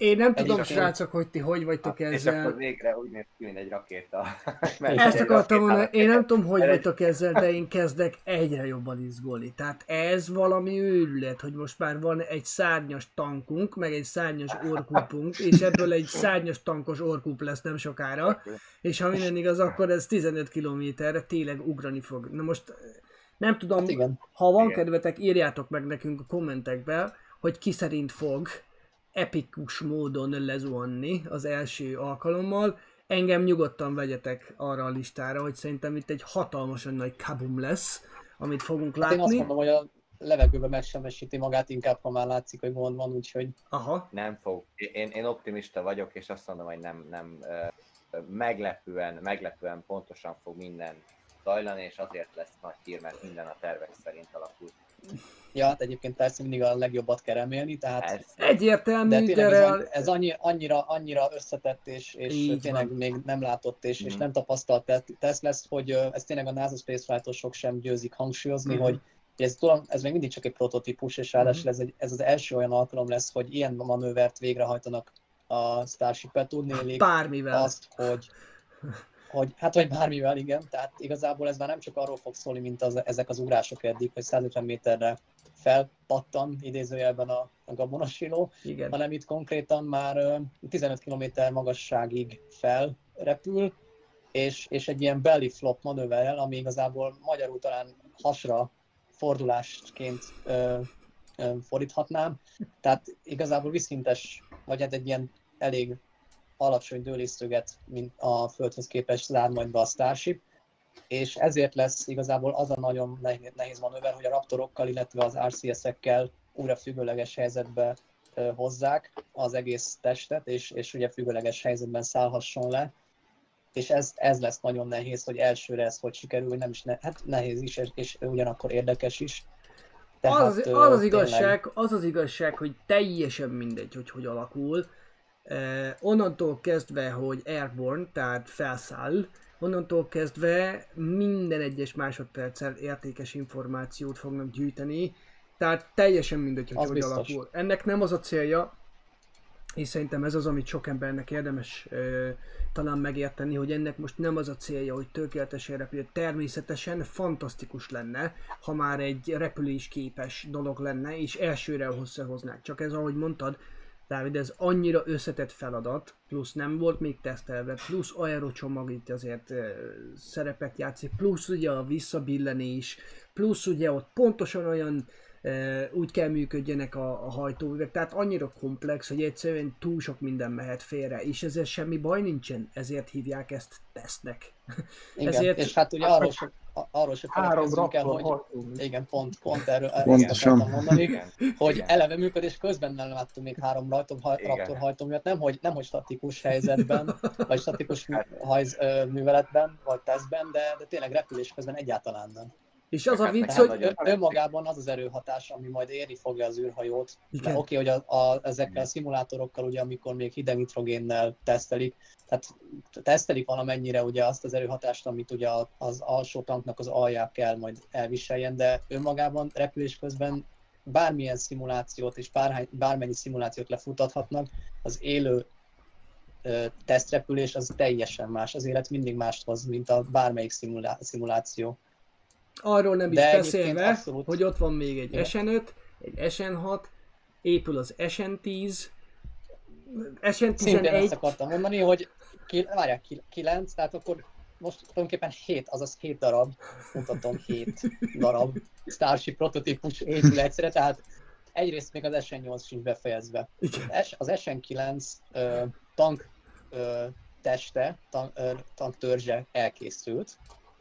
Speaker 5: Én nem tudom,
Speaker 8: Egyébként-
Speaker 5: srácok, hogy ti hogy vagytok
Speaker 7: És akkor
Speaker 5: ezzel.
Speaker 7: végre úgy néz ki, mint egy rakéta.
Speaker 5: Ezt
Speaker 7: Egy
Speaker 5: akartam mondani, én nem tudom, hogy vagytok ezzel, de én kezdek egyre jobban izgulni. Tehát ez valami őrület, hogy most már van egy szárnyas tankunk, meg egy szárnyas orkupunk, és ebből egy szárnyas tankos orkup lesz nem sokára, és ha minden igaz, akkor ez 15 kilométerre tényleg ugrani fog. Na most nem tudom,
Speaker 8: hát igen.
Speaker 5: ha van
Speaker 7: Igen.
Speaker 5: kedvetek, írjátok meg nekünk a kommentekbe, hogy ki szerint fog epikus módon lezuhanni az első alkalommal. Engem nyugodtan vegyetek arra a listára, hogy szerintem itt egy hatalmasan nagy kabum lesz, amit fogunk
Speaker 8: Hát én azt
Speaker 5: látni.
Speaker 8: mondom, hogy a levegőben megsebesíti magát, inkább ha már látszik, hogy gond van, úgyhogy
Speaker 5: Aha.
Speaker 7: Nem fog. Én, én optimista vagyok, és azt mondom, hogy nem, nem meglepően, meglepően pontosan fog minden zajlani, és azért lesz nagy hír, mert minden a tervek szerint alakul.
Speaker 8: Ja, hát egyébként persze mindig a legjobbat kell remélni, tehát
Speaker 7: Ez,
Speaker 5: Egyértelmű, de,
Speaker 8: tényleg ez,
Speaker 5: real...
Speaker 8: ez annyi, annyira, annyira összetett, és, és
Speaker 5: Így
Speaker 8: tényleg
Speaker 5: van.
Speaker 8: még nem látott, és, és
Speaker 7: Mhm.
Speaker 8: nem tapasztalt te- teszt lesz, hogy ez tényleg a NASA Spaceflight-osok sem győzik hangsúlyozni,
Speaker 5: Mhm.
Speaker 8: hogy ez, tudom, ez még mindig csak egy prototípus, és ráadásul
Speaker 5: Mhm.
Speaker 8: ez, egy, ez az első olyan alkalom lesz, hogy ilyen manővert végrehajtanak a Starship-et, tudnélik
Speaker 5: bármivel.
Speaker 8: azt, hogy, hogy hát vagy bármivel, igen, tehát igazából ez már nem csak arról fog szólni, mint az, ezek az ugrások eddig, hogy 150 méterre felpattan idézőjelben a, a gabonasiló,
Speaker 5: Igen.
Speaker 8: hanem itt konkrétan már ö, 15 km magasságig felrepül, és, és egy ilyen belly flop manőverrel, ami igazából magyarul talán hasra fordulásként ö, ö, fordíthatnám. Tehát igazából viszintes, vagy hát egy ilyen elég alacsony dőlésztöget, mint a Földhöz képest zár majd be a Starship, és ezért lesz igazából az a nagyon nehéz, manőver, hogy a raptorokkal, illetve az RCS-ekkel újra függőleges helyzetbe hozzák az egész testet, és, és ugye függőleges helyzetben szállhasson le. És ez, ez lesz nagyon nehéz, hogy elsőre ez hogy sikerül, nem is ne, hát nehéz is, és, és ugyanakkor érdekes is.
Speaker 5: az, az, az, az
Speaker 8: tényleg-
Speaker 5: igazság, az az igazság, hogy teljesen mindegy, hogy hogy alakul. Eh, onnantól kezdve, hogy airborne, tehát felszáll, onnantól kezdve minden egyes másodperccel értékes információt fognak gyűjteni, tehát teljesen mindegy, hogy
Speaker 8: Az
Speaker 5: hogy
Speaker 8: biztos.
Speaker 5: alakul. Ennek nem az a célja, és szerintem ez az, amit sok embernek érdemes ö, talán megérteni, hogy ennek most nem az a célja, hogy tökéletesen repül. Természetesen fantasztikus lenne, ha már egy repülésképes dolog lenne, és elsőre összehoznák. Csak ez, ahogy mondtad, Dávid, ez annyira összetett feladat, plusz nem volt még tesztelve, plusz aerocsomag itt azért ö, szerepet játszik, plusz ugye a visszabillenés, plusz ugye ott pontosan olyan úgy kell működjenek a, a hajtóművek, tehát annyira komplex, hogy egyszerűen túl sok minden mehet félre, és ezzel semmi baj nincsen, ezért hívják ezt tesztnek.
Speaker 8: Igen,
Speaker 5: ezért-
Speaker 8: és hát ugye arról a- arról se
Speaker 6: Három
Speaker 8: feledkezzünk el, hogy
Speaker 6: hajtómű.
Speaker 8: igen, pont, pont erről
Speaker 2: Pontosan.
Speaker 8: akartam mondani,
Speaker 7: igen.
Speaker 8: hogy
Speaker 7: Igen.
Speaker 8: eleve működés közben nem láttunk még három rajtom, haj, raptor hajtóművet, nem hogy, nem hogy statikus helyzetben, vagy statikus mű- hajz, műveletben, vagy tesztben, de, de tényleg repülés közben egyáltalán nem.
Speaker 5: És az a vicc, hogy...
Speaker 8: Önmagában az az erőhatás, ami majd érni fogja az űrhajót, oké, hogy a, a, ezekkel a szimulátorokkal, ugye, amikor még hideg nitrogénnel tesztelik, tehát tesztelik valamennyire ugye azt az erőhatást, amit ugye az alsó tanknak az alja kell majd elviseljen, de önmagában repülés közben bármilyen szimulációt és bárhány, bármennyi szimulációt lefutathatnak, az élő ö, tesztrepülés az teljesen más. Az élet mindig mást hoz, mint a bármelyik szimulá- szimuláció.
Speaker 5: Arról nem is
Speaker 8: De egyébként
Speaker 5: beszélve,
Speaker 8: abszolút.
Speaker 5: hogy ott van még egy
Speaker 8: Igen.
Speaker 5: SN5, egy SN6, épül az SN10,
Speaker 8: Szintén ezt
Speaker 5: SN11,
Speaker 8: akartam mondani, hogy ki, várják, ki, 9, tehát akkor most tulajdonképpen 7, azaz 7 darab, mutatom 7 darab Starship prototípus épül egyszerre, tehát egyrészt még az SN8 sincs befejezve. Az SN9 ö, tank ö, teste, tank, ö, tank törzse elkészült.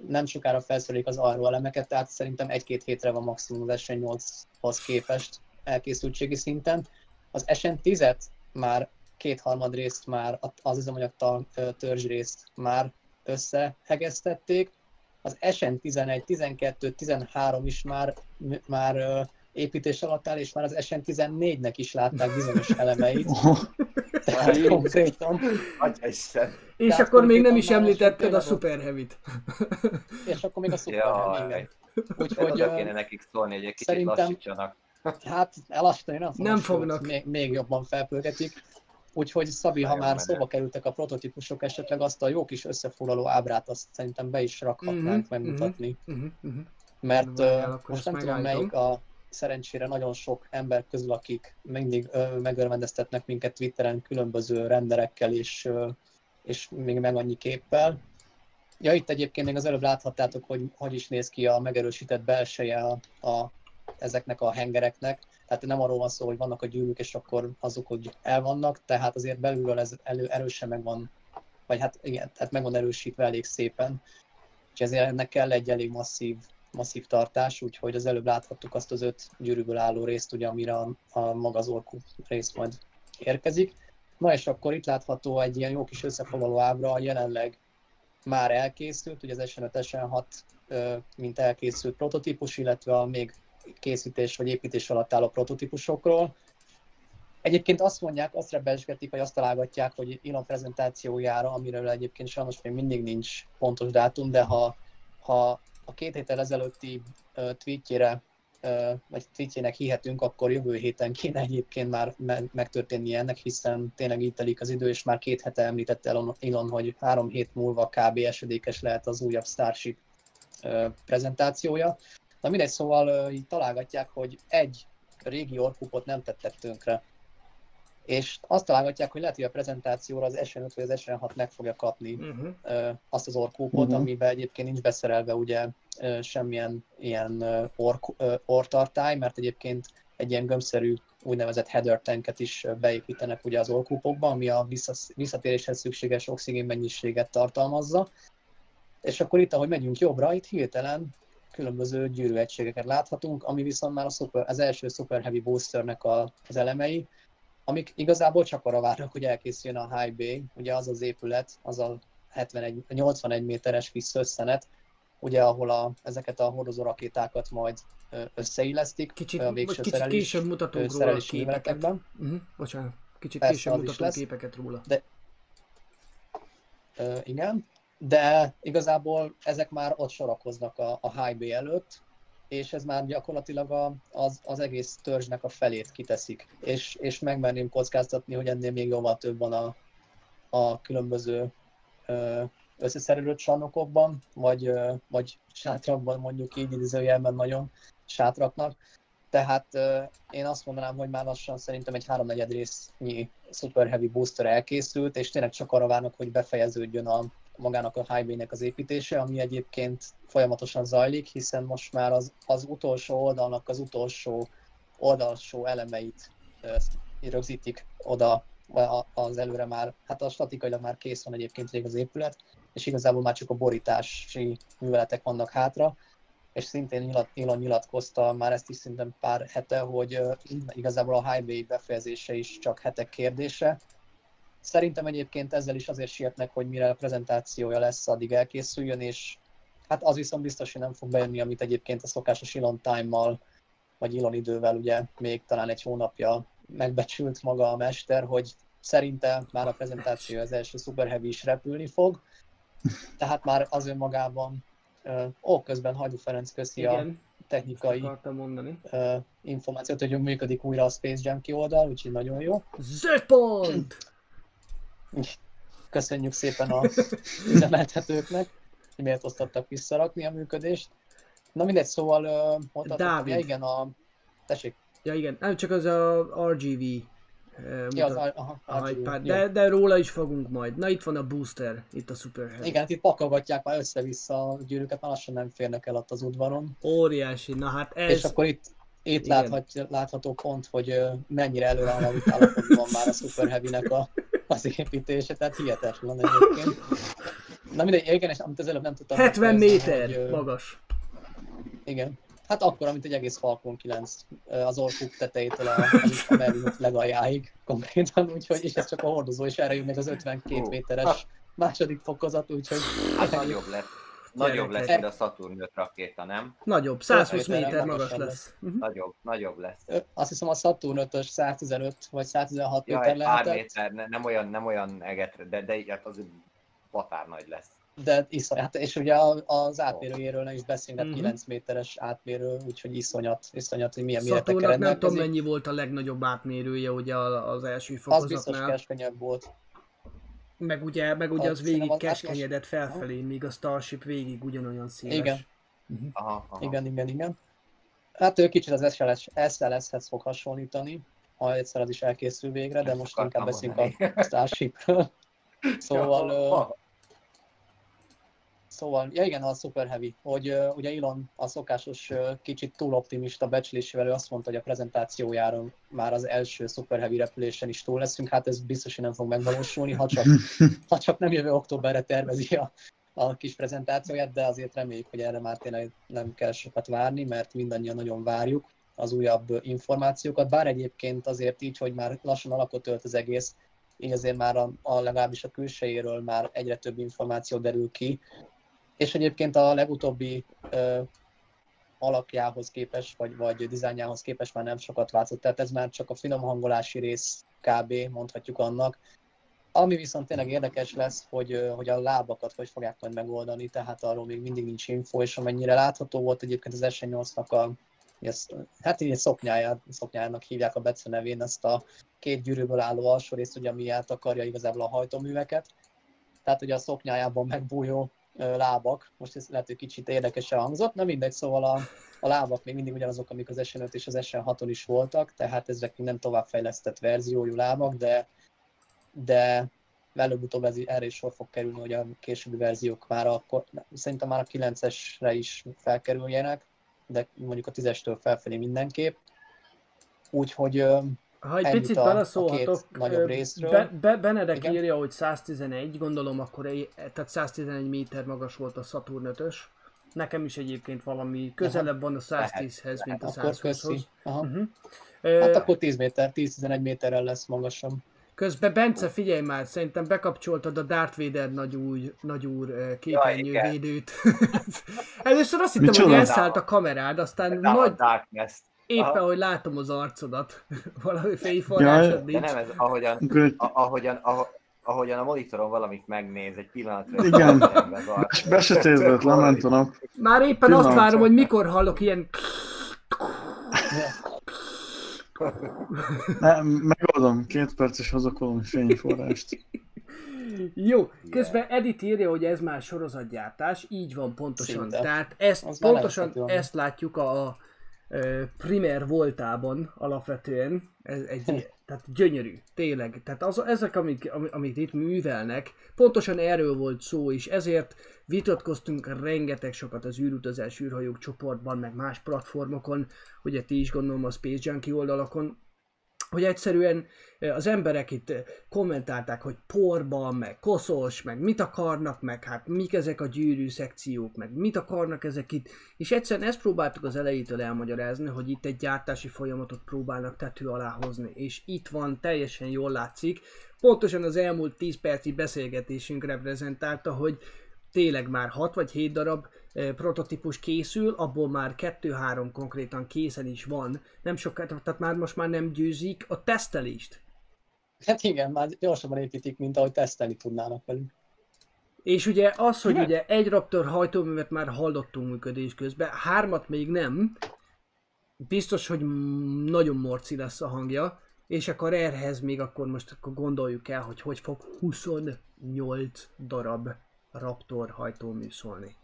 Speaker 8: Nem sokára felszerelik az arról elemeket, tehát szerintem egy-két hétre van maximum az SN8-hoz képest elkészültségi szinten. Az SN10-et már kétharmad részt már, az üzemanyag törzs részt már összehegeztették, az SN11, 12, 13 is már, már építés alatt áll, és már az SN14-nek is látták bizonyos elemeit. Konkrétan.
Speaker 7: Atyaisten.
Speaker 5: És
Speaker 8: Tehát
Speaker 5: akkor még nem is említetted a Super Heavy-t.
Speaker 8: És akkor még a Super.
Speaker 7: Hogy
Speaker 8: Úgyhogy
Speaker 7: kéne nekik szólni, hogy egy kicsit
Speaker 8: szerintem-
Speaker 7: lassítsanak.
Speaker 8: Hát elassítani nem.
Speaker 5: Nem fognak.
Speaker 8: Még, még jobban felpörgetik. Úgyhogy Szabi, ha már szóba kerültek a prototípusok, esetleg azt a jó kis összefoglaló ábrát, azt szerintem be is rakhatnánk
Speaker 5: Mhm,
Speaker 8: megmutatni.
Speaker 5: Uh-huh, uh-huh.
Speaker 8: Mert most nem tudom melyik a szerencsére nagyon sok ember közül, akik mindig megörvendeztetnek minket Twitteren különböző renderekkel és, és még meg annyi képpel. Ja, itt egyébként még az előbb láthattátok, hogy hogy is néz ki a megerősített belseje a, a, ezeknek a hengereknek. Tehát nem arról van szó, hogy vannak a gyűrűk, és akkor azok, hogy el vannak, tehát azért belülről ez elő, erősen meg van, vagy hát igen, tehát meg van erősítve elég szépen. És ezért ennek kell egy elég masszív, masszív tartás, úgyhogy az előbb láthattuk azt az öt gyűrűből álló részt, ugye, amire a, a maga az orkú rész majd érkezik. Na és akkor itt látható egy ilyen jó kis összefoglaló ábra, jelenleg már elkészült, ugye az SN5, SN6 ö, mint elkészült prototípus, illetve a még készítés vagy építés alatt álló prototípusokról. Egyébként azt mondják, azt rebesgetik, vagy azt találgatják, hogy Elon prezentációjára, amiről egyébként sajnos még mindig nincs pontos dátum, de ha, ha a két héttel ezelőtti tweetjére, vagy tweetjének hihetünk, akkor jövő héten kéne egyébként már me- megtörténnie ennek, hiszen tényleg így telik az idő, és már két hete említette Elon, Elon hogy három hét múlva kb. esedékes lehet az újabb Starship prezentációja. Na mindegy, szóval így találgatják, hogy egy régi orkupot nem tettek tönkre. És azt találgatják, hogy lehet, hogy a prezentációra az SN5 vagy az SN6 meg fogja kapni
Speaker 5: Uh-huh.
Speaker 8: ö, azt az orkúpot,
Speaker 2: Mhm.
Speaker 8: amiben egyébként nincs beszerelve ugye ö, semmilyen ilyen ork, ö, ortartály, mert egyébként egy ilyen gömbszerű úgynevezett header tanket is beépítenek ugye az orkúpokba, ami a visszatéréshez szükséges oxigén mennyiséget tartalmazza. És akkor itt, ahogy megyünk jobbra, itt hirtelen különböző gyűrűegységeket láthatunk, ami viszont már a super, az első Super Heavy Boosternek a, az elemei, amik igazából csak arra várnak, hogy elkészüljön a High Bay, ugye az az épület, az a 71, 81 méteres kis szösszenet, ugye ahol a, ezeket a hordozó rakétákat majd összeillesztik
Speaker 5: Kicsit,
Speaker 8: a végső
Speaker 5: kicsit
Speaker 8: szerelés,
Speaker 5: később mutatunk róla a képeket. Uh-huh. Bocsánat, kicsit
Speaker 8: Persze,
Speaker 5: később mutatunk
Speaker 8: lesz.
Speaker 5: képeket róla.
Speaker 8: Ö, igen, de igazából ezek már ott sorakoznak a, a High Bay előtt, és ez már gyakorlatilag a, az, az egész törzsnek a felét kiteszik. És, és megmerném kockáztatni, hogy ennél még jóval több van a, a különböző összeszerelő csarnokokban, vagy, vagy sátrakban mondjuk így idézőjelben nagyon sátraknak. Tehát én azt mondanám, hogy már lassan szerintem egy háromnegyed résznyi Super Heavy Booster elkészült, és tényleg csak arra várnak, hogy befejeződjön a, magának a highway-nek az építése, ami egyébként folyamatosan zajlik, hiszen most már az, az utolsó oldalnak az utolsó oldalsó elemeit rögzítik oda az előre már, hát a statikailag már kész van egyébként végig az épület, és igazából már csak a borítási műveletek vannak hátra, és szintén nyilat, Elon nyilatkozta már ezt is szintén pár hete, hogy igazából a highway befejezése is csak hetek kérdése. Szerintem egyébként ezzel is azért sietnek, hogy mire a prezentációja lesz, addig elkészüljön, és hát az viszont biztos, hogy nem fog bejönni, amit egyébként a szokásos Elon time-mal, vagy Elon idővel ugye még talán egy hónapja megbecsült maga a mester, hogy szerinte már a prezentáció az első Super Heavy is repülni fog, tehát már az önmagában, ó, közben Hajdu Ferenc köszi a
Speaker 5: Igen,
Speaker 8: technikai
Speaker 5: akartam mondani.
Speaker 8: információt, hogy működik újra a Space Jam oldal, úgyhogy nagyon jó.
Speaker 5: Zöld pont!
Speaker 8: Köszönjük szépen a üzemeltetőknek, hogy miért osztottak visszarakni a működést. Na mindegy, szóval ö, mondhatok,
Speaker 5: Dávid.
Speaker 8: hogy igen, a... Tessék,
Speaker 5: Ja igen, nem csak az a RGV
Speaker 8: ja, az, aha,
Speaker 5: a
Speaker 8: jó.
Speaker 5: de, de róla is fogunk majd. Na itt van a booster, itt a Super Heavy.
Speaker 8: Igen, hát itt pakolgatják már össze-vissza a gyűrűket, már lassan nem férnek el ott az udvaron.
Speaker 5: Óriási, na hát ez...
Speaker 8: És akkor itt, itt
Speaker 5: Igen.
Speaker 8: láthatja, látható pont, hogy mennyire előre alakult állapotban már a Super Heavy-nek a, az építése, tehát hihetetlen egyébként. Na mindegy, igen, és amit az előbb nem tudtam
Speaker 5: 70
Speaker 8: befejezni,
Speaker 5: méter
Speaker 8: hogy,
Speaker 5: magas.
Speaker 8: Igen. Hát akkor, mint egy egész Falcon 9 ö, az orkuk tetejétől a, a, Merlinot legaljáig konkrétan, úgyhogy, és ez csak a hordozó, és erre jön még az 52
Speaker 7: Hú.
Speaker 8: méteres második fokozat, úgyhogy
Speaker 7: Hát nagyobb lett. Nagyobb lesz, mint a Saturn 5 rakéta, nem?
Speaker 5: Nagyobb, 120
Speaker 8: méterrel
Speaker 5: méter magas lesz. Mhm.
Speaker 7: Nagyobb, nagyobb lesz.
Speaker 8: Azt hiszem a Saturn 5-ös 115 vagy 116
Speaker 7: Ja,
Speaker 8: méter
Speaker 7: egy pár
Speaker 8: lehetett,
Speaker 7: méter, ne- nem olyan, nem olyan egetre, de, de hát az batár nagy lesz.
Speaker 8: de iszonyat. És ugye a- az átmérőjéről nem is beszélünk,
Speaker 5: Mhm.
Speaker 8: mm 9 méteres átmérő, úgyhogy iszonyat, iszonyat, hogy milyen méretekkel
Speaker 5: Saturnnak nem tudom mennyi volt a legnagyobb átmérője ugye a- az első
Speaker 8: Az biztos
Speaker 5: fokozatnál.
Speaker 8: keskenyebb volt.
Speaker 5: Meg ugye, meg ugye
Speaker 8: Az
Speaker 5: végig keskenyedett felfelé, míg a Starship végig ugyanolyan széles.
Speaker 8: Igen.
Speaker 7: Aha, aha.
Speaker 8: Igen, igen, igen. Hát ő kicsit az SLS, SLS-hez fog hasonlítani, ha egyszer az is elkészül végre, de most inkább beszélünk a Starshipről. Szóval,
Speaker 7: Ja,
Speaker 8: Szóval, ja igen, a Super Heavy, hogy uh, ugye Elon a szokásos uh, kicsit túl optimista becslésével ő azt mondta, hogy a prezentációjáron már az első Super Heavy repülésen is túl leszünk, hát ez biztos, hogy nem fog megvalósulni, ha csak, ha csak nem jövő októberre tervezi a, a kis prezentációját, de azért reméljük, hogy erre már tényleg nem kell sokat várni, mert mindannyian nagyon várjuk az újabb információkat, bár egyébként azért így, hogy már lassan alakot ölt az egész, így azért már a, a legalábbis a külsejéről már egyre több információ derül ki, és egyébként a legutóbbi ö, alakjához képest, vagy, vagy dizájnjához képest már nem sokat változott, tehát ez már csak a finom hangolási rész kb. mondhatjuk annak. Ami viszont tényleg érdekes lesz, hogy, hogy a lábakat hogy fogják majd megoldani, tehát arról még mindig nincs info, és amennyire látható volt egyébként az S8-nak a ez, hát így szoknyáját, szoknyájának hívják a Bece nevén ezt a két gyűrűből álló alsó részt, ugye, ami átakarja igazából a hajtóműveket. Tehát ugye a szoknyájában megbújó lábak, most ez lehet, hogy kicsit érdekesen hangzott, na mindegy, szóval a, a lábak még mindig ugyanazok, amik az SN5 és az SN6-on is voltak, tehát ezek még nem továbbfejlesztett verziójú lábak, de, de előbb-utóbb ez, erre is sor fog kerülni, hogy a későbbi verziók már a, szerintem már a 9-esre is felkerüljenek, de mondjuk a 10-estől felfelé mindenképp. Úgyhogy
Speaker 5: Ha egy
Speaker 8: Ennyit
Speaker 5: picit
Speaker 8: a-
Speaker 5: beleszólhatok,
Speaker 8: a nagyobb részről.
Speaker 5: Be, be, Benedek
Speaker 8: Igen.
Speaker 5: írja, hogy 111, gondolom akkor tehát 111 méter magas volt a Saturn 5 Nekem is egyébként valami közelebb van a 110-hez, mint a
Speaker 8: akkor köszi.
Speaker 5: 120-hoz.
Speaker 8: Aha.
Speaker 5: Uh-huh.
Speaker 8: Hát
Speaker 5: Ö,
Speaker 8: akkor 10 méter, 10-11 méterrel lesz magasabb.
Speaker 5: Közben Bence, figyelj már, szerintem bekapcsoltad a Darth Vader nagyúr, nagyúr képernyővédőt. Először azt hittem,
Speaker 2: Micsoda?
Speaker 5: hogy elszállt a kamerád, aztán
Speaker 7: De a
Speaker 5: nagy,
Speaker 7: Darkness.
Speaker 5: Éppen,
Speaker 7: Aha.
Speaker 5: hogy látom az arcodat, valami fényforrásod
Speaker 2: Jaj.
Speaker 7: De
Speaker 5: nincs.
Speaker 7: nem ez, ahogyan, a- ahogyan, aho- ahogyan a monitoron valamit megnéz egy pillanatra.
Speaker 2: Igen.
Speaker 7: arc.
Speaker 2: besötétedett, lement a nap.
Speaker 5: Már éppen azt várom, hogy mikor hallok ilyen...
Speaker 2: Ne, megoldom, két perc és hozok valami fényforrást.
Speaker 5: Jó, közben Edit írja, hogy ez már sorozatgyártás, így van pontosan.
Speaker 8: Szinte.
Speaker 5: Tehát ezt,
Speaker 8: Az
Speaker 5: pontosan ezt látjuk a, a Primer voltában alapvetően. Ez egy, tehát gyönyörű, tényleg. Tehát az, ezek, amik, amik itt művelnek, pontosan erről volt szó, és ezért vitatkoztunk rengeteg sokat az űrutazás űrhajók csoportban, meg más platformokon, ugye ti is gondolom a Space Junkie oldalakon, hogy egyszerűen az emberek itt kommentálták, hogy porban, meg koszos, meg mit akarnak, meg hát mik ezek a gyűrű szekciók, meg mit akarnak ezek itt, és egyszerűen ezt próbáltuk az elejétől elmagyarázni, hogy itt egy gyártási folyamatot próbálnak tető alá hozni, és itt van, teljesen jól látszik, pontosan az elmúlt 10 perci beszélgetésünk reprezentálta, hogy tényleg már 6 vagy 7 darab prototípus készül, abból már 2-3 konkrétan készen is van. Nem sokat, tehát már most már nem győzik a tesztelést.
Speaker 8: Hát igen, már gyorsabban építik, mint ahogy tesztelni tudnának velük.
Speaker 5: És ugye az, hogy ugye egy Raptor hajtóművet már hallottunk működés közben, hármat még nem, biztos, hogy nagyon morci lesz a hangja, és akkor erhez még akkor most akkor gondoljuk el, hogy hogy fog 28 darab Raptor hajtómű szólni.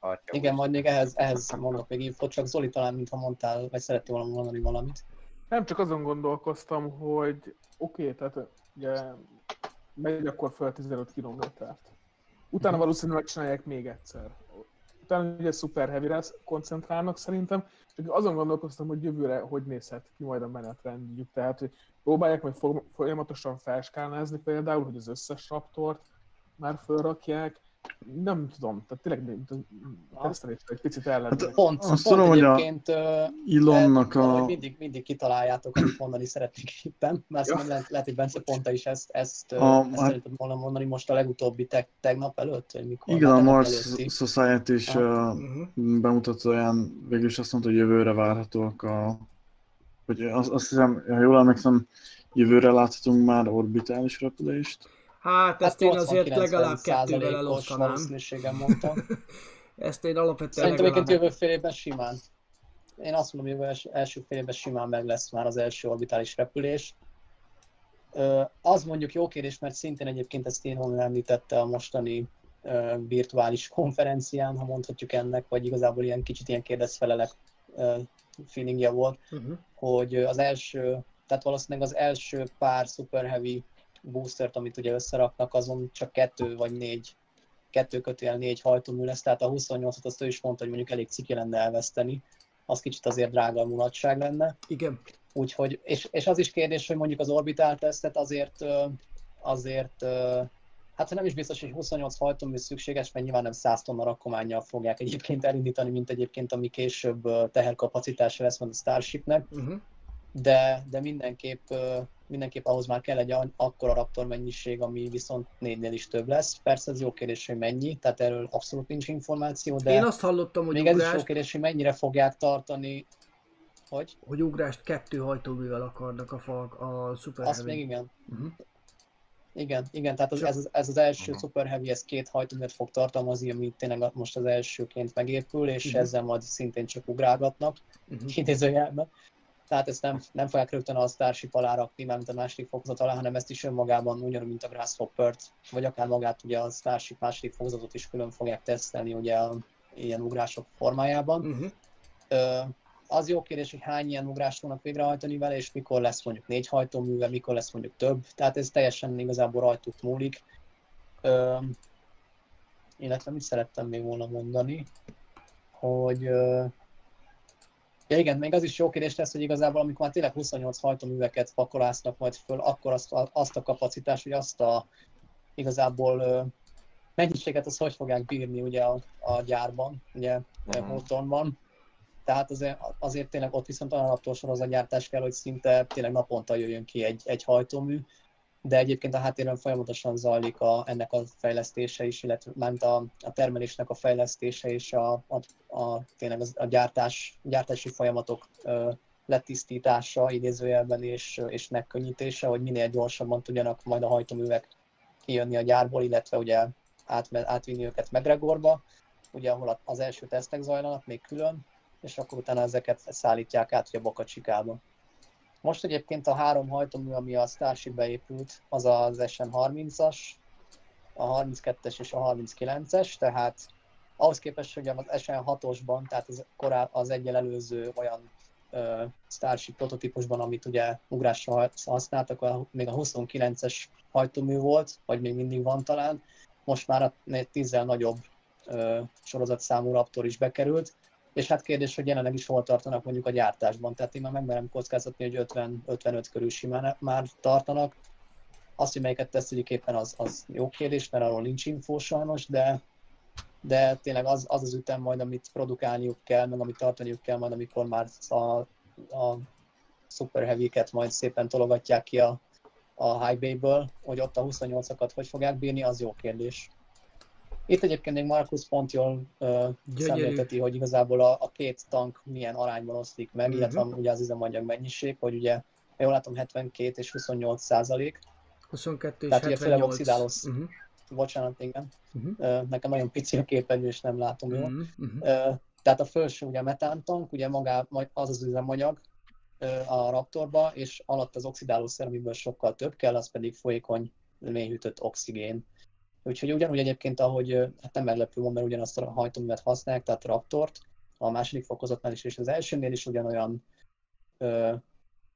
Speaker 7: Atya
Speaker 8: Igen, majd még ehhez, ehhez mondok még infót, csak Zoli talán, mintha mondtál, vagy szerettél volna mondani valamit.
Speaker 6: Nem, csak azon gondolkoztam, hogy oké, okay, tehát ugye megy akkor fel 15 kilométert. Utána valószínűleg csinálják még egyszer. Utána ugye Super Heavy-re koncentrálnak szerintem, csak azon gondolkoztam, hogy jövőre hogy nézhet ki majd a menetrendjük. Tehát, hogy próbálják majd fo- folyamatosan felskálnázni például, hogy az összes raptort már fölrakják, nem tudom, tehát tényleg mint a tesztelésre egy picit el
Speaker 2: Hát.
Speaker 8: Pont,
Speaker 2: Azt
Speaker 8: pont
Speaker 2: tudom, hogy a
Speaker 8: egyébként
Speaker 2: Ilonnak a...
Speaker 8: mindig, mindig kitaláljátok, amit mondani szeretnék éppen, mert
Speaker 6: Ja.
Speaker 8: lehet, lehet, hogy Bence Ponta is ezt, ezt,
Speaker 2: A-
Speaker 8: ezt
Speaker 2: hát-
Speaker 8: szeretett volna mondani most a legutóbbi te, tegnap előtt, vagy mikor?
Speaker 2: Igen, a
Speaker 8: Hát
Speaker 2: Mars
Speaker 8: előtti.
Speaker 2: Society is
Speaker 8: Ah.
Speaker 2: uh, bemutatóján végül is azt mondta, hogy jövőre várhatóak a... Hogy azt, azt hiszem, ha jól emlékszem, jövőre láthatunk már orbitális repülést.
Speaker 5: Hát ezt én azért
Speaker 8: 80-90
Speaker 5: legalább kettővel elosztanám.
Speaker 8: mondtam.
Speaker 5: Ezt én alapvetően
Speaker 8: Szerintem
Speaker 5: legalább...
Speaker 8: jövő fél évben simán. Én azt mondom, jövő els- első fél évben simán meg lesz már az első orbitális repülés. Az mondjuk jó kérdés, mert szintén egyébként ezt én említette a mostani virtuális konferencián, ha mondhatjuk ennek, vagy igazából ilyen kicsit ilyen kérdezfelelek feelingje volt,
Speaker 5: Uh-huh.
Speaker 8: hogy az első, tehát valószínűleg az első pár Super Heavy boostert, amit ugye összeraknak, azon csak kettő vagy négy, kettő kötőjel négy hajtómű lesz, tehát a 28-at azt ő is mondta, hogy mondjuk elég ciki lenne elveszteni, az kicsit azért drága mulatság lenne.
Speaker 5: Igen.
Speaker 8: Úgyhogy, és, és az is kérdés, hogy mondjuk az orbitál tesztet azért, azért hát nem is biztos, hogy 28 hajtómű szükséges, mert nyilván nem 100 tonna rakományjal fogják egyébként elindítani, mint egyébként ami később teherkapacitása lesz majd a Starshipnek,
Speaker 5: Uh-huh.
Speaker 8: De, de mindenképp, mindenképp ahhoz már kell egy akkora raptor mennyiség, ami viszont négynél is több lesz. Persze ez jó kérdés, hogy mennyi, tehát erről abszolút nincs információ, de
Speaker 5: Én azt hallottam, hogy
Speaker 8: még ez is jó
Speaker 5: ugrást,
Speaker 8: kérdés, hogy mennyire fogják tartani, hogy
Speaker 5: hogy ugrást kettő hajtóművel akarnak a, fal, a Super
Speaker 8: azt
Speaker 5: Heavy.
Speaker 8: még igen.
Speaker 5: Uh-huh.
Speaker 8: Igen, igen, tehát az, ez, ez az első
Speaker 7: Mhm.
Speaker 8: Super Heavy, ez két hajtóművet fog tartalmazni, ami tényleg most az elsőként megépül, és
Speaker 5: Mhm.
Speaker 8: ezzel majd szintén csak ugrálgatnak,
Speaker 5: Uh-huh.
Speaker 8: idézőjelben. Tehát ezt nem, nem fogják rögtön a Starship alá rakni, mint a második fokozat alá, hanem ezt is önmagában ugyanúgy, mint a Grasshopper-t, vagy akár magát ugye a Starship második fokozatot is külön fogják tesztelni ugye a, ilyen ugrások formájában.
Speaker 5: Uh-huh.
Speaker 8: Ö, az jó kérdés, hogy hány ilyen ugrást fognak végrehajtani vele, és mikor lesz mondjuk négy hajtóműve, mikor lesz mondjuk több. Tehát ez teljesen igazából rajtuk múlik. Ö, illetve mit szerettem még volna mondani, hogy ö, ja igen, még az is jó kérdés lesz, hogy igazából amikor már tényleg 28 hajtóműveket pakolásznak majd föl, akkor azt, azt a kapacitást, hogy azt a igazából mennyiséget az hogy fogják bírni ugye a, a gyárban, ugye
Speaker 7: Mhm.
Speaker 8: uh Hawthorne-ban. Tehát azért, azért tényleg ott viszont olyan naptól sorozatgyártás kell, hogy szinte tényleg naponta jöjjön ki egy, egy hajtómű, de egyébként a háttérben folyamatosan zajlik a, ennek a fejlesztése is, illetve ment a, a termelésnek a fejlesztése és a, a, a tényleg a gyártás, gyártási folyamatok ö, letisztítása idézőjelben és, és megkönnyítése, hogy minél gyorsabban tudjanak majd a hajtóművek kijönni a gyárból, illetve ugye átme, átvinni őket Megregorba, ugye ahol az első tesztek zajlanak még külön, és akkor utána ezeket szállítják át ugye Boca Chica-ba. Most egyébként a három hajtómű, ami a Starshipbe épült, az az SN30-as, a 32-es és a 39-es, tehát ahhoz képest, hogy az SN6-osban, tehát az, korá, az egyel előző olyan ö, Starship prototípusban, amit ugye ugrásra használtak, még a 29-es hajtómű volt, vagy még mindig van talán, most már a 10 nagyobb ö, sorozatszámú Raptor is bekerült, és hát kérdés, hogy jelenleg is hol tartanak mondjuk a gyártásban. Tehát én már megmerem kockázatni, hogy 50-55 körül simán már tartanak. Azt, hogy melyiket teszteljük éppen, az, az jó kérdés, mert arról nincs infó sajnos, de, de tényleg az, az az ütem majd, amit produkálniuk kell, meg amit tartaniuk kell majd, amikor már a, a Super Heavy-ket majd szépen tologatják ki a, a High Bay-ből, hogy ott a 28-akat hogy fogják bírni, az jó kérdés. Itt egyébként még Markus pont jól uh, szemlélteti, hogy igazából a, a két tank milyen arányban oszlik meg,
Speaker 5: Mhm.
Speaker 8: illetve ugye az üzemanyag mennyiség, hogy ugye, jól látom, 72 és 28 százalék.
Speaker 5: 22 és
Speaker 8: Tehát ugye főleg
Speaker 5: 78.
Speaker 8: oxidálós.
Speaker 5: Uh-huh.
Speaker 8: Bocsánat, igen.
Speaker 5: Mhm.
Speaker 8: Ö, Nekem nagyon pici a képernyő, és nem látom jól.
Speaker 5: Uh-huh. Uh-huh.
Speaker 8: Ö, Tehát a felső ugye metántank, ugye magá, az az üzemanyag ö, a Raptorba, és alatt az oxidálószer, amiből sokkal több kell, az pedig folyékony, mélyhűtött oxigén. Úgyhogy ugyanúgy egyébként, ahogy hát nem meglepő módon, mert ugyanazt a hajtóművet használják, tehát Raptort, a második fokozatnál is, és az elsőnél is ugyanolyan ö,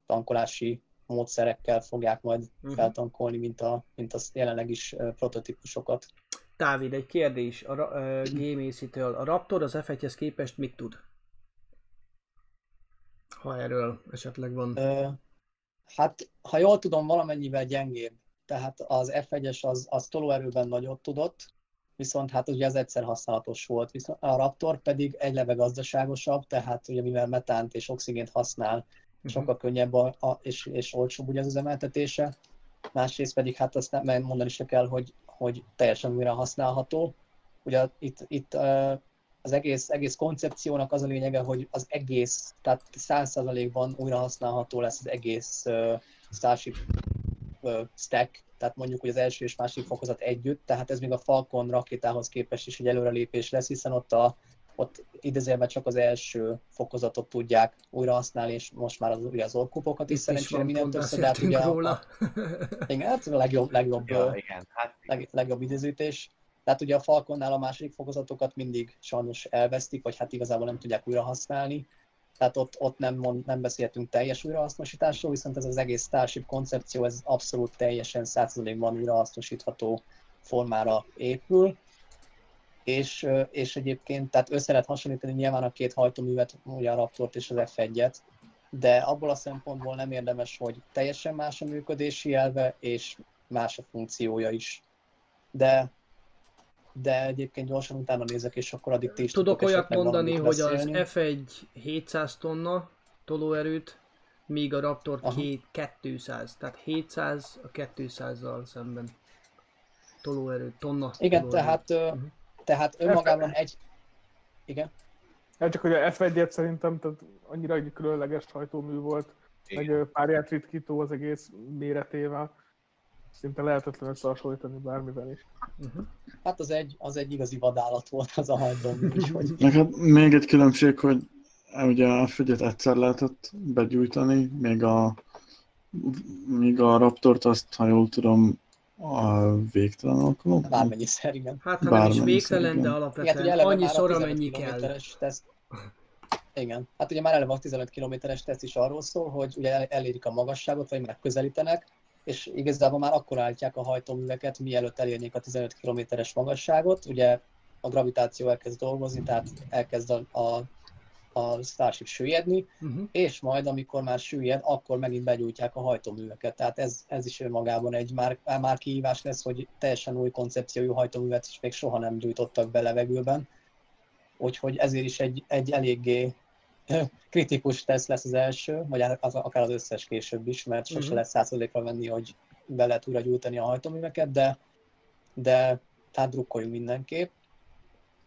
Speaker 8: tankolási módszerekkel fogják majd
Speaker 5: Mhm.
Speaker 8: feltankolni, mint a, mint az jelenleg is ö, prototípusokat.
Speaker 5: Dávid, egy kérdés a uh, Game A Raptor az F1-hez képest mit tud? Ha erről esetleg van.
Speaker 8: Ö, hát, ha jól tudom, valamennyivel gyengébb. Tehát az F1-es az, az tolóerőben nagyot tudott, viszont hát ugye ez egyszer használatos volt. Viszont a Raptor pedig egyleve gazdaságosabb, tehát ugye mivel metánt és oxigént használ, sokkal könnyebb a, a, és, és olcsóbb ugye az üzemeltetése. Másrészt pedig hát azt nem mondani se kell, hogy, hogy teljesen újra használható. Ugye itt, itt az egész, egész koncepciónak az a lényege, hogy az egész, tehát 100%-ban újra használható lesz az egész Starship stack, tehát mondjuk, hogy az első és második fokozat együtt, tehát ez még a Falcon rakétához képest is egy előrelépés lesz, hiszen ott a ott idézőjelben csak az első fokozatot tudják újra használni, és most már az, ugye az orkupokat is
Speaker 5: Itt
Speaker 8: szerencsére
Speaker 5: pont
Speaker 8: össze, de hát ugye a,
Speaker 5: beszéltünk
Speaker 8: a,
Speaker 5: róla.
Speaker 8: igen, hát a legjobb, legjobb
Speaker 7: Ja, igen, hát
Speaker 8: leg, legjobb időzítés. Tehát ugye a Falconnál a második fokozatokat mindig sajnos elvesztik, vagy hát igazából nem tudják újra használni. Tehát ott, ott nem, mond, nem beszéltünk teljes újrahasznosításról, viszont ez az egész Starship koncepció, ez abszolút teljesen 100%-ban újrahasznosítható formára épül. És, és egyébként, tehát össze lehet hasonlítani nyilván a két hajtóművet, ugye a Raptort és az F1-et, de abból a szempontból nem érdemes, hogy teljesen más a működési elve, és más a funkciója is. De de egyébként gyorsan utána nézek, és akkor addig ti is
Speaker 5: Tudok olyat mondani, hogy az
Speaker 8: beszélni.
Speaker 5: F1 700 tonna tolóerőt, míg a Raptor
Speaker 8: Aha.
Speaker 5: két- 200, tehát 700 a 200-zal szemben tolóerő, tonna
Speaker 8: Igen,
Speaker 5: tolóerő.
Speaker 8: tehát,
Speaker 5: Mhm.
Speaker 8: tehát önmagában egy... Igen?
Speaker 6: Hát csak hogy a F1-et szerintem tehát annyira egy különleges hajtómű volt, meg ö, párját ritkító az egész méretével. Szinte lehetetlen összehasonlítani bármivel is.
Speaker 8: Hát az egy, az egy igazi vadállat volt az a hajtómű, úgyhogy
Speaker 2: Meg hát még egy különbség, hogy ugye a fügyet egyszer lehetett begyújtani, még a, még a Raptort azt, ha jól tudom, a végtelen alkalom.
Speaker 8: bármennyiszer, igen.
Speaker 5: Hát ha nem is
Speaker 2: Bármennyi
Speaker 5: végtelen, de.
Speaker 8: Igen,
Speaker 5: alapvetően
Speaker 8: ugye eleve már
Speaker 5: annyiszor,
Speaker 8: a 15
Speaker 5: amennyi kell.
Speaker 8: teszt, igen, hát ugye már eleve a 15 kilométeres teszt is arról szól, hogy ugye el- elérik a magasságot, vagy megközelítenek, és igazából már akkor állítják a hajtóműveket, mielőtt elérnék a 15 kilométeres magasságot. Ugye a gravitáció elkezd dolgozni, tehát elkezd a, a, a Starship süllyedni,
Speaker 5: Uh-huh.
Speaker 8: és majd amikor már süllyed, akkor megint begyújtják a hajtóműveket. Tehát ez, ez is önmagában egy már, már kihívás lesz, hogy teljesen új koncepciójú hajtóművet is még soha nem gyújtottak be levegőben. Úgyhogy ezért is egy, egy eléggé kritikus teszt lesz az első, vagy az, akár az összes később is, mert sose
Speaker 5: Mhm.
Speaker 8: lehet százszerzékra venni, hogy be lehet újra gyújtani a hajtóműveket, de, de tehát drukkoljunk mindenképp.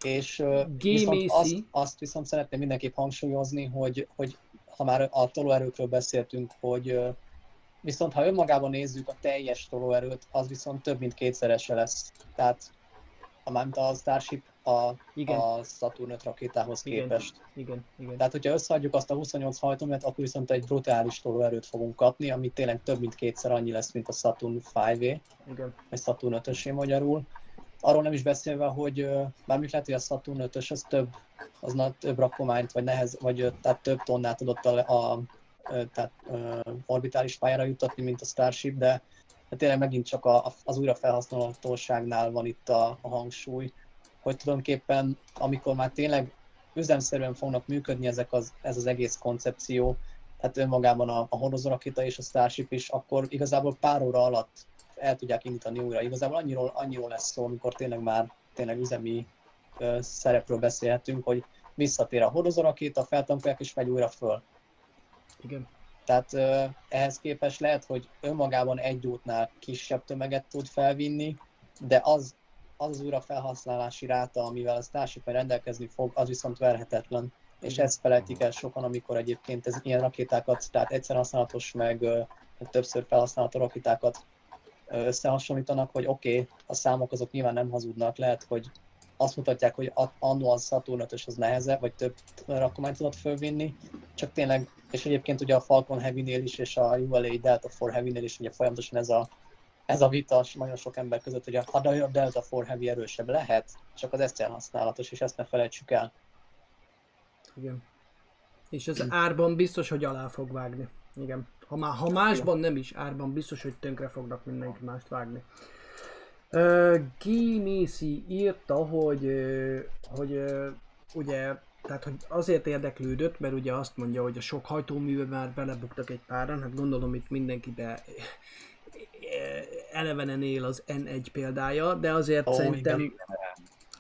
Speaker 8: És viszont azt, azt viszont szeretném mindenképp hangsúlyozni, hogy, hogy ha már a tolóerőkről beszéltünk, hogy viszont ha önmagában nézzük a teljes tolóerőt, az viszont több mint kétszerese lesz. Tehát a mármint a Starship a,
Speaker 5: Igen.
Speaker 8: a Saturn 5 rakétához
Speaker 5: Igen.
Speaker 8: képest.
Speaker 5: Igen, igen.
Speaker 8: Tehát, hogyha összeadjuk azt a 28 hajtóművet, akkor viszont egy brutális tolóerőt fogunk kapni, ami tényleg több mint kétszer annyi lesz, mint a Saturn 5
Speaker 5: igen.
Speaker 8: vagy Saturn 5 magyarul. Arról nem is beszélve, hogy bármit lehet, hogy a Saturn 5 az több, az na, több rakományt, vagy nehez, vagy tehát több tonnát tudott a, a tehát, ö, orbitális pályára jutatni, mint a Starship, de, de tényleg megint csak a, az újrafelhasználhatóságnál van itt a, a hangsúly, hogy tulajdonképpen amikor már tényleg üzemszerűen fognak működni ezek az, ez az egész koncepció, tehát önmagában a, a hordozó rakéta és a Starship is, akkor igazából pár óra alatt el tudják indítani újra. Igazából annyiról, annyiról lesz szó, amikor tényleg már tényleg üzemi ö, szerepről beszélhetünk, hogy visszatér a hordozó rakéta, feltankolják és megy újra föl.
Speaker 5: igen.
Speaker 8: Tehát ehhez képest lehet, hogy önmagában egy útnál kisebb tömeget tud felvinni, de az az, az újra felhasználási ráta, amivel a Starship rendelkezni fog, az viszont verhetetlen. És ezt felejtik el sokan, amikor egyébként ez ilyen rakétákat, tehát egyszer használatos, meg, ö, többször felhasználható rakétákat összehasonlítanak, hogy oké, okay, a számok azok nyilván nem hazudnak, lehet, hogy azt mutatják, hogy annó a Saturn 5 az nehezebb, vagy több rakományt tudott fölvinni, csak tényleg, és egyébként ugye a Falcon Heavy-nél is, és a ULA Delta 4 Heavy-nél is ugye folyamatosan ez a, ez a vita nagyon sok ember között, hogy a, a Delta 4 Heavy erősebb lehet, csak az egyszer használatos, és ezt ne felejtsük el.
Speaker 5: Igen. És az árban biztos, hogy alá fog vágni. Igen. Ha, már, ha másban nem is, árban biztos, hogy tönkre fognak mindenki mást vágni. Gimisi írta, hogy, hogy ugye, tehát hogy azért érdeklődött, mert ugye azt mondja, hogy a sok hajtóműve már belebuktak egy páran, hát gondolom itt mindenkibe elevenen él az N1 példája, de azért
Speaker 8: Ó,
Speaker 5: szerintem
Speaker 8: igen.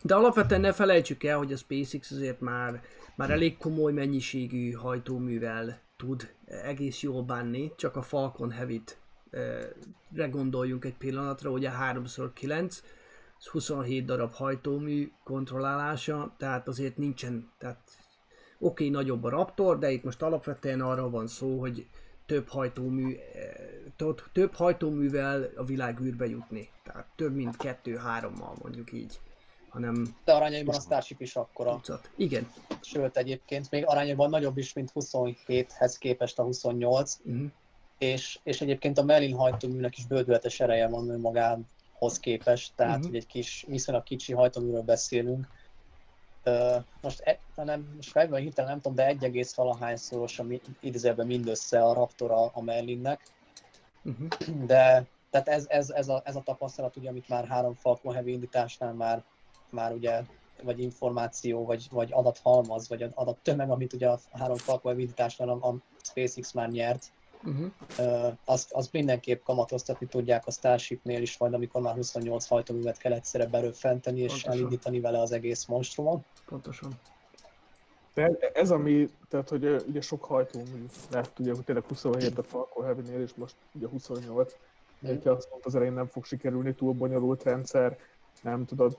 Speaker 5: De alapvetően ne felejtsük el, hogy a SpaceX azért már, már elég komoly mennyiségű hajtóművel tud egész jól bánni, csak a Falcon Heavy-t eh, re gondoljunk egy pillanatra, ugye 3x9, ez 27 darab hajtómű kontrollálása, tehát azért nincsen, tehát oké, okay, nagyobb a Raptor, de itt most alapvetően arra van szó, hogy több hajtómű, több, hajtóművel a világ űrbe jutni. Tehát több mint kettő-hárommal mondjuk így. Hanem
Speaker 8: De arányaiban a Starship is akkora.
Speaker 5: tucat. Igen.
Speaker 8: Sőt, egyébként még arányaiban nagyobb is, mint 27-hez képest a 28.
Speaker 5: Uh-huh.
Speaker 8: És, és egyébként a Merlin hajtóműnek is bődületes ereje van önmagához képest, tehát uh-huh. egy kis, viszonylag kicsi hajtóműről beszélünk. Ö, most, e, nem, most fejben hirtelen nem tudom, de egy egész valahányszoros a mi- idézőjelben mindössze a Raptor a, a Merlinnek,
Speaker 5: Uh-huh.
Speaker 8: de tehát ez, ez, ez, a, ez a tapasztalat, ugye, amit már három Falcon Heavy indításnál már, már ugye vagy információ, vagy, vagy adathalmaz, vagy adattömeg, amit ugye a három Falcon Heavy indításnál a, a SpaceX már nyert,
Speaker 5: Uh-huh.
Speaker 8: Azt, azt mindenképp kamatoztatni tudják a Starshipnél is, majd amikor már 28 hajtóművet kell egyszerre beröffenteni és
Speaker 5: Pontosan.
Speaker 8: elindítani vele az egész monstrumot.
Speaker 5: Pontosan.
Speaker 6: De ez ami, tehát hogy ugye sok hajtómű lett, ugye hogy tényleg 27 a Falcon Heavy-nél, és most ugye 28.
Speaker 8: Mm.
Speaker 6: Hogyha azt mondta az elején nem fog sikerülni, túl bonyolult rendszer, nem tudod.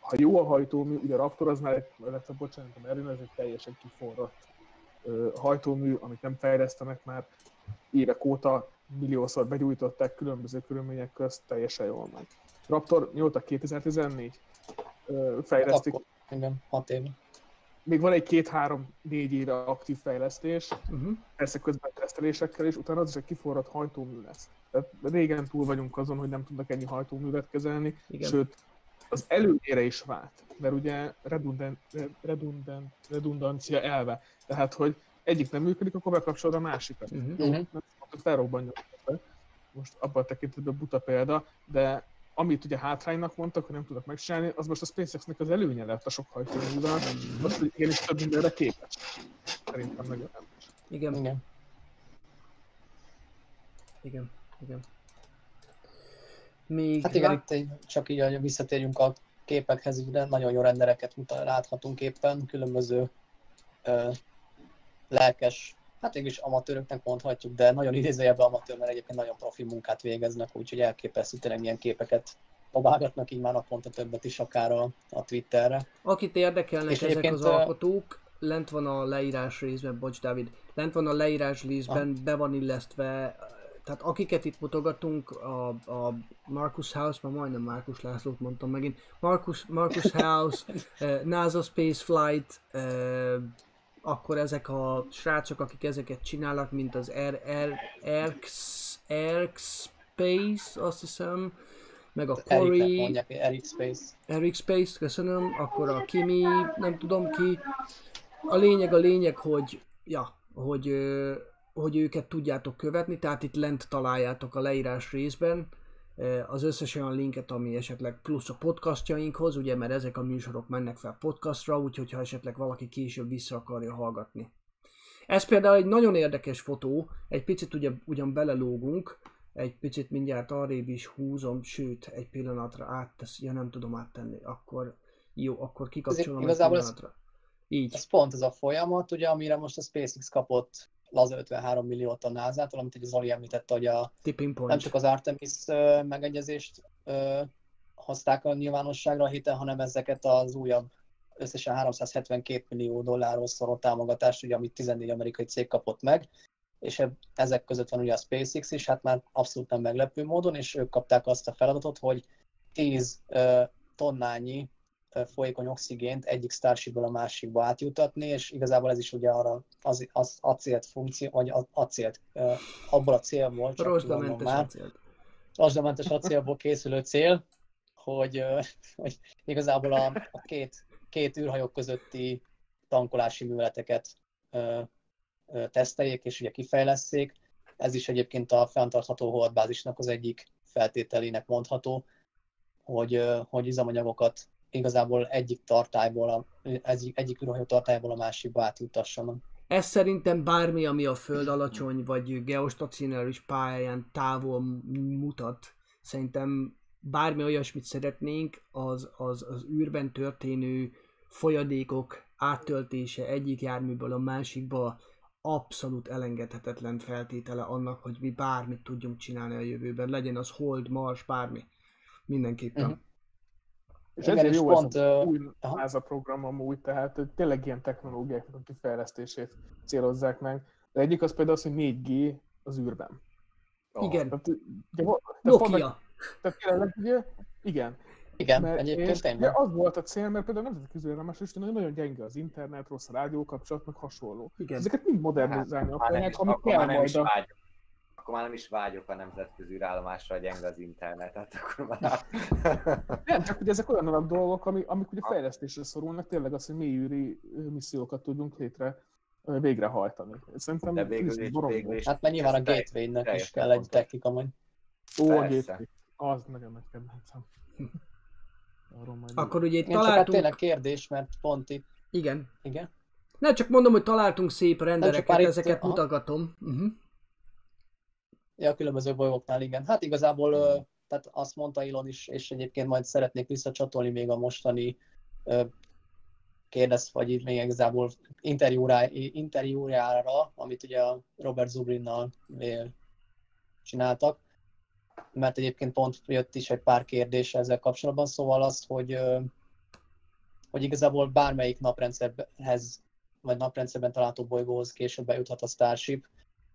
Speaker 6: Ha jó a hajtómű, ugye a Raptor az már, illetve bocsánat, a Merlin, ez egy teljesen kiforrott hajtómű, amit nem fejlesztenek már évek óta, milliószor begyújtották különböző körülmények közt, teljesen jól megy. Raptor mióta 2014 ö, fejlesztik,
Speaker 8: Akkor, igen, 6 év.
Speaker 6: még van egy két-három-négy éve aktív fejlesztés,
Speaker 5: Uh-huh.
Speaker 6: persze közben tesztelésekkel, és utána az is egy kiforrott hajtómű lesz. Tehát régen túl vagyunk azon, hogy nem tudnak ennyi hajtóművet kezelni,
Speaker 5: Igen.
Speaker 6: sőt, az előnyére is vált, mert ugye redundant, redundant, redundancia elve. Tehát, hogy egyik nem működik, akkor bekapcsolod a másikat.
Speaker 5: Uh-huh.
Speaker 6: Jó,
Speaker 8: Mhm.
Speaker 6: nem felrobbanjon. Most abban a tekintetben buta példa, de amit ugye hátránynak mondtak, hogy nem tudnak megcsinálni, az most a SpaceX-nek az előnye lett a sok hajtóművel, most hogy igenis több mindenre képes. Szerintem nagyon nem.
Speaker 5: Igen.
Speaker 8: Igen.
Speaker 5: Igen. Igen. Még
Speaker 8: Hát igen,
Speaker 5: lát-
Speaker 8: itt egy, csak így, hogy visszatérjünk a képekhez, ugye nagyon jó rendereket mutat, láthatunk éppen, különböző ö, lelkes, hát mégis amatőröknek mondhatjuk, de nagyon idézőjelben amatőr, mert egyébként nagyon profi munkát végeznek, úgyhogy elképesztő tényleg milyen képeket próbálgatnak így már naponta többet is akár a, a Twitterre.
Speaker 5: Akit érdekelnek
Speaker 8: És
Speaker 5: ezek az alkotók, lent van a leírás részben, bocs Dávid, lent van a leírás részben, be van illesztve, tehát akiket itt mutogatunk, a, a Marcus House, már majdnem Marcus Lászlót mondtam megint, Marcus, Marcus House, NASA Space Flight, akkor ezek a srácok, akik ezeket csinálnak, mint az Erx, Space, azt hiszem, meg a Corey,
Speaker 8: mondják, Eric Space.
Speaker 5: Eric Space, köszönöm, akkor a Kimi, nem tudom ki. A lényeg a lényeg, hogy, ja, hogy, hogy őket tudjátok követni, tehát itt lent találjátok a leírás részben az összes olyan linket, ami esetleg plusz a podcastjainkhoz, ugye, mert ezek a műsorok mennek fel podcastra, úgyhogy ha esetleg valaki később vissza akarja hallgatni. Ez például egy nagyon érdekes fotó, egy picit ugye, ugyan belelógunk, egy picit mindjárt arrébb is húzom, sőt, egy pillanatra áttesz, ja nem tudom áttenni, akkor jó, akkor kikapcsolom egy
Speaker 8: igazából ez-
Speaker 5: pillanatra. Így,
Speaker 8: Ez pont ez a folyamat, ugye, amire most a SpaceX kapott laza 53 milliót a NASA-tól, amit egy Zoli említette, hogy a
Speaker 5: tipping point.
Speaker 8: nem csak az Artemis megegyezést ö, hozták a nyilvánosságra a héten, hanem ezeket az újabb összesen 372 millió dollárról szóló támogatást, ugye, amit 14 amerikai cég kapott meg, és ezek között van ugye a SpaceX is, hát már abszolút nem meglepő módon, és ők kapták azt a feladatot, hogy 10 ö, tonnányi folyékony oxigént egyik Starshipből a másikba átjutatni, és igazából ez is ugye arra az, az acélt funkció, vagy a- acélt, abból a célból, csak
Speaker 5: Rozsdamentes
Speaker 8: már,
Speaker 5: acélt.
Speaker 8: rozsdamentes acélból készülő cél, hogy, hogy igazából a, a két, két űrhajók közötti tankolási műveleteket ö, ö, teszteljék és ugye kifejlesszék. Ez is egyébként a fenntartható holdbázisnak az egyik feltételének mondható, hogy, hogy üzemanyagokat igazából egyik tartályból, a, egyik, egyik űrhajó tartályból a másikba átjutassanak.
Speaker 5: Ez szerintem bármi, ami a Föld alacsony vagy geostacionáris pályáján távol mutat, szerintem bármi olyasmit szeretnénk, az, az, az űrben történő folyadékok áttöltése egyik járműből a másikba abszolút elengedhetetlen feltétele annak, hogy mi bármit tudjunk csinálni a jövőben. Legyen az Hold, Mars, bármi. Mindenképpen.
Speaker 8: Mhm.
Speaker 6: És
Speaker 8: Igen,
Speaker 6: ezért
Speaker 8: és
Speaker 6: jó
Speaker 8: pont,
Speaker 6: ez a új
Speaker 8: aha.
Speaker 6: NASA program amúgy, tehát hogy tényleg ilyen technológiáknak a kifejlesztését célozzák meg. De egyik az például az, hogy 4G az űrben.
Speaker 7: Ó,
Speaker 5: Igen.
Speaker 6: Tehát, ugye, vo- tehát vannak-
Speaker 5: Nokia.
Speaker 6: Tehát tényleg, ugye, igen.
Speaker 8: Igen,
Speaker 6: Mert,
Speaker 8: egyébként
Speaker 6: és
Speaker 8: tényleg.
Speaker 6: az volt a cél, mert például a nemzetközi űrállomás is nagyon, nagyon gyenge az internet, rossz a rádiókapcsolat, meg hasonló.
Speaker 5: Igen.
Speaker 6: Ezeket mind modernizálni
Speaker 7: Hát,
Speaker 6: akarják,
Speaker 7: akkor
Speaker 6: kell majd
Speaker 7: is
Speaker 6: a...
Speaker 7: vágyok. Akkor már nem is vágyok a nemzetközi űrállomásra, hogy gyenge az internet. Hát akkor már...
Speaker 6: Nem, csak hogy ezek olyan olyan dolgok, ami, amik ugye fejlesztésre szorulnak, tényleg az, hogy mélyűri missziókat tudjunk létre végrehajtani. Szerintem
Speaker 7: De végül
Speaker 6: ez
Speaker 7: is, végül is.
Speaker 8: Hát mert nyilván a gateway-nek is kell egy technika majd.
Speaker 6: Ó, a gateway. Az nagyon nagy kedvencem.
Speaker 5: Akkor ugye itt
Speaker 8: Igen, csak hát
Speaker 5: találtunk...
Speaker 8: tényleg kérdés, mert pont itt,
Speaker 5: Igen.
Speaker 8: igen.
Speaker 5: Ne, csak mondom, hogy találtunk szép rendereket,
Speaker 8: itt-
Speaker 5: ezeket
Speaker 8: aha.
Speaker 5: mutogatom. Uh-huh.
Speaker 8: Ja, különböző bolygóknál, igen. Hát igazából, tehát azt mondta Elon is, és egyébként majd szeretnék visszacsatolni még a mostani kérdez, vagy itt még igazából interjúrá, interjúrára, amit ugye a Robert Zubrinnal csináltak, mert egyébként pont jött is egy pár kérdés ezzel kapcsolatban, szóval az, hogy, hogy igazából bármelyik naprendszerhez, vagy naprendszerben található bolygóhoz később bejuthat a Starship,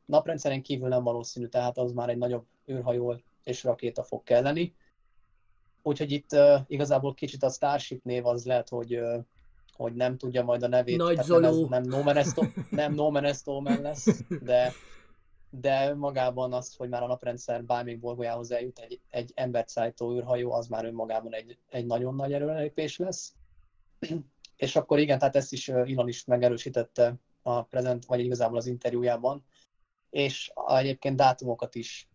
Speaker 8: naprendszeren kívül nem valószínű, tehát az már egy nagyobb űrhajó és rakéta fog kelleni. Úgyhogy itt uh, igazából kicsit a Starship név az lehet, hogy, uh, hogy nem tudja majd a nevét.
Speaker 5: Nagy
Speaker 8: tehát nem, ez, nem No Man Esto- nem No Man Estoman lesz, de, de magában az, hogy már a naprendszer bármelyik bolygójához eljut egy, egy embert szállító űrhajó, az már önmagában egy, egy nagyon nagy erőlépés lesz. És akkor igen, tehát ezt is Elon is megerősítette a prezent, vagy igazából az interjújában, és egyébként dátumokat is,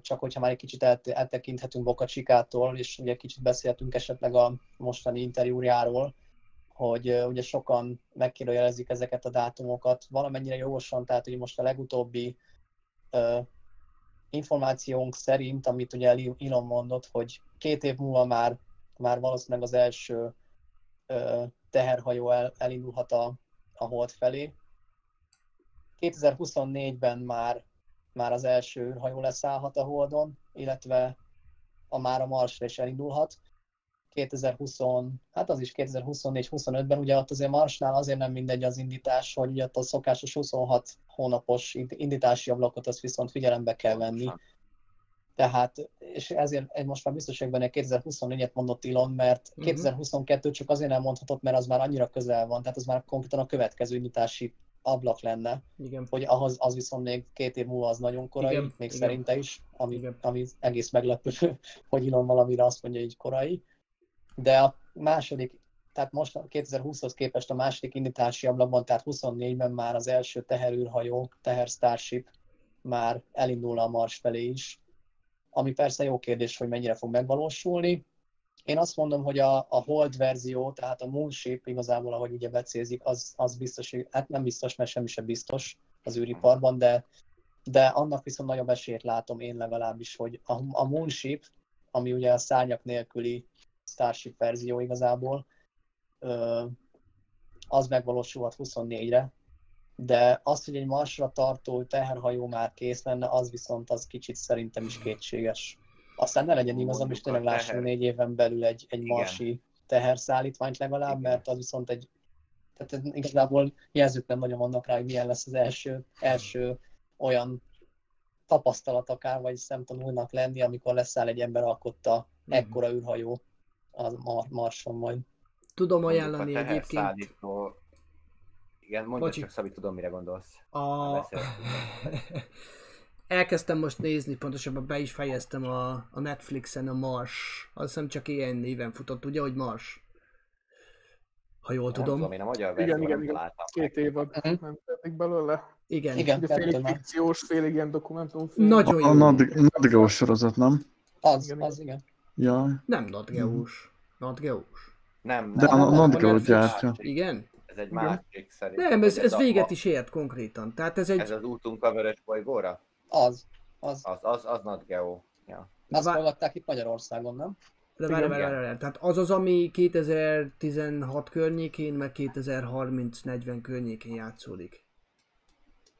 Speaker 8: csak hogyha már egy kicsit elt- eltekinthetünk Boka Csikától, és ugye kicsit beszéltünk esetleg a mostani interjújáról, hogy ugye sokan megkérdőjelezik ezeket a dátumokat, valamennyire jogosan, tehát ugye most a legutóbbi információnk szerint, amit ugye Elon mondott, hogy két év múlva már, már valószínűleg az első teherhajó el, elindulhat a, a hold felé, 2024-ben már, már az első űrhajó leszállhat a Holdon, illetve a már a Marsra is elindulhat. 2020, hát az is 2024-25-ben, ugye ott azért Marsnál azért nem mindegy az indítás, hogy ugye ott a szokásos 26 hónapos ind- indítási ablakot azt viszont figyelembe kell venni. Tehát, és ezért most már biztos benne, 2024-et mondott Elon, mert
Speaker 5: Mhm.
Speaker 8: 2022 csak azért nem mondhatott, mert az már annyira közel van, tehát az már konkrétan a következő nyitási ablak lenne,
Speaker 5: Igen.
Speaker 8: hogy ahhoz az viszont még két év múlva az nagyon korai,
Speaker 5: Igen,
Speaker 8: még
Speaker 5: igen.
Speaker 8: szerinte is, ami,
Speaker 5: Igen.
Speaker 8: ami egész meglepő, hogy Elon valamire azt mondja, így korai. De a második, tehát most a 2020-hoz képest a második indítási ablakban, tehát 24-ben már az első teherűrhajó, teher Starship már elindul a Mars felé is, ami persze jó kérdés, hogy mennyire fog megvalósulni. Én azt mondom, hogy a, a Hold verzió, tehát a Moonship igazából, ahogy ugye becézik, az, az biztos, hát nem biztos, mert semmi sem biztos az űriparban, de, de annak viszont nagyobb esélyt látom én legalábbis, hogy a, a Moonship, ami ugye a szárnyak nélküli Starship verzió igazából, az megvalósulhat 24-re, de az, hogy egy Marsra tartó teherhajó már kész lenne, az viszont az kicsit szerintem is kétséges. Aztán ne legyen igazam, és tényleg lássunk négy éven belül egy, egy
Speaker 7: Igen.
Speaker 8: marsi teherszállítmányt legalább,
Speaker 7: Igen.
Speaker 8: mert az viszont egy, tehát igazából jelzők nem nagyon vannak rá, hogy milyen lesz az első, első olyan tapasztalat akár, vagy szemtanulnak lenni, amikor leszáll egy ember alkotta
Speaker 5: Mhm.
Speaker 8: ekkora űrhajó a Mar- Marson majd.
Speaker 5: Tudom ajánlani
Speaker 7: a
Speaker 5: egyébként
Speaker 7: teherszállító- Igen, mondja
Speaker 5: Bocsi.
Speaker 7: csak Szabi, tudom mire gondolsz.
Speaker 5: a... Elkezdtem most nézni, pontosabban be is fejeztem a, a Netflixen a Mars. Azt hiszem csak ilyen néven futott, ugye, hogy Mars? Ha jól
Speaker 7: Nem
Speaker 5: tudom.
Speaker 7: tudom, én a magyar
Speaker 6: Igen, igen, igen.
Speaker 7: találtam.
Speaker 6: Két évad
Speaker 8: Mhm.
Speaker 6: nem tették belőle.
Speaker 5: Igen.
Speaker 8: Igen,
Speaker 6: Ugye félig fikciós, félig ilyen dokumentumfilm.
Speaker 5: Nagyon
Speaker 2: A
Speaker 5: jó.
Speaker 2: Nadgeo sorozat, nem?
Speaker 8: Az,
Speaker 6: Igen,
Speaker 8: az igen.
Speaker 2: Jaj.
Speaker 5: Nem Nadgeus. Nadgeus.
Speaker 7: Nem,
Speaker 2: De
Speaker 7: nem,
Speaker 2: a
Speaker 7: nem,
Speaker 2: Nadgeo
Speaker 7: ez
Speaker 2: gyártja.
Speaker 7: másik.
Speaker 5: Igen?
Speaker 7: Ez egy másik szerint.
Speaker 5: Nem, ez, ez
Speaker 7: a-
Speaker 5: véget
Speaker 7: a-
Speaker 5: is ért konkrétan. Tehát ez egy...
Speaker 7: Ez az útunk a vörös bolygóra?
Speaker 8: Az, az.
Speaker 7: Az, az, az Not Geo. Ja.
Speaker 8: Azt forgatták itt Magyarországon, nem?
Speaker 5: De várj, várj, várj. Tehát az az, ami 2016 környékén, meg 2030-40 környékén játszódik.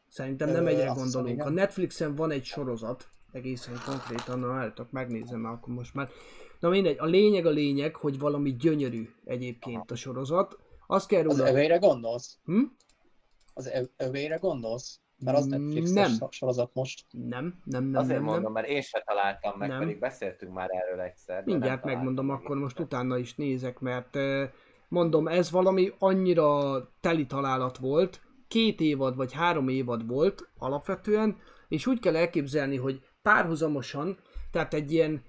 Speaker 5: Szerintem nem egyre gondolunk. A. Netflixen van egy sorozat, egészen konkrétan, na álltok, megnézem már akkor most már. Na mindegy, a lényeg a lényeg, hogy valami gyönyörű egyébként a sorozat. Azt kell
Speaker 8: Az
Speaker 5: róla...
Speaker 8: övére gondolsz?
Speaker 5: Hm?
Speaker 8: Az övére gondolsz? Mert az
Speaker 5: Nem.
Speaker 8: Netflixes sorozat most.
Speaker 5: Nem, nem, nem,
Speaker 7: Azért
Speaker 5: nem,
Speaker 7: mondom,
Speaker 5: nem.
Speaker 7: mert én se találtam meg,
Speaker 5: Nem.
Speaker 7: pedig beszéltünk már erről egyszer.
Speaker 5: Mindjárt
Speaker 7: nem
Speaker 5: megmondom,
Speaker 7: meg
Speaker 5: akkor most utána is nézek, mert mondom, ez valami annyira teli találat volt, két évad vagy három évad volt alapvetően, és úgy kell elképzelni, hogy párhuzamosan, tehát egy ilyen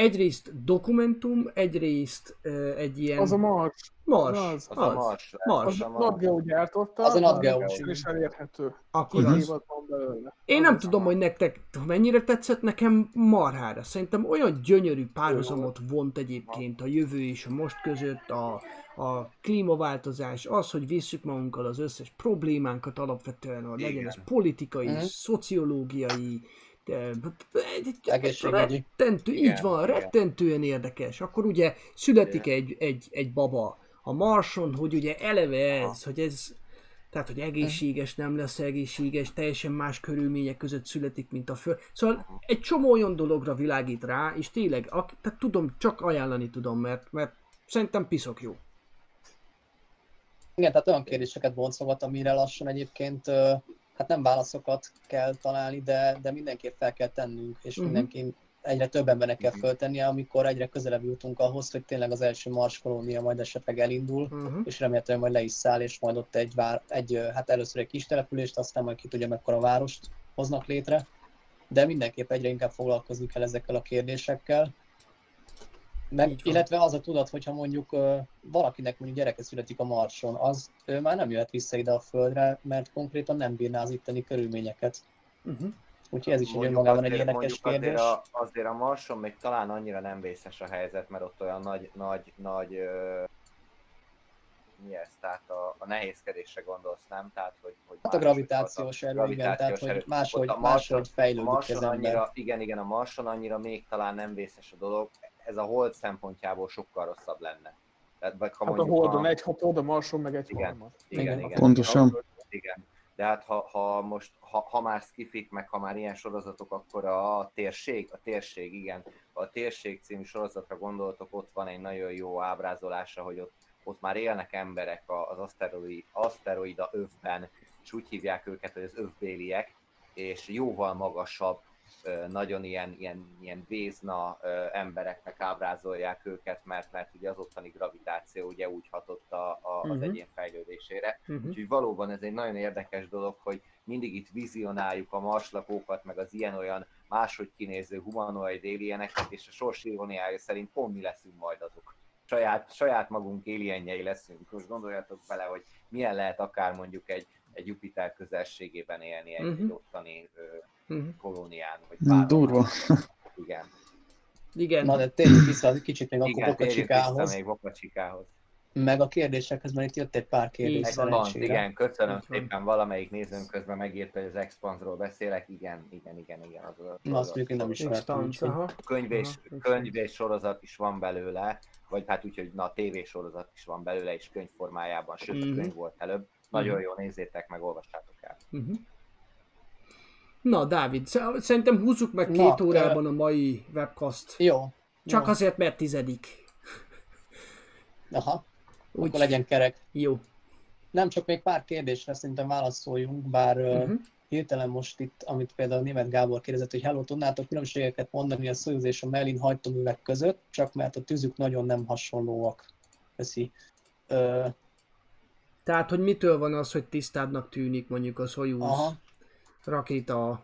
Speaker 5: egyrészt dokumentum, egyrészt eh, egy ilyen
Speaker 6: Az a Mars.
Speaker 5: mars,
Speaker 6: az.
Speaker 7: Az a Mars.
Speaker 5: Mars.
Speaker 6: Az
Speaker 7: a
Speaker 6: a
Speaker 7: Mars.
Speaker 6: Nat Geo gyártotta.
Speaker 8: Az a Nat
Speaker 6: de
Speaker 8: Geo.
Speaker 6: most is elérhető.
Speaker 5: akkor az. Én
Speaker 6: Az
Speaker 5: nem
Speaker 6: az
Speaker 5: tudom, hogy nektek mennyire tetszett, nekem marhára. Szerintem olyan gyönyörű párhuzamot vont egyébként a jövő és a most között, a, a klímaváltozás, az, hogy visszük magunkkal az összes problémánkat alapvetően, a legyen ez
Speaker 7: Igen.
Speaker 5: politikai,
Speaker 8: Mhm.
Speaker 5: szociológiai. Rettentő, így
Speaker 7: Igen,
Speaker 5: van,
Speaker 7: igen.
Speaker 5: rettentően érdekes. Akkor ugye születik
Speaker 7: Igen.
Speaker 5: egy, egy, egy baba a Marson, hogy ugye eleve ez, hogy ez tehát, hogy egészséges, nem lesz egészséges, teljesen más körülmények között születik, mint a föld. Szóval egy csomó olyan dologra világít rá, és tényleg, ak- tehát tudom, csak ajánlani tudom, mert, mert szerintem piszok jó.
Speaker 8: Igen, tehát olyan kérdéseket boncogat, amire lassan egyébként hát nem válaszokat kell találni, de, de mindenképp fel kell tennünk, és
Speaker 5: Mhm.
Speaker 8: mindenki egyre több embernek kell föltennie, amikor egyre közelebb jutunk ahhoz, hogy tényleg az első Mars kolónia majd esetleg elindul,
Speaker 5: Uh-huh.
Speaker 8: és remélhetően majd le is száll, és majd ott egy, vár, egy hát először egy kis települést, aztán majd ki tudja mekkora várost hoznak létre. De mindenképp egyre inkább foglalkozni kell ezekkel a kérdésekkel.
Speaker 5: Van.
Speaker 8: illetve az a tudat, hogyha mondjuk valakinek mondjuk gyereke születik a Marson, az ő már nem jöhet vissza ide a Földre, mert konkrétan nem bírná az itteni körülményeket.
Speaker 5: Uh-huh.
Speaker 8: Úgyhogy ez is egy önmagában egy érdekes kérdés.
Speaker 7: Azért a, azért a Marson még talán annyira nem vészes a helyzet, mert ott olyan nagy, nagy, nagy ö, mi ez, tehát a, a nehézkedésre gondolsz, nem? Tehát, hogy, hogy
Speaker 8: Hát a
Speaker 7: máshogy
Speaker 8: gravitációs erő, igen, tehát hogy máshogy,
Speaker 7: a
Speaker 8: máshogy
Speaker 7: Marson- a
Speaker 8: fejlődik
Speaker 7: Marson
Speaker 8: az ember.
Speaker 7: annyira, igen, igen, a Marson annyira még talán nem vészes a dolog, ez a hold szempontjából sokkal rosszabb lenne. Tehát, vagy ha
Speaker 6: Hát a Holdon egy hatod, a Marson meg egy
Speaker 7: Igen.
Speaker 6: harmad.
Speaker 7: Igen,
Speaker 8: Igen.
Speaker 7: igen.
Speaker 2: Pontosan.
Speaker 7: Igen. De hát ha, ha most, ha, ha már skifik, meg ha már ilyen sorozatok, akkor a térség, a térség, igen. Ha a térség című sorozatra gondoltok, ott van egy nagyon jó ábrázolása, hogy ott, ott már élnek emberek a- az aszteroid, aszteroida övben, és úgy hívják őket, hogy az övbéliek, és jóval magasabb, nagyon ilyen, ilyen, ilyen vézna embereknek ábrázolják őket, mert, mert ugye az ottani gravitáció ugye úgy hatott a, a, az
Speaker 5: Mhm.
Speaker 7: egyén fejlődésére.
Speaker 5: Uh-huh.
Speaker 7: Úgyhogy valóban ez egy nagyon érdekes dolog, hogy mindig itt vizionáljuk a marslakókat, meg az ilyen-olyan máshogy kinéző humanoid alieneket, és a sors iróniája szerint pont mi leszünk majd azok. Saját, saját magunk alienjei leszünk. Most gondoljatok bele, hogy milyen lehet akár mondjuk egy, egy Jupiter közelségében élni egy,
Speaker 5: Mhm.
Speaker 7: egy ottani ö,
Speaker 5: Uh-huh.
Speaker 7: kolónián, vagy
Speaker 2: Mm,
Speaker 7: bárhol
Speaker 2: durva.
Speaker 7: Igen,
Speaker 5: Igen.
Speaker 8: Na de térjünk vissza kicsit még a
Speaker 7: igen vissza
Speaker 8: kokocsikához,
Speaker 7: még Vokacsikához.
Speaker 8: meg a kérdésekhez, mert itt jött egy pár kérdés
Speaker 5: Így van.
Speaker 7: Igen, köszönöm
Speaker 5: Így van.
Speaker 7: szépen, valamelyik nézőnk közben megírta, hogy az Expansról beszélek, igen, igen, igen, igen. Az a
Speaker 8: Na, azt mondjuk én nem ismertem,
Speaker 7: könyv és, könyv és sorozat is van belőle, vagy hát úgy, hogy na, tévésorozat is van belőle, és könyvformájában, sőt, a könyv volt előbb. Nagyon jó, nézzétek meg, olvassátok el.
Speaker 5: Uh-huh. Na, Dávid, sz- szerintem húzzuk meg
Speaker 8: Na,
Speaker 5: két órában a mai webcast.
Speaker 8: Jó.
Speaker 5: Csak
Speaker 8: jó.
Speaker 5: azért, mert tizedik.
Speaker 8: Aha,
Speaker 5: Úgy,
Speaker 8: akkor legyen kerek.
Speaker 5: Jó.
Speaker 8: Nem csak még pár kérdésre szerintem válaszoljunk, bár uh-huh. Hirtelen most itt, amit például Német Gábor kérdezett, hogy hello, tudnátok különbségeket mondani a Soyuz és a Merlin hajtóművek között, csak mert a tűzük nagyon nem hasonlóak. Köszi. Ö,
Speaker 5: Tehát, hogy mitől van az, hogy tisztábbnak tűnik mondjuk a Soyuz
Speaker 8: aha,
Speaker 5: rakéta,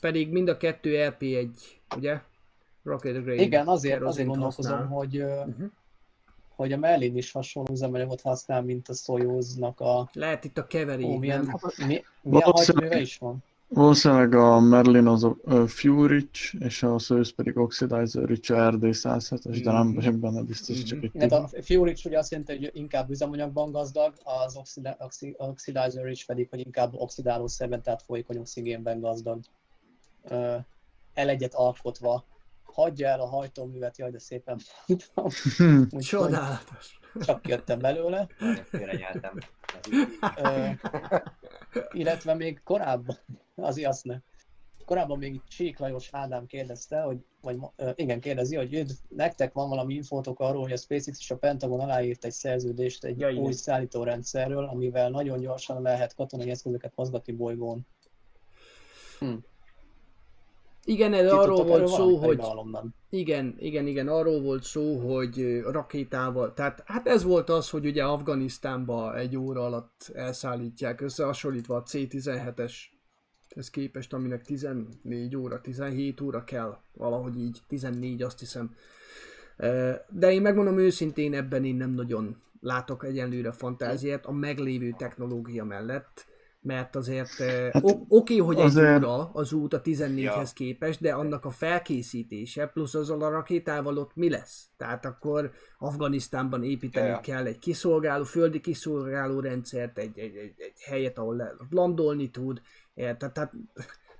Speaker 5: pedig mind a kettő LP1, ugye? Rocket Grade
Speaker 8: igen, azért, azért gondolkozom,
Speaker 5: használ.
Speaker 8: hogy,
Speaker 5: Uh-huh.
Speaker 8: hogy a Merlin is hasonló üzemanyagot használ, mint a Soyuznak a...
Speaker 5: Lehet itt a keverék,
Speaker 8: Ó, milyen,
Speaker 5: nem?
Speaker 8: mi, milyen hajtóműve is van?
Speaker 2: Valószínűleg a Merlin az a Rich, és a Soyuz pedig Oxidizer Rich a RD107-es, de nem
Speaker 5: Mhm.
Speaker 2: vagyok benne biztos, csak egy
Speaker 8: Mert a Rich ugye azt jelenti, hogy inkább üzemanyagban gazdag, az oxida- oxi- Oxidizer Rich pedig, hogy inkább oxidálószerben, tehát folyékony oxigénben gazdag. Ö, L1-et alkotva hagyja el a hajtóművet, jaj, de szépen mondtam.
Speaker 5: Csodálatos.
Speaker 8: Csak jöttem belőle.
Speaker 7: Ez így-
Speaker 8: Ö, illetve még korábban, azért azt ne. Korábban még Csík Lajos Ádám kérdezte, hogy, vagy ö, igen, kérdezi, hogy üdv, nektek van valami infótok arról, hogy a SpaceX és a Pentagon aláírt egy szerződést egy
Speaker 5: Ja, igen.
Speaker 8: új szállítórendszerről, amivel nagyon gyorsan lehet katonai eszközöket mozgatni bolygón.
Speaker 5: Igen, ez arról volt szó, hogy. Igen, igen, igen, arról volt szó, hogy rakétával, tehát hát ez volt az, hogy ugye Afganisztánba egy óra alatt elszállítják, összehasonlítva a C-17-es ez képest, aminek 14 óra, 17 óra kell, valahogy így, 14 azt hiszem. De én megmondom őszintén, ebben én nem nagyon látok egyenlőre fantáziát a meglévő technológia mellett, mert azért hát, oké, okay, hogy egy
Speaker 2: azért-
Speaker 5: óra az út a 14-hez képest, de annak a felkészítése, plusz azzal a rakétával ott mi lesz? Tehát akkor Afganisztánban építeni
Speaker 7: Ja, ja.
Speaker 5: kell egy kiszolgáló, földi kiszolgáló rendszert, egy, egy, egy, egy helyet, ahol le, landolni tud, érted? Tehát,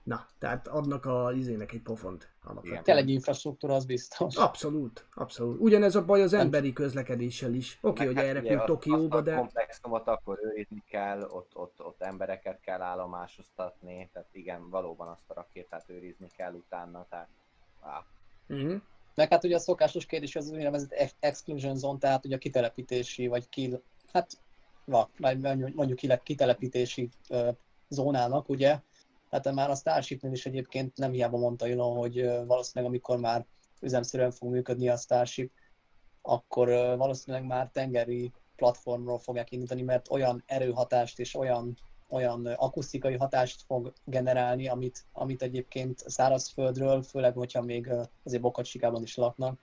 Speaker 5: na, tehát adnak a izének egy pofont alapvetően.
Speaker 8: Kell egy infrastruktúra, az biztos.
Speaker 5: Abszolút, abszolút. Ugyanez a baj az emberi közlekedéssel is. Oké, okay, hogy
Speaker 7: hát
Speaker 5: elrepült
Speaker 7: ugye
Speaker 5: Tokióba,
Speaker 7: azt a
Speaker 5: de...
Speaker 7: komplexumot akkor őrizni kell, ott, ott, ott embereket kell állomásoztatni, tehát igen, valóban azt a rakétát őrizni kell utána, tehát á,
Speaker 5: Uh-huh.
Speaker 8: Meg hát ugye a szokásos kérdés az úgynevezett ex- exclusion zone, tehát ugye a kitelepítési, vagy ki, hát va, vagy mondjuk kitelepítési zónának, ugye. Tehát már a Starshipnél is egyébként nem hiába mondta Elon, hogy valószínűleg amikor már üzemszerűen fog működni a Starship, akkor valószínűleg már tengeri platformról fogják indítani, mert olyan erőhatást és olyan olyan akusztikai hatást fog generálni, amit, amit egyébként szárazföldről, főleg, hogyha még azért Bokacsikában is laknak,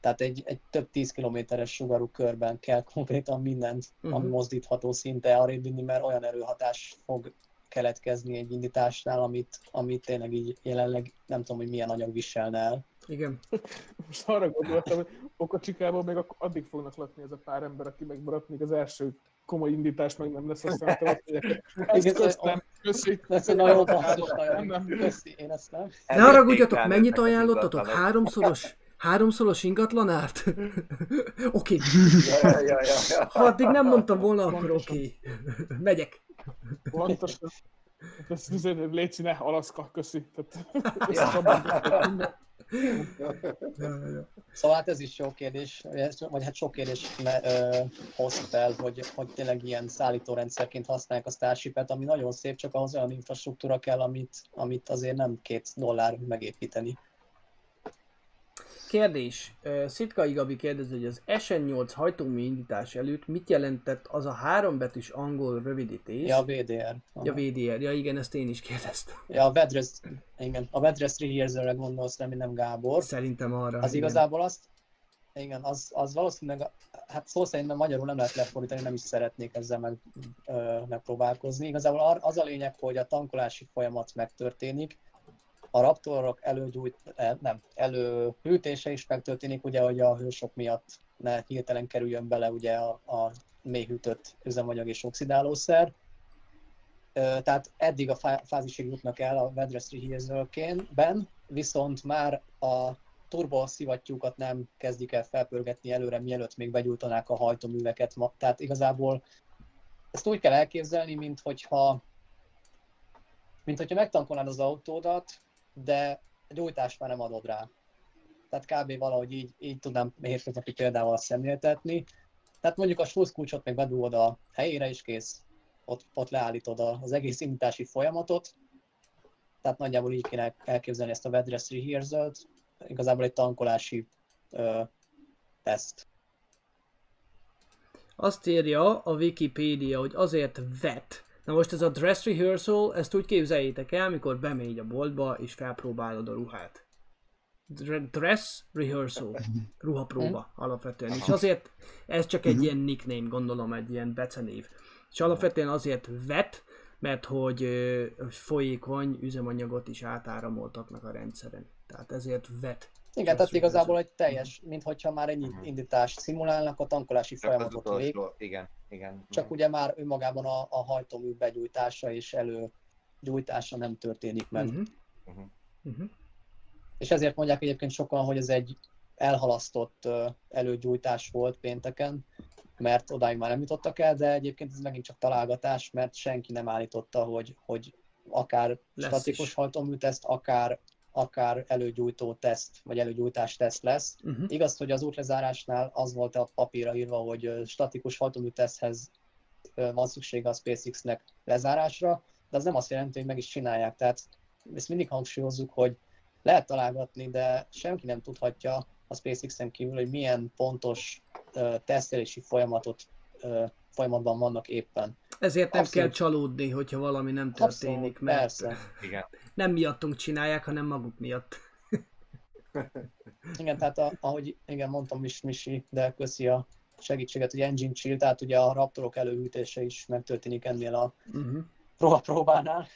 Speaker 8: tehát egy, egy több tíz kilométeres sugarú körben kell konkrétan mindent, uh-huh. ami
Speaker 5: Mhm.
Speaker 8: mozdítható szinte arrébb vinni, mert olyan erőhatás fog keletkezni egy indításnál, amit, amit tényleg így jelenleg nem tudom, hogy milyen anyag viselne el.
Speaker 5: Igen.
Speaker 6: Most arra gondoltam, hogy Okacsikában még addig fognak lakni ez a pár ember, aki megmaradt, míg az első komoly indítás meg nem lesz, aztán te ezt
Speaker 8: Igen,
Speaker 6: köztem, köszi.
Speaker 8: Ez egy nagyon. Köszi, én ezt nem.
Speaker 5: Ne haragudjatok, mennyit ajánlottatok? Háromszoros? Háromszoros ingatlanárt? oké.
Speaker 7: Ja, ja, ja, ja, ja.
Speaker 5: Ha addig nem mondtam volna, akkor oké. Megyek.
Speaker 6: Pontosan. Ez üzenő, Léci, ne, Alaszka, köszi. Tehát,
Speaker 8: Szóval hát ez is jó kérdés, vagy hát sok kérdés ne, ö, hoz fel, hogy, hogy tényleg ilyen szállítórendszerként használják a Starship-et, ami nagyon szép, csak ahhoz olyan infrastruktúra kell, amit, amit azért nem két dollár megépíteni.
Speaker 5: Kérdés. Szitkai Gabi kérdezi, hogy az SN8 hajtómű indítás előtt mit jelentett az a hárombetűs angol rövidítés?
Speaker 8: Ja, a VDR. Aha.
Speaker 5: ja VDR. Ja igen, ezt én is kérdeztem.
Speaker 8: Ja, a Vedrest, igen, a Vedrest Rehearsal-re gondolsz, nem, nem Gábor.
Speaker 5: Szerintem arra.
Speaker 8: Az
Speaker 5: igen.
Speaker 8: igazából azt, igen, az, az valószínűleg, hát szó szerint magyarul nem lehet lefordítani, nem is szeretnék ezzel meg, ö, megpróbálkozni. Igazából az a lényeg, hogy a tankolási folyamat megtörténik, a raptorok előgyújt, eh, nem, előhűtése is megtörténik, ugye, hogy a hősok miatt ne hirtelen kerüljön bele ugye a, a mélyhűtött üzemanyag és oxidálószer. Tehát eddig a fá- fázisig jutnak el a Vedrest Rehearsal-ben, viszont már a turbo szivattyúkat nem kezdik el felpörgetni előre, mielőtt még begyújtanák a hajtóműveket. Tehát igazából ezt úgy kell elképzelni, mint hogyha, mint hogyha megtankolnád az autódat, de gyújtást már nem adod rá. Tehát kb. valahogy így, így tudnám hétköznapi példával szemléltetni. Tehát mondjuk a sluszkulcsot meg bedugod a helyére is kész, ott, ott leállítod az egész indítási folyamatot. Tehát nagyjából így kéne elképzelni ezt a Vedrest Rehearsal-t. Igazából egy tankolási ö, teszt.
Speaker 5: Azt írja a Wikipédia, hogy azért vet. Na most ez a dress rehearsal, ezt úgy képzeljétek el, mikor bemegy a boltba és felpróbálod a ruhát. Dre- Dress rehearsal, ruhapróba alapvetően. És azért, ez csak egy ilyen nickname, gondolom, egy ilyen becenév. És alapvetően azért vet, mert hogy folyékony üzemanyagot is átáramoltatnak a rendszeren. Tehát ezért vet.
Speaker 8: Igen, tehát igazából egy teljes, mintha már egy indítást szimulálnak, a tankolási
Speaker 7: Csak
Speaker 8: folyamatot vég,
Speaker 7: utolsó, igen, igen.
Speaker 8: csak ugye már önmagában a, a hajtómű begyújtása és előgyújtása nem történik meg.
Speaker 5: Uh-huh.
Speaker 7: Mhm.
Speaker 5: Uh-huh.
Speaker 8: és ezért mondják egyébként sokan, hogy ez egy elhalasztott előgyújtás volt pénteken, mert odáig már nem jutottak el, de egyébként ez megint csak találgatás, mert senki nem állította, hogy, hogy akár
Speaker 5: Lesz
Speaker 8: statikus hajtóműteszt, akár, akár előgyújtó teszt, vagy előgyújtás teszt lesz.
Speaker 5: Uh-huh.
Speaker 8: Igaz, hogy az útlezárásnál az volt a papírra írva, hogy statikus hajtóműteszthez ö, van szüksége a SpaceX-nek lezárásra, de az nem azt jelenti, hogy meg is csinálják. Tehát ezt mindig hangsúlyozzuk, hogy lehet találgatni, de senki nem tudhatja a SpaceX-en kívül, hogy milyen pontos ö, tesztelési folyamatot ö, folyamatban vannak éppen.
Speaker 5: Ezért nem
Speaker 8: Abszolút.
Speaker 5: kell csalódni, hogyha valami nem történik,
Speaker 8: Abszolút,
Speaker 5: mert
Speaker 8: persze.
Speaker 7: Igen.
Speaker 5: nem miattunk csinálják, hanem maguk miatt.
Speaker 8: Igen, tehát a, ahogy igen, mondtam is Misi, de köszi a segítséget, hogy Engine Chill, tehát ugye a raptorok előhűtése is megtörténik ennél a
Speaker 5: Uh-huh.
Speaker 8: próba próbánál.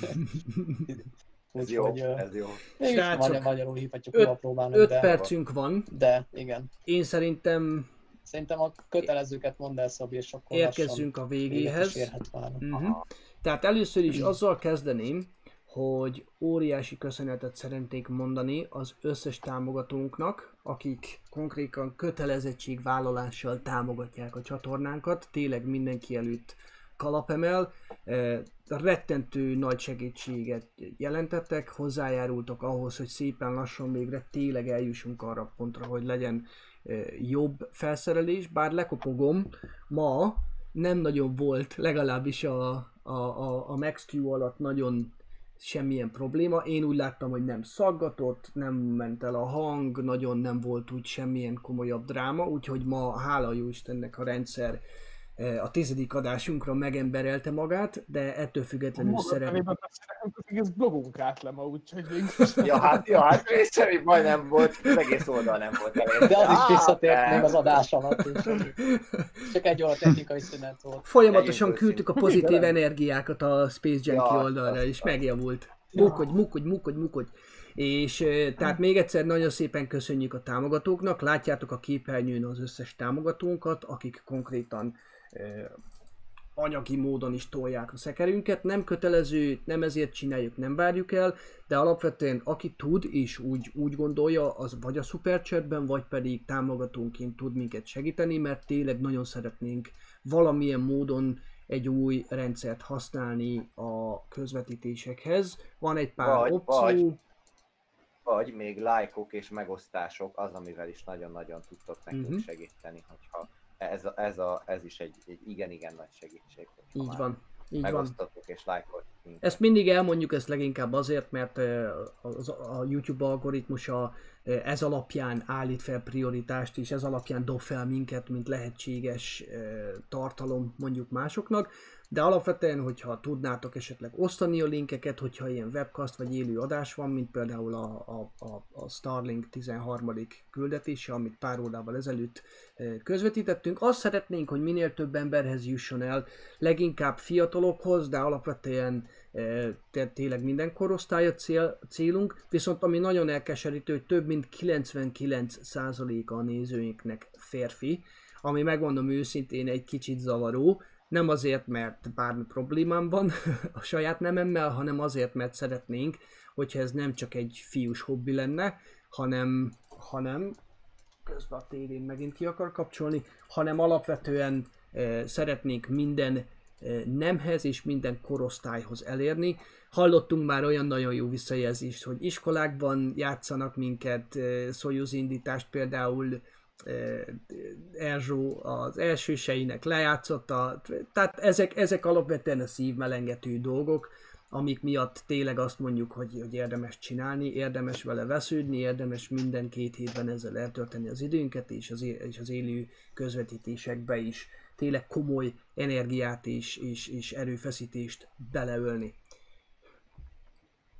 Speaker 7: Ez jó,
Speaker 8: Úgyhogy, ö,
Speaker 7: ez jó.
Speaker 5: Srácok,
Speaker 8: magyar, magyarul hívhatjuk
Speaker 5: öt-
Speaker 8: próbának,
Speaker 5: 5
Speaker 8: de,
Speaker 5: percünk van.
Speaker 8: de igen.
Speaker 5: Én szerintem
Speaker 8: Szerintem a kötelezőket mondd el, Szabi, és akkor
Speaker 5: érkezzünk a végéhez. Uh-huh. Tehát először is azzal kezdeném, hogy óriási köszönetet szeretnék mondani az összes támogatónknak, akik konkrétan kötelezettségvállalással támogatják a csatornánkat. Tényleg mindenki előtt kalapemel. Eh, Rettentő nagy segítséget jelentettek, hozzájárultak ahhoz, hogy szépen lassan végre tényleg eljussunk arra pontra, hogy legyen jobb felszerelés, bár lekopogom, ma nem nagyon volt, legalábbis a, a, a, a MaxQ alatt nagyon semmilyen probléma. Én úgy láttam, hogy nem szaggatott, nem ment el a hang, nagyon nem volt úgy semmilyen komolyabb dráma, úgyhogy ma hála jó Istennek a rendszer a tizedik adásunkra megemberelte magát, de ettől függetlenül
Speaker 6: Maga
Speaker 5: szeret...
Speaker 6: felében beszélünk, az egész blogunk át le ma, úgyhogy
Speaker 7: Ja, hát, ja, hát és semmi baj nem volt, az egész oldal nem volt elérhető.
Speaker 8: De az is visszatért még az adás alatt, és csak egy óra technikai szünet volt.
Speaker 5: Folyamatosan küldtük a pozitív energiákat a Space Junkie
Speaker 7: Ja,
Speaker 5: oldalra, és megjavult. Mukodj, mukodj, mukodj, mukodj. És tehát még egyszer nagyon szépen köszönjük a támogatóknak. Látjátok a képernyőn az összes támogatónkat, akik konkrétan anyagi módon is tolják a szekerünket. Nem kötelező, nem ezért csináljuk, nem várjuk el, de alapvetően aki tud és úgy, úgy gondolja, az vagy a Superchatben, vagy pedig támogatónként tud minket segíteni, mert tényleg nagyon szeretnénk valamilyen módon egy új rendszert használni a közvetítésekhez. Van egy pár
Speaker 7: Vagy-
Speaker 5: opció.
Speaker 7: vagy- Vagy még lájkok és megosztások az, amivel is nagyon-nagyon tudtok nekünk
Speaker 5: Mhm.
Speaker 7: segíteni, hogyha ez, a, ez, a, ez is egy, egy igen-igen nagy segítség.
Speaker 5: Így van. Így van.
Speaker 7: Megosztatok és lájkoltok minket.
Speaker 5: Ezt mindig elmondjuk, ezt leginkább azért, mert a YouTube algoritmusa ez alapján állít fel prioritást, és ez alapján dob fel minket, mint lehetséges tartalom mondjuk másoknak, de alapvetően, hogyha tudnátok esetleg osztani a linkeket, hogyha ilyen webcast vagy élő adás van, mint például a, a, a, Starlink 13. küldetése, amit pár órával ezelőtt közvetítettünk, azt szeretnénk, hogy minél több emberhez jusson el, leginkább fiatalokhoz, de alapvetően e, té- tényleg minden korosztály a cél, célunk, viszont ami nagyon elkeserítő, hogy több mint 99%-a a nézőinknek férfi, ami megmondom őszintén egy kicsit zavaró, nem azért, mert bármi problémám van a saját nememmel, hanem azért, mert szeretnénk, hogyha ez nem csak egy fiús hobbi lenne, hanem, hanem közben a tévén megint ki akar kapcsolni, hanem alapvetően e, szeretnénk minden nemhez és minden korosztályhoz elérni. Hallottunk már olyan nagyon jó visszajelzést, hogy iskolákban játszanak minket, Soyuz indítást például Erzsó az elsőseinek lejátszotta, tehát ezek, ezek alapvetően a szívmelengető dolgok, amik miatt tényleg azt mondjuk, hogy, hogy érdemes csinálni, érdemes vele vesződni, érdemes minden két hétben ezzel eltölteni az időnket, és az, és az élő közvetítésekbe is tényleg komoly energiát és, és, és erőfeszítést beleölni.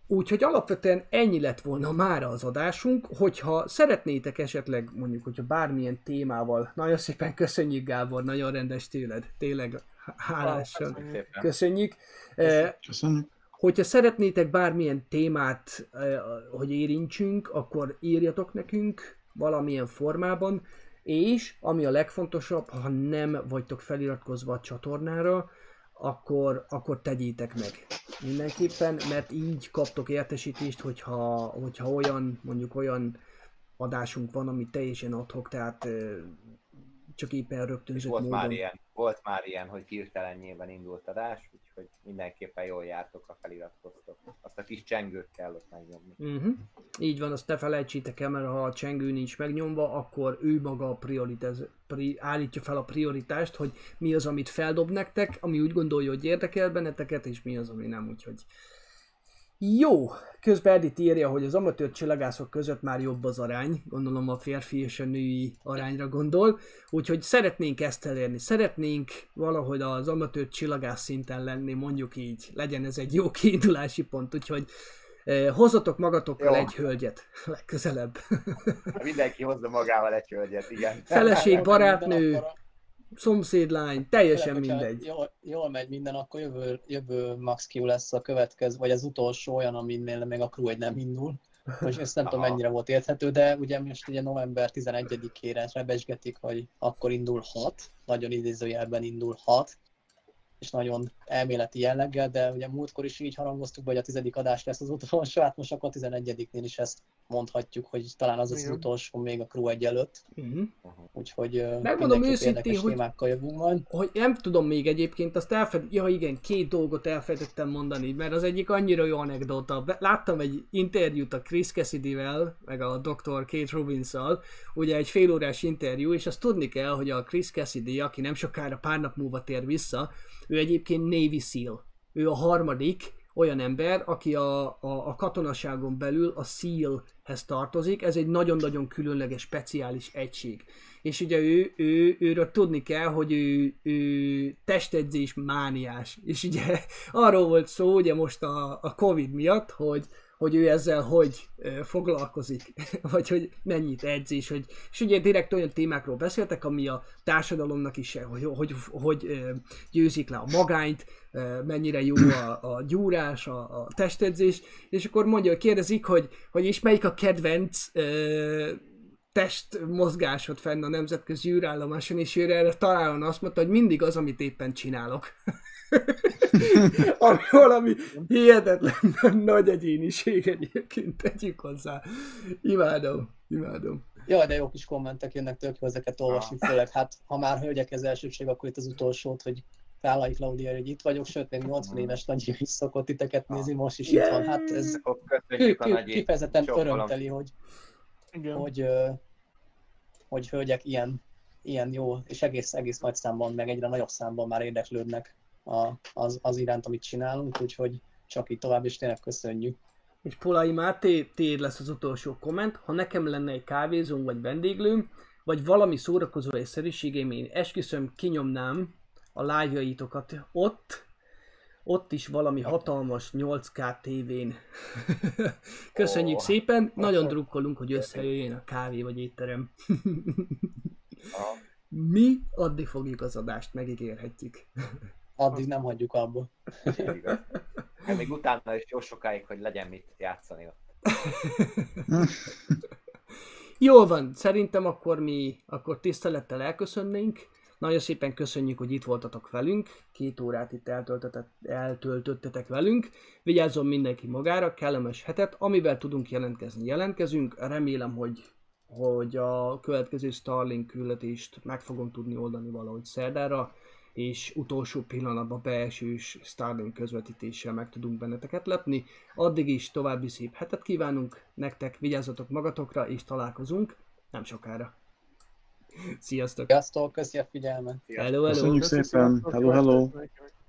Speaker 5: Úgyhogy alapvetően ennyi lett volna mára az adásunk, hogyha szeretnétek esetleg mondjuk, hogyha bármilyen témával, nagyon szépen köszönjük Gábor, nagyon rendes tőled, tényleg hálásan köszönjük. Eh,
Speaker 2: Köszönjük.
Speaker 5: Hogyha szeretnétek bármilyen témát, eh, hogy érintsünk, akkor írjatok nekünk valamilyen formában, és ami a legfontosabb, ha nem vagytok feliratkozva a csatornára, akkor, akkor tegyétek meg. Mindenképpen, mert így kaptok értesítést, hogyha, hogyha olyan, mondjuk olyan adásunk van, ami teljesen adhok, tehát csak éppen rögtönzött
Speaker 7: volt
Speaker 5: módon.
Speaker 7: már, ilyen, volt már ilyen, hogy hirtelen nyilván indult adás, úgyhogy mindenképpen jól jártok, ha feliratkoztok. Azt a kis csengőt kell ott megnyomni.
Speaker 5: Uh-huh. Így van, azt ne felejtsétek el, mert ha a csengő nincs megnyomva, akkor ő maga a prioritez, pri, állítja fel a prioritást, hogy mi az, amit feldob nektek, ami úgy gondolja, hogy érdekel benneteket, és mi az, ami nem, úgyhogy jó, közben Edith írja, hogy az amatőr csillagászok között már jobb az arány, gondolom a férfi és a női arányra gondol, úgyhogy szeretnénk ezt elérni, szeretnénk valahogy az amatőr csillagász szinten lenni, mondjuk így, legyen ez egy jó kiindulási pont, úgyhogy eh, hozzatok magatokkal
Speaker 7: Jó.
Speaker 5: egy hölgyet legközelebb.
Speaker 7: Mindenki hozza magával egy hölgyet, igen.
Speaker 5: Feleség, barátnő, szomszédlány, teljesen
Speaker 8: hogyha
Speaker 5: mindegy.
Speaker 8: Jól, jól megy minden, akkor jövő, jövő Max Q lesz a következő, vagy az utolsó olyan, aminél még a crew egy nem indul. Most ezt nem tudom mennyire volt érthető, de ugye most ugye november 11-ére rebesgetik, hogy akkor indul 6, nagyon idézőjelben indul 6, és nagyon elméleti jelleggel, de ugye múltkor is így harangoztuk, hogy a tizedik adás lesz az utolsó, hát most akkor a 11-nél is ezt mondhatjuk, hogy talán az az, utolsó még a crew egy előtt,
Speaker 5: Uh-huh.
Speaker 8: úgyhogy ö,
Speaker 5: Megmondom őszintén, hogy-
Speaker 8: jövünk majd.
Speaker 5: hogy nem tudom még egyébként, azt elfed... Ja igen, két dolgot elfelejtettem mondani, mert az egyik annyira jó anekdota. Be- Láttam egy interjút a Chris Cassidy-vel, meg a Dr. Kate Robbins-szal, ugye egy félórás interjú, és azt tudni kell, hogy a Chris Cassidy, aki nem sokára pár nap múlva tér vissza, ő egyébként Navy SEAL. Ő a harmadik olyan ember, aki a, a, a katonaságon belül a SEAL-hez tartozik. Ez egy nagyon-nagyon különleges, speciális egység. És ugye ő, ő, őről tudni kell, hogy ő, ő testedzés mániás. És ugye arról volt szó ugye most a, a Covid miatt, hogy, hogy ő ezzel hogy foglalkozik, vagy hogy mennyit edz, és, hogy, és ugye direkt olyan témákról beszéltek, ami a társadalomnak is, hogy, hogy, hogy győzik le a magányt, mennyire jó a, a gyúrás, a, a testedzés, és akkor mondja, kérdezik, hogy, hogy és melyik a kedvenc testmozgásod fenn a nemzetközi űrállomáson, és ő erre találóan azt mondta, hogy mindig az, amit éppen csinálok. Ami valami hihetetlen nagy egyéniség egyébként, tegyük hozzá. Imádom, imádom.
Speaker 8: Jaj, de jó kis kommentek jönnek, tök jó ezeket olvasni, főleg hát, ha már hölgyek ez elsőség, akkor itt az utolsót, hogy Kálai Klaudia, hogy itt vagyok, sőt, még 80 éves nagy is szokott titeket nézni, most is itt van, hát ez
Speaker 7: Akkor
Speaker 8: kü-
Speaker 7: köszönjük a
Speaker 8: kü-
Speaker 7: nagy
Speaker 8: kifejezetten örömteli, hogy,
Speaker 6: Igen.
Speaker 8: hogy, hogy hölgyek ilyen, ilyen jó, és egész, egész nagy számban, meg egyre nagyobb számban már érdeklődnek a, az, az iránt, amit csinálunk, úgyhogy csak így tovább, és tényleg köszönjük.
Speaker 5: És Polai Máté, tiéd lesz az utolsó komment. Ha nekem lenne egy kávézóm vagy vendéglőm, vagy valami szórakozó egyszerűségém, én esküszöm, kinyomnám a live-jaitokat ott, ott is valami hatalmas 8K tévén. Köszönjük
Speaker 7: Ó.
Speaker 5: szépen, nagyon drukkolunk, hogy összejöjjön a kávé vagy étterem. Mi addig fogjuk az adást, megígérhetjük.
Speaker 8: Addig nem hagyjuk abba.
Speaker 7: Igaz. Még utána is jó sokáig, hogy legyen mit játszani ott.
Speaker 5: Jól van, szerintem akkor mi akkor tisztelettel elköszönnénk. Nagyon szépen köszönjük, hogy itt voltatok velünk. Két órát itt eltöltöttetek velünk. Vigyázzon mindenki magára, kellemes hetet. Amivel tudunk jelentkezni, jelentkezünk. Remélem, hogy hogy a következő Starlink küldetést meg fogom tudni oldani valahogy szerdára, és utolsó pillanatban beesős Starlink közvetítéssel meg tudunk benneteket lepni. Addig is további szép hetet kívánunk nektek, vigyázzatok magatokra, és találkozunk nem sokára. Sziasztok!
Speaker 8: Sziasztok, köszi a figyelmet!
Speaker 5: Hello, hello!
Speaker 2: Köszönjük szépen. Hello, hello.
Speaker 6: következő.